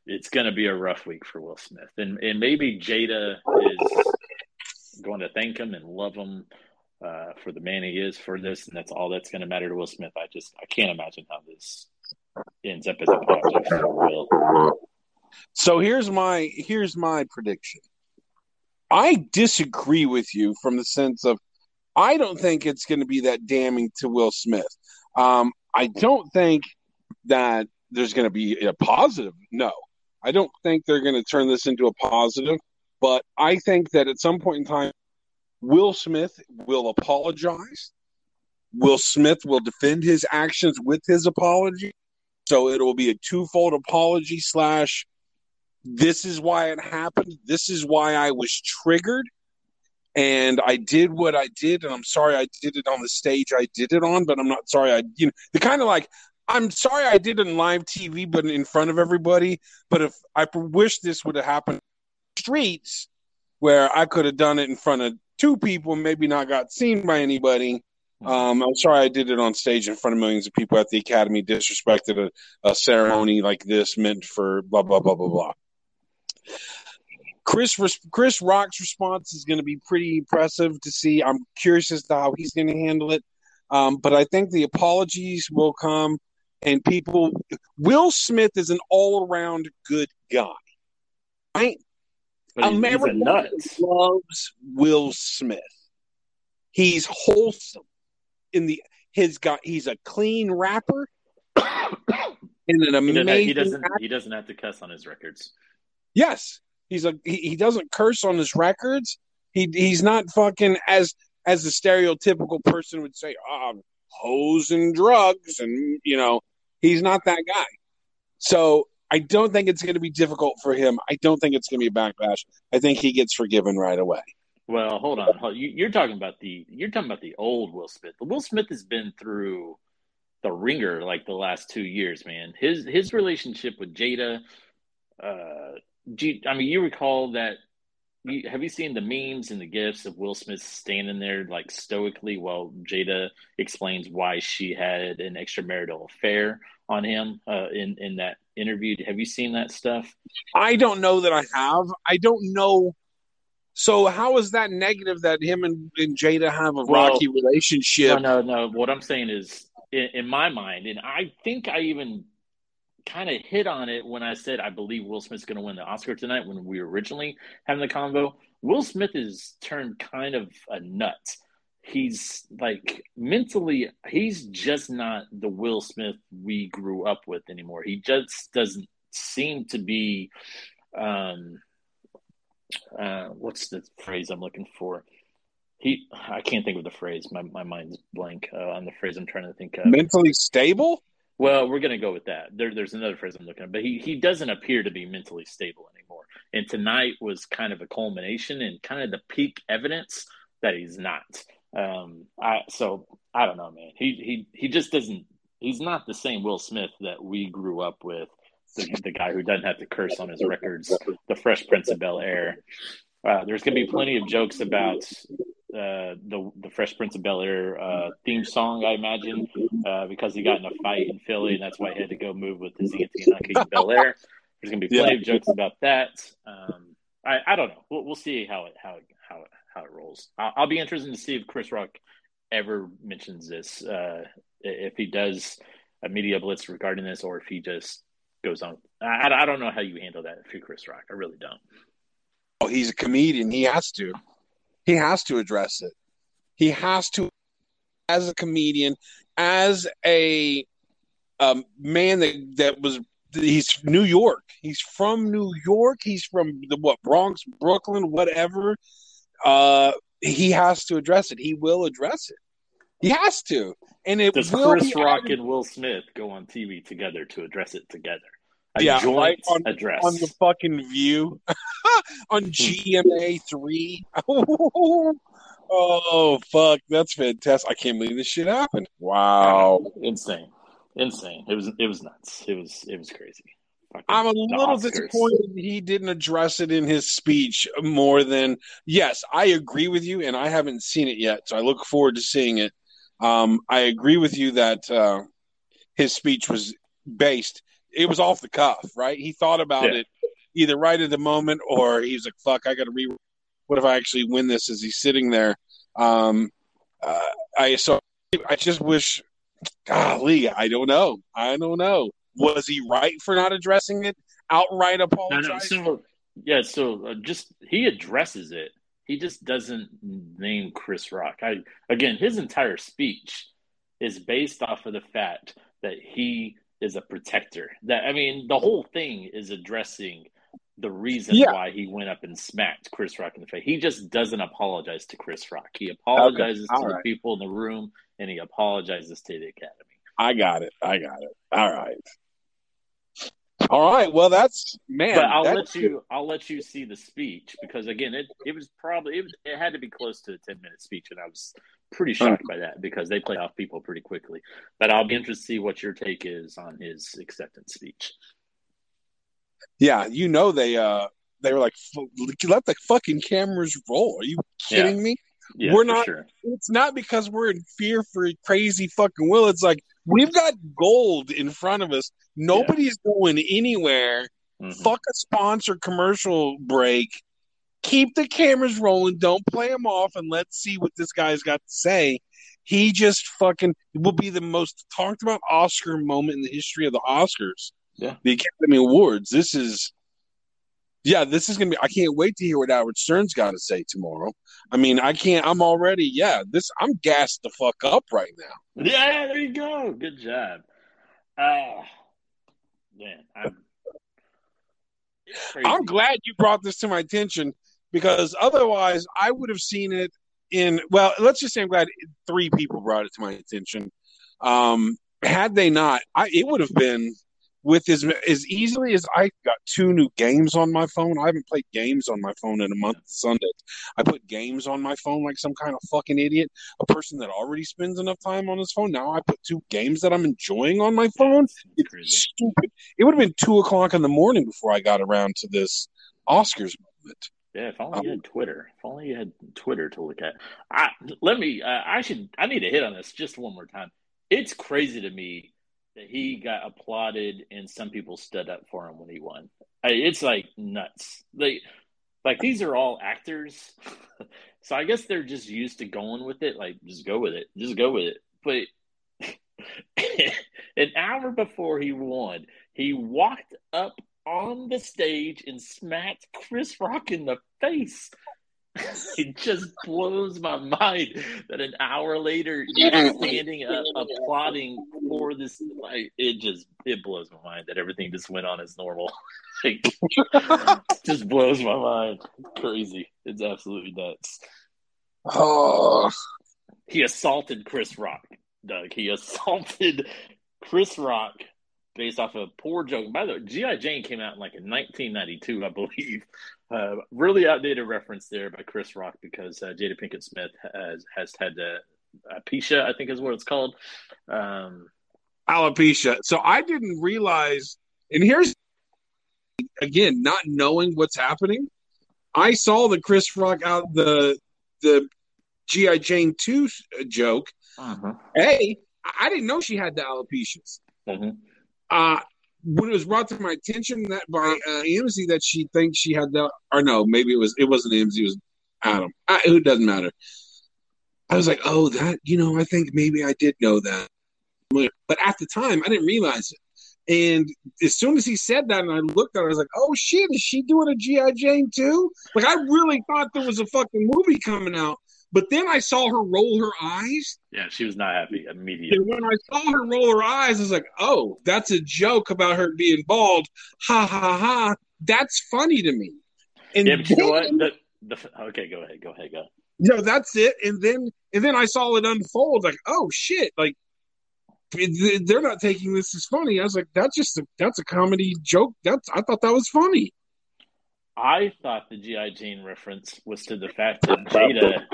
Speaker 3: It's going to be a rough week for Will Smith, and and maybe Jada is going to thank him and love him uh, for the man he is for this, and that's all that's going to matter to Will Smith. I just I can't imagine how this ends up as a positive for Will.
Speaker 4: So here's my here's my prediction. I disagree with you from the sense of I don't think it's going to be that damning to Will Smith. Um, I don't think that there's going to be a positive. No, I don't think they're going to turn this into a positive. But I think that at some point in time, Will Smith will apologize. Will Smith will defend his actions with his apology. So it will be a twofold apology slash this is why it happened. This is why I was triggered. And I did what I did, and I'm sorry I did it on the stage I did it on, but I'm not sorry I you know the kind of like I'm sorry I did it on live TV, but in front of everybody. But if I wish this would have happened streets where I could have done it in front of two people, maybe not got seen by anybody. Um, I'm sorry I did it on stage in front of millions of people at the Academy, disrespected a, a ceremony like this meant for blah blah blah blah blah. Chris Chris Rock's response is going to be pretty impressive to see. I'm curious as to how he's going to handle it. Um, but I think the apologies will come, and people. Will Smith is an all around good guy, right?
Speaker 3: But he's, he's a
Speaker 4: America
Speaker 3: nuts.
Speaker 4: loves Will Smith. He's wholesome in the his got. He's a clean rapper *coughs* and an
Speaker 3: He
Speaker 4: amazing.
Speaker 3: doesn't, he doesn't.
Speaker 4: actor.
Speaker 3: He doesn't have to cuss on his records.
Speaker 4: Yes, he's a he, he doesn't curse on his records. He he's not fucking as as the stereotypical person would say, ah, hoes and drugs, and you know, he's not that guy. So I don't think it's going to be difficult for him. I don't think it's going to be a backlash. I think he gets forgiven right away.
Speaker 3: Well, hold on. You, you're talking about the you're talking about the old Will Smith. The Will Smith has been through the ringer like the last two years, man. His his relationship with Jada. Uh, do you- I mean, you recall that? You, have you seen the memes and the gifs of Will Smith standing there like stoically while Jada explains why she had an extramarital affair on him uh, in in that interview? Have you seen that stuff?
Speaker 4: I don't know that I have. I don't know. So how is that negative that him and, and Jada have a
Speaker 3: Well,
Speaker 4: rocky relationship?
Speaker 3: No, no, no. What I'm saying is, in, in my mind, and I think I even kind of hit on it when I said I believe Will Smith's going to win the Oscar tonight when we were originally having the convo. Will Smith is turned kind of a nut. He's like mentally, he's just not the Will Smith we grew up with anymore. He just doesn't seem to be. Um, uh, what's the phrase I'm looking for? He, I can't think of the phrase. My my mind's blank uh, on the phrase I'm trying to think of.
Speaker 4: Mentally stable?
Speaker 3: Well, we're going to go with that. There, there's another phrase I'm looking at, but he, he doesn't appear to be mentally stable anymore. And tonight was kind of a culmination and kind of the peak evidence that he's not. Um, I so I don't know, man. He he he just doesn't. He's not the same Will Smith that we grew up with. The, the guy who doesn't have to curse on his records, the Fresh Prince of Bel Air. Uh, there's going to be plenty of jokes about uh, the the Fresh Prince of Bel Air uh, theme song, I imagine, uh, because he got in a fight in Philly, and that's why he had to go move with his auntie and uncle in Bel Air. There's going to be plenty of jokes about that. Um, I, I don't know. We'll, we'll see how it how it, how it, how it rolls. I'll, I'll be interested to see if Chris Rock ever mentions this, uh, if he does a media blitz regarding this, or if he just goes on. I, I don't know how you handle that if you're Chris Rock. I really don't.
Speaker 4: Oh, he's a comedian. He has to. He has to address it. He has to, as a comedian, as a um, man that that was. He's New York. He's from New York. He's from the what Bronx, Brooklyn, whatever. Uh, he has to address it. He will address it. He has to, and it
Speaker 3: Does
Speaker 4: will
Speaker 3: Chris Rock
Speaker 4: added
Speaker 3: and Will Smith go on TV together to address it together? A
Speaker 4: Yeah,
Speaker 3: joint
Speaker 4: like on-
Speaker 3: address.
Speaker 4: on the fucking View, *laughs* on GMA three. *laughs* oh fuck, that's fantastic! I can't believe this shit happened. Wow,
Speaker 3: insane, insane. It was it was nuts. It was it was crazy.
Speaker 4: I'm a little
Speaker 3: Oscars.
Speaker 4: disappointed he didn't address it in his speech more than yes. I agree with you, and I haven't seen it yet, so I look forward to seeing it. Um, I agree with you that uh, his speech was based. It was off the cuff, right? He thought about
Speaker 3: Yeah.
Speaker 4: it either right at the moment, or he's like, "Fuck, I got to re." What if I actually win this? As he's sitting there, um, uh, I so I just wish. Golly, I don't know. I don't know. Was he right for not addressing it? outright
Speaker 3: No,
Speaker 4: apologize.
Speaker 3: no. So yeah, so uh, just he addresses it. He just doesn't name Chris Rock. I again, his entire speech is based off of the fact that he is a protector. That I mean, the whole thing is addressing the reason
Speaker 4: Yeah.
Speaker 3: why he went up and smacked Chris Rock in the face. He just doesn't apologize to Chris Rock. He apologizes
Speaker 4: all
Speaker 3: to the people in the room and he apologizes to the academy.
Speaker 4: I got it. I got it. All right. All right. Well, that's man.
Speaker 3: but I'll let you. I'll let you see the speech because again, it it was probably it, was, it had to be close to a ten minute speech, and I was pretty shocked by that because they play off people pretty quickly. But I'll be interested to see what your take is on his acceptance speech.
Speaker 4: Yeah, you know they uh they were like "F- let the fucking cameras roll. Are you kidding me?
Speaker 3: Yeah,
Speaker 4: We're not-
Speaker 3: sure.
Speaker 4: It's not because we're in fear for crazy fucking will. It's like we've got gold in front of us. Nobody's going anywhere.
Speaker 3: Mhm.
Speaker 4: Fuck a sponsor commercial break. Keep the cameras rolling. Don't play them off, and let's see what this guy's got to say. He just fucking will be the most talked about Oscar moment in the history of the Oscars.
Speaker 3: Yeah.
Speaker 4: the Academy Awards. This is, yeah, this is gonna be. I can't wait to hear what Howard Stern's got to say tomorrow. I mean, I can't. I'm already. Yeah, this. I'm gassed the fuck up right now.
Speaker 3: Yeah, there you go. Good job. Uh, man, I'm.
Speaker 4: I'm glad you brought this to my attention because otherwise I would have seen it in well, let's just say I'm glad three people brought it to my attention. Um, had they not, I it would have been with as as easily as I got two new games on my phone. I haven't played games on my phone in a month. Sunday, I put games on my phone like some kind of fucking idiot. A person that already spends enough time on his phone. Now I put two games that I'm enjoying on my phone.
Speaker 3: It's crazy.
Speaker 4: Stupid. It would have been two o'clock in the morning before I got around to this Oscars moment.
Speaker 3: Yeah, if only you had Twitter. If only you had Twitter to look at. I let me. Uh, I should. I need to hit on this just one more time. It's crazy to me he got applauded and some people stood up for him when he won. I, it's like nuts. Like, like these are all actors, *laughs* so I guess they're just used to going with it. Like, just go with it. Just go with it. But *laughs* an hour before he won, he walked up on the stage and smacked Chris Rock in the face. *laughs* it just blows my mind that an hour later *laughs* you're standing up applauding for this. Like it just it blows my mind that everything just went on as normal. *laughs* like, just blows my mind. Crazy. It's absolutely nuts.
Speaker 4: Oh,
Speaker 3: He assaulted Chris Rock, Doug. He assaulted Chris Rock based off a poor joke. By the way, G.I. Jane came out in like in 1992, I believe. Uh, really outdated reference there by Chris Rock because uh, Jada Pinkett Smith has, has had uh, alopecia, I think is what it's called. Um,
Speaker 4: alopecia. So I didn't realize, and here's again, not knowing what's happening. I saw the Chris Rock out the the GI Jane two joke. Hey, I didn't know she had the alopecias.
Speaker 3: Mhm.
Speaker 4: Uh when it was brought to my attention that by uh, that she thinks she had the, or no, maybe it was it wasn't Emzy, it was Adam. Uh, it doesn't matter. I was like, oh, that you know, I think maybe I did know that, but at the time I didn't realize it. And as soon as he said that, and I looked at it, I was like, "Oh shit, is she doing a GI Jane too?" Like I really thought there was a fucking movie coming out, but then I saw her roll her eyes,
Speaker 3: Yeah, she was not happy immediately.
Speaker 4: and when I saw her roll her eyes, I was like, "Oh, that's a joke about her being bald." Ha ha ha! That's funny to me. And
Speaker 3: Yeah, but you know what? The, the, okay, go ahead. Go ahead. Go.
Speaker 4: no, that's it. And then and then I saw it unfold. Like, oh shit! Like they're not taking this as funny. I was like, that's just a, that's a comedy joke. That's I thought that was funny.
Speaker 3: I thought the GI Jane reference was to the fact that Jada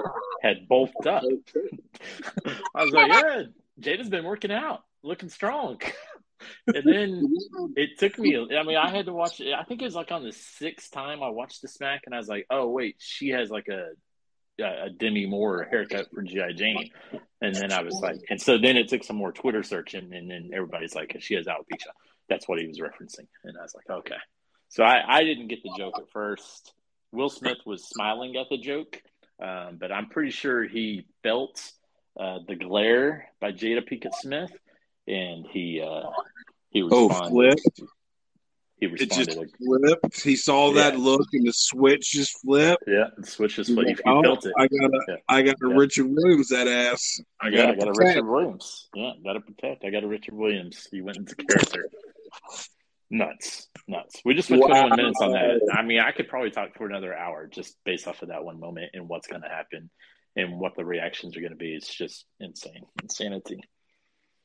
Speaker 3: had bulked up. *laughs* I was like, yeah, Jada's been working out, looking strong. *laughs* and then it took me. I mean, I had to watch. it. I think it was like on the sixth time I watched the smack, and I was like, oh wait, she has like a a Demi Moore haircut for GI Jane. And then I was like, and so then it took some more Twitter searching, and then everybody's like, she has alopecia. That's what he was referencing, and I was like, okay. So I, I didn't get the joke at first. Will Smith was smiling at the joke, um, but I'm pretty sure he felt uh, the glare by Jada Pinkett Smith, and he uh, he
Speaker 4: Oh,
Speaker 3: responded. he
Speaker 4: It
Speaker 3: responded.
Speaker 4: just flipped. He saw that look, and the switch just flipped.
Speaker 3: yeah, the switch just flipped.
Speaker 4: like, "Oh,
Speaker 3: felt it.
Speaker 4: I got a,
Speaker 3: Yeah.
Speaker 4: I got a
Speaker 3: Yeah.
Speaker 4: Richard Williams that ass. I
Speaker 3: yeah,
Speaker 4: got
Speaker 3: I got a Richard Williams. Yeah, got to protect. I got a Richard Williams. He went into character. Nuts, nuts. We just went
Speaker 4: Wow.
Speaker 3: 21 minutes on that. I mean, I could probably talk for another hour just based off of that one moment and what's going to happen and what the reactions are going to be. It's just insane, insanity.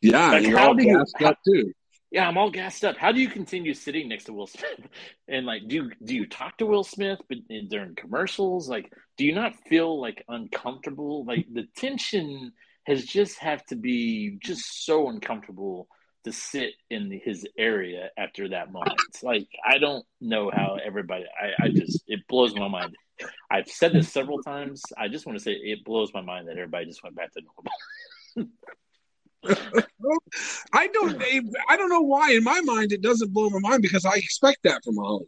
Speaker 4: Yeah,
Speaker 3: Like,
Speaker 4: you're all
Speaker 3: you-
Speaker 4: gassed up too.
Speaker 3: Yeah, I'm all gassed up. How do you continue sitting next to Will Smith? *laughs* And like, do you do you talk to Will Smith but during commercials? Like, do you not feel like uncomfortable? Like the tension has just have to be just so uncomfortable to sit in his area after that moment. It's Like, I don't know how everybody. I, I just it blows my mind. I've said this several times. I just want to say it blows my mind that everybody just went back to normal. *laughs*
Speaker 4: I don't. I don't know why. In my mind, it doesn't blow my mind because I expect that from Mahomes.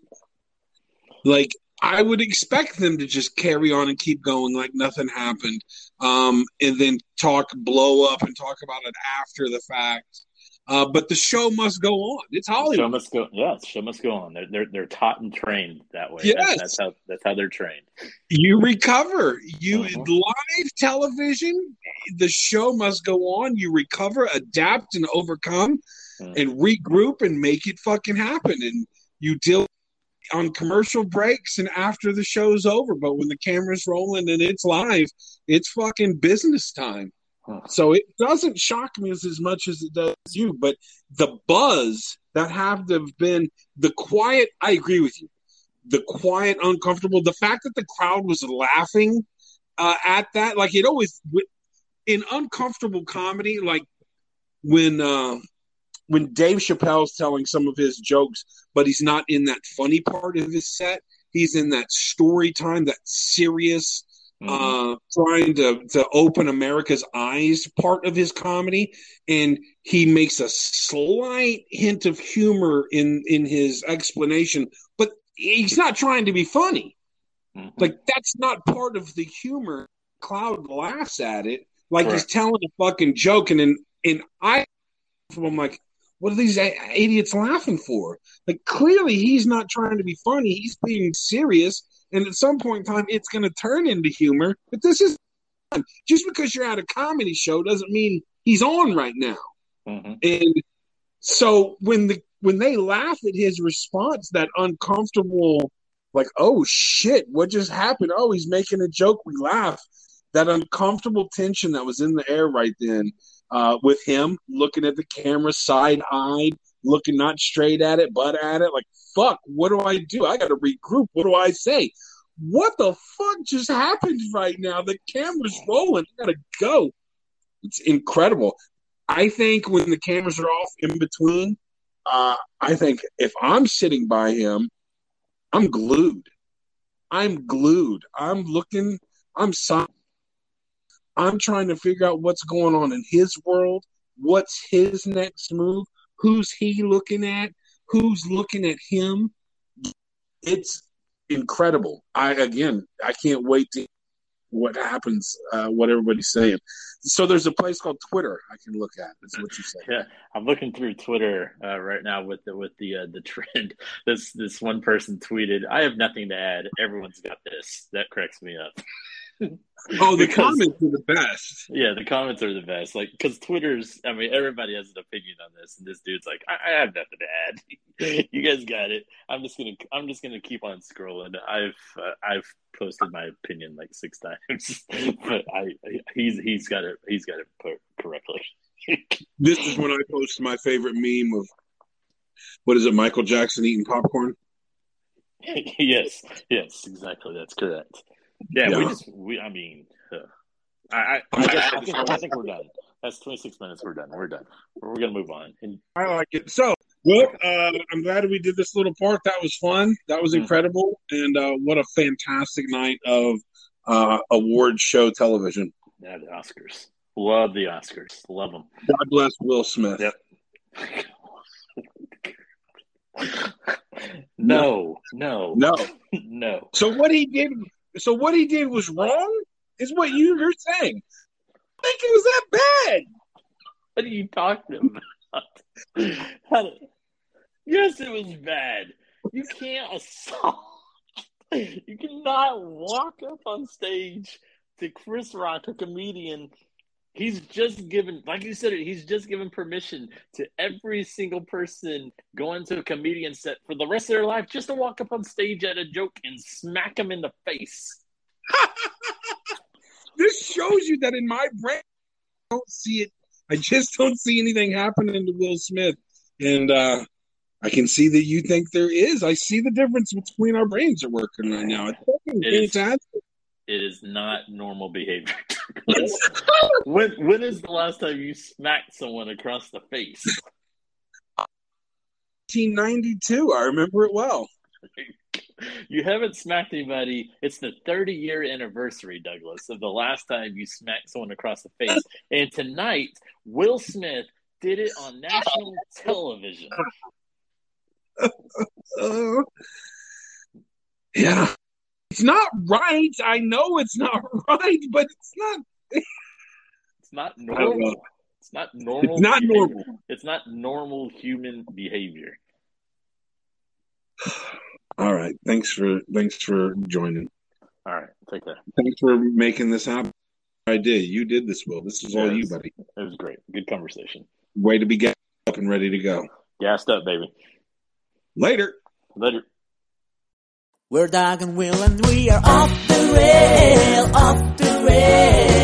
Speaker 4: Like I would expect them to just carry on and keep going like nothing happened, um, and then talk blow up and talk about it after the fact. Uh, but the show must go on. It's
Speaker 3: Show
Speaker 4: Hollywood.
Speaker 3: must go. Yeah, show must go on. They're they're, they're taught and trained that way.
Speaker 4: Yes.
Speaker 3: That's, that's how that's how they're trained.
Speaker 4: You recover. You
Speaker 3: Mhm.
Speaker 4: live television. The show must go on. You recover, adapt, and overcome,
Speaker 3: Mhm.
Speaker 4: and regroup and make it fucking happen. And you deal on commercial breaks and after the show's over. But when the camera's rolling and it's live, it's fucking business time. So it doesn't shock me as, as much as it does you. But the buzz that have to have been the quiet, I agree with you. The quiet, uncomfortable, the fact that the crowd was laughing uh, at that, like it always in uncomfortable comedy, like when uh, when Dave Chappelle's telling some of his jokes, but he's not in that funny part of his set. He's in that story time, that serious,
Speaker 3: Mhm.
Speaker 4: uh, trying to to open America's eyes part of his comedy, and he makes a slight hint of humor in in his explanation, but he's not trying to be funny.
Speaker 3: Mhm.
Speaker 4: Like that's not part of the humor. Cloud laughs at it like he's telling a fucking joke, and and, and I, I'm like, what are these idiots laughing for? Like clearly he's not trying to be funny. He's being serious, and at some point in time, it's going to turn into humor. But this is just because you're at a comedy show doesn't mean he's on right now.
Speaker 3: Mhm.
Speaker 4: And so when the when they laugh at his response, that uncomfortable, like, oh shit, what just happened? Oh, he's making a joke. We laugh. That uncomfortable tension that was in the air right then, uh, with him looking at the camera side eyed, looking not straight at it, but at it, like, fuck, what do I do? I got to regroup. What do I say? What the fuck just happened right now? The camera's rolling. I gotta go. It's incredible. I think when the cameras are off in between, uh, I think if I'm sitting by him, I'm glued. I'm glued. I'm looking. I'm si- I'm trying to figure out what's going on in his world. What's his next move? Who's he looking at? Who's looking at him? It's incredible. I again, I can't wait to what happens. Uh, what everybody's saying. So there's a place called Twitter I can look at. Is what you say. *laughs*
Speaker 3: Yeah, I'm looking through Twitter uh, right now with the with the uh, the trend. *laughs* This this one person tweeted, "I have nothing to add. Everyone's got this." That cracks me up.
Speaker 4: Oh, the
Speaker 3: Because-
Speaker 4: comments are the best.
Speaker 3: Yeah, the comments are the best. Like, because Twitter's, I mean, everybody has an opinion on this, and this dude's like, I, I have nothing to add. *laughs* you guys got it. I'm just gonna, I'm just gonna keep on scrolling. I've, uh, I've posted my opinion like six times, *laughs* but I, he's, he's got it, he's got it put correctly. *laughs*
Speaker 4: This is when I post my favorite meme of what is it? Michael Jackson eating popcorn.
Speaker 3: yes, yes, exactly. That's correct. Yeah, we just, we, I mean, uh, I, I, I, guess, I, think, I think we're done. That's 26 minutes. We're done. We're done. We're gonna move on. And
Speaker 4: I like it. So, well, uh, I'm glad we did this little part. That was fun. That was
Speaker 3: Mhm.
Speaker 4: incredible. And uh, what a fantastic night of uh, award show television.
Speaker 3: yeah, the Oscars. Love the Oscars. Love them.
Speaker 4: God bless Will Smith.
Speaker 3: Yep. *laughs* no, no,
Speaker 4: No. *laughs*
Speaker 3: no.
Speaker 4: So what he did. So what he did was wrong. Is what you're saying. I think it was that bad.
Speaker 3: What are you talking about? Yes, it was bad. You can't assault. You cannot walk up on stage to Chris Rock, a comedian. He's just given, like you said, he's just given permission to every single person going to a comedian set for the rest of their life just to walk up on stage at a joke and smack him in the face. *laughs*
Speaker 4: this shows you that in my brain, I don't see it. I just don't see anything happening to Will Smith. And uh, I can see that you think there is. I see the difference between our brains are working right now. It's
Speaker 3: It is.
Speaker 4: fantastic.
Speaker 3: It is not normal behavior. *laughs* *laughs* when when is the last time you smacked someone across the face?
Speaker 4: 1992. I remember it well.
Speaker 3: You haven't smacked anybody. It's the 30 year anniversary, Douglas, of the last time you smacked someone across the face. And tonight, Will Smith did it on national television. *laughs*
Speaker 4: Uh, yeah. It's not right. I know it's not *laughs* right, but it's not.
Speaker 3: It's not normal. It's not normal.
Speaker 4: It's not
Speaker 3: behavior.
Speaker 4: normal.
Speaker 3: It's not normal human behavior. *sighs*
Speaker 4: All right. Thanks for thanks for joining.
Speaker 3: All right, take care.
Speaker 4: Thanks for making this happen. I did. You did this, Will. This is all you, buddy.
Speaker 3: It was great. Good conversation.
Speaker 4: Way to be gassed up and ready to go.
Speaker 3: Gassed up, baby.
Speaker 4: Later.
Speaker 3: Later.
Speaker 1: We're Doug and Will and we are off the rail, off the rail.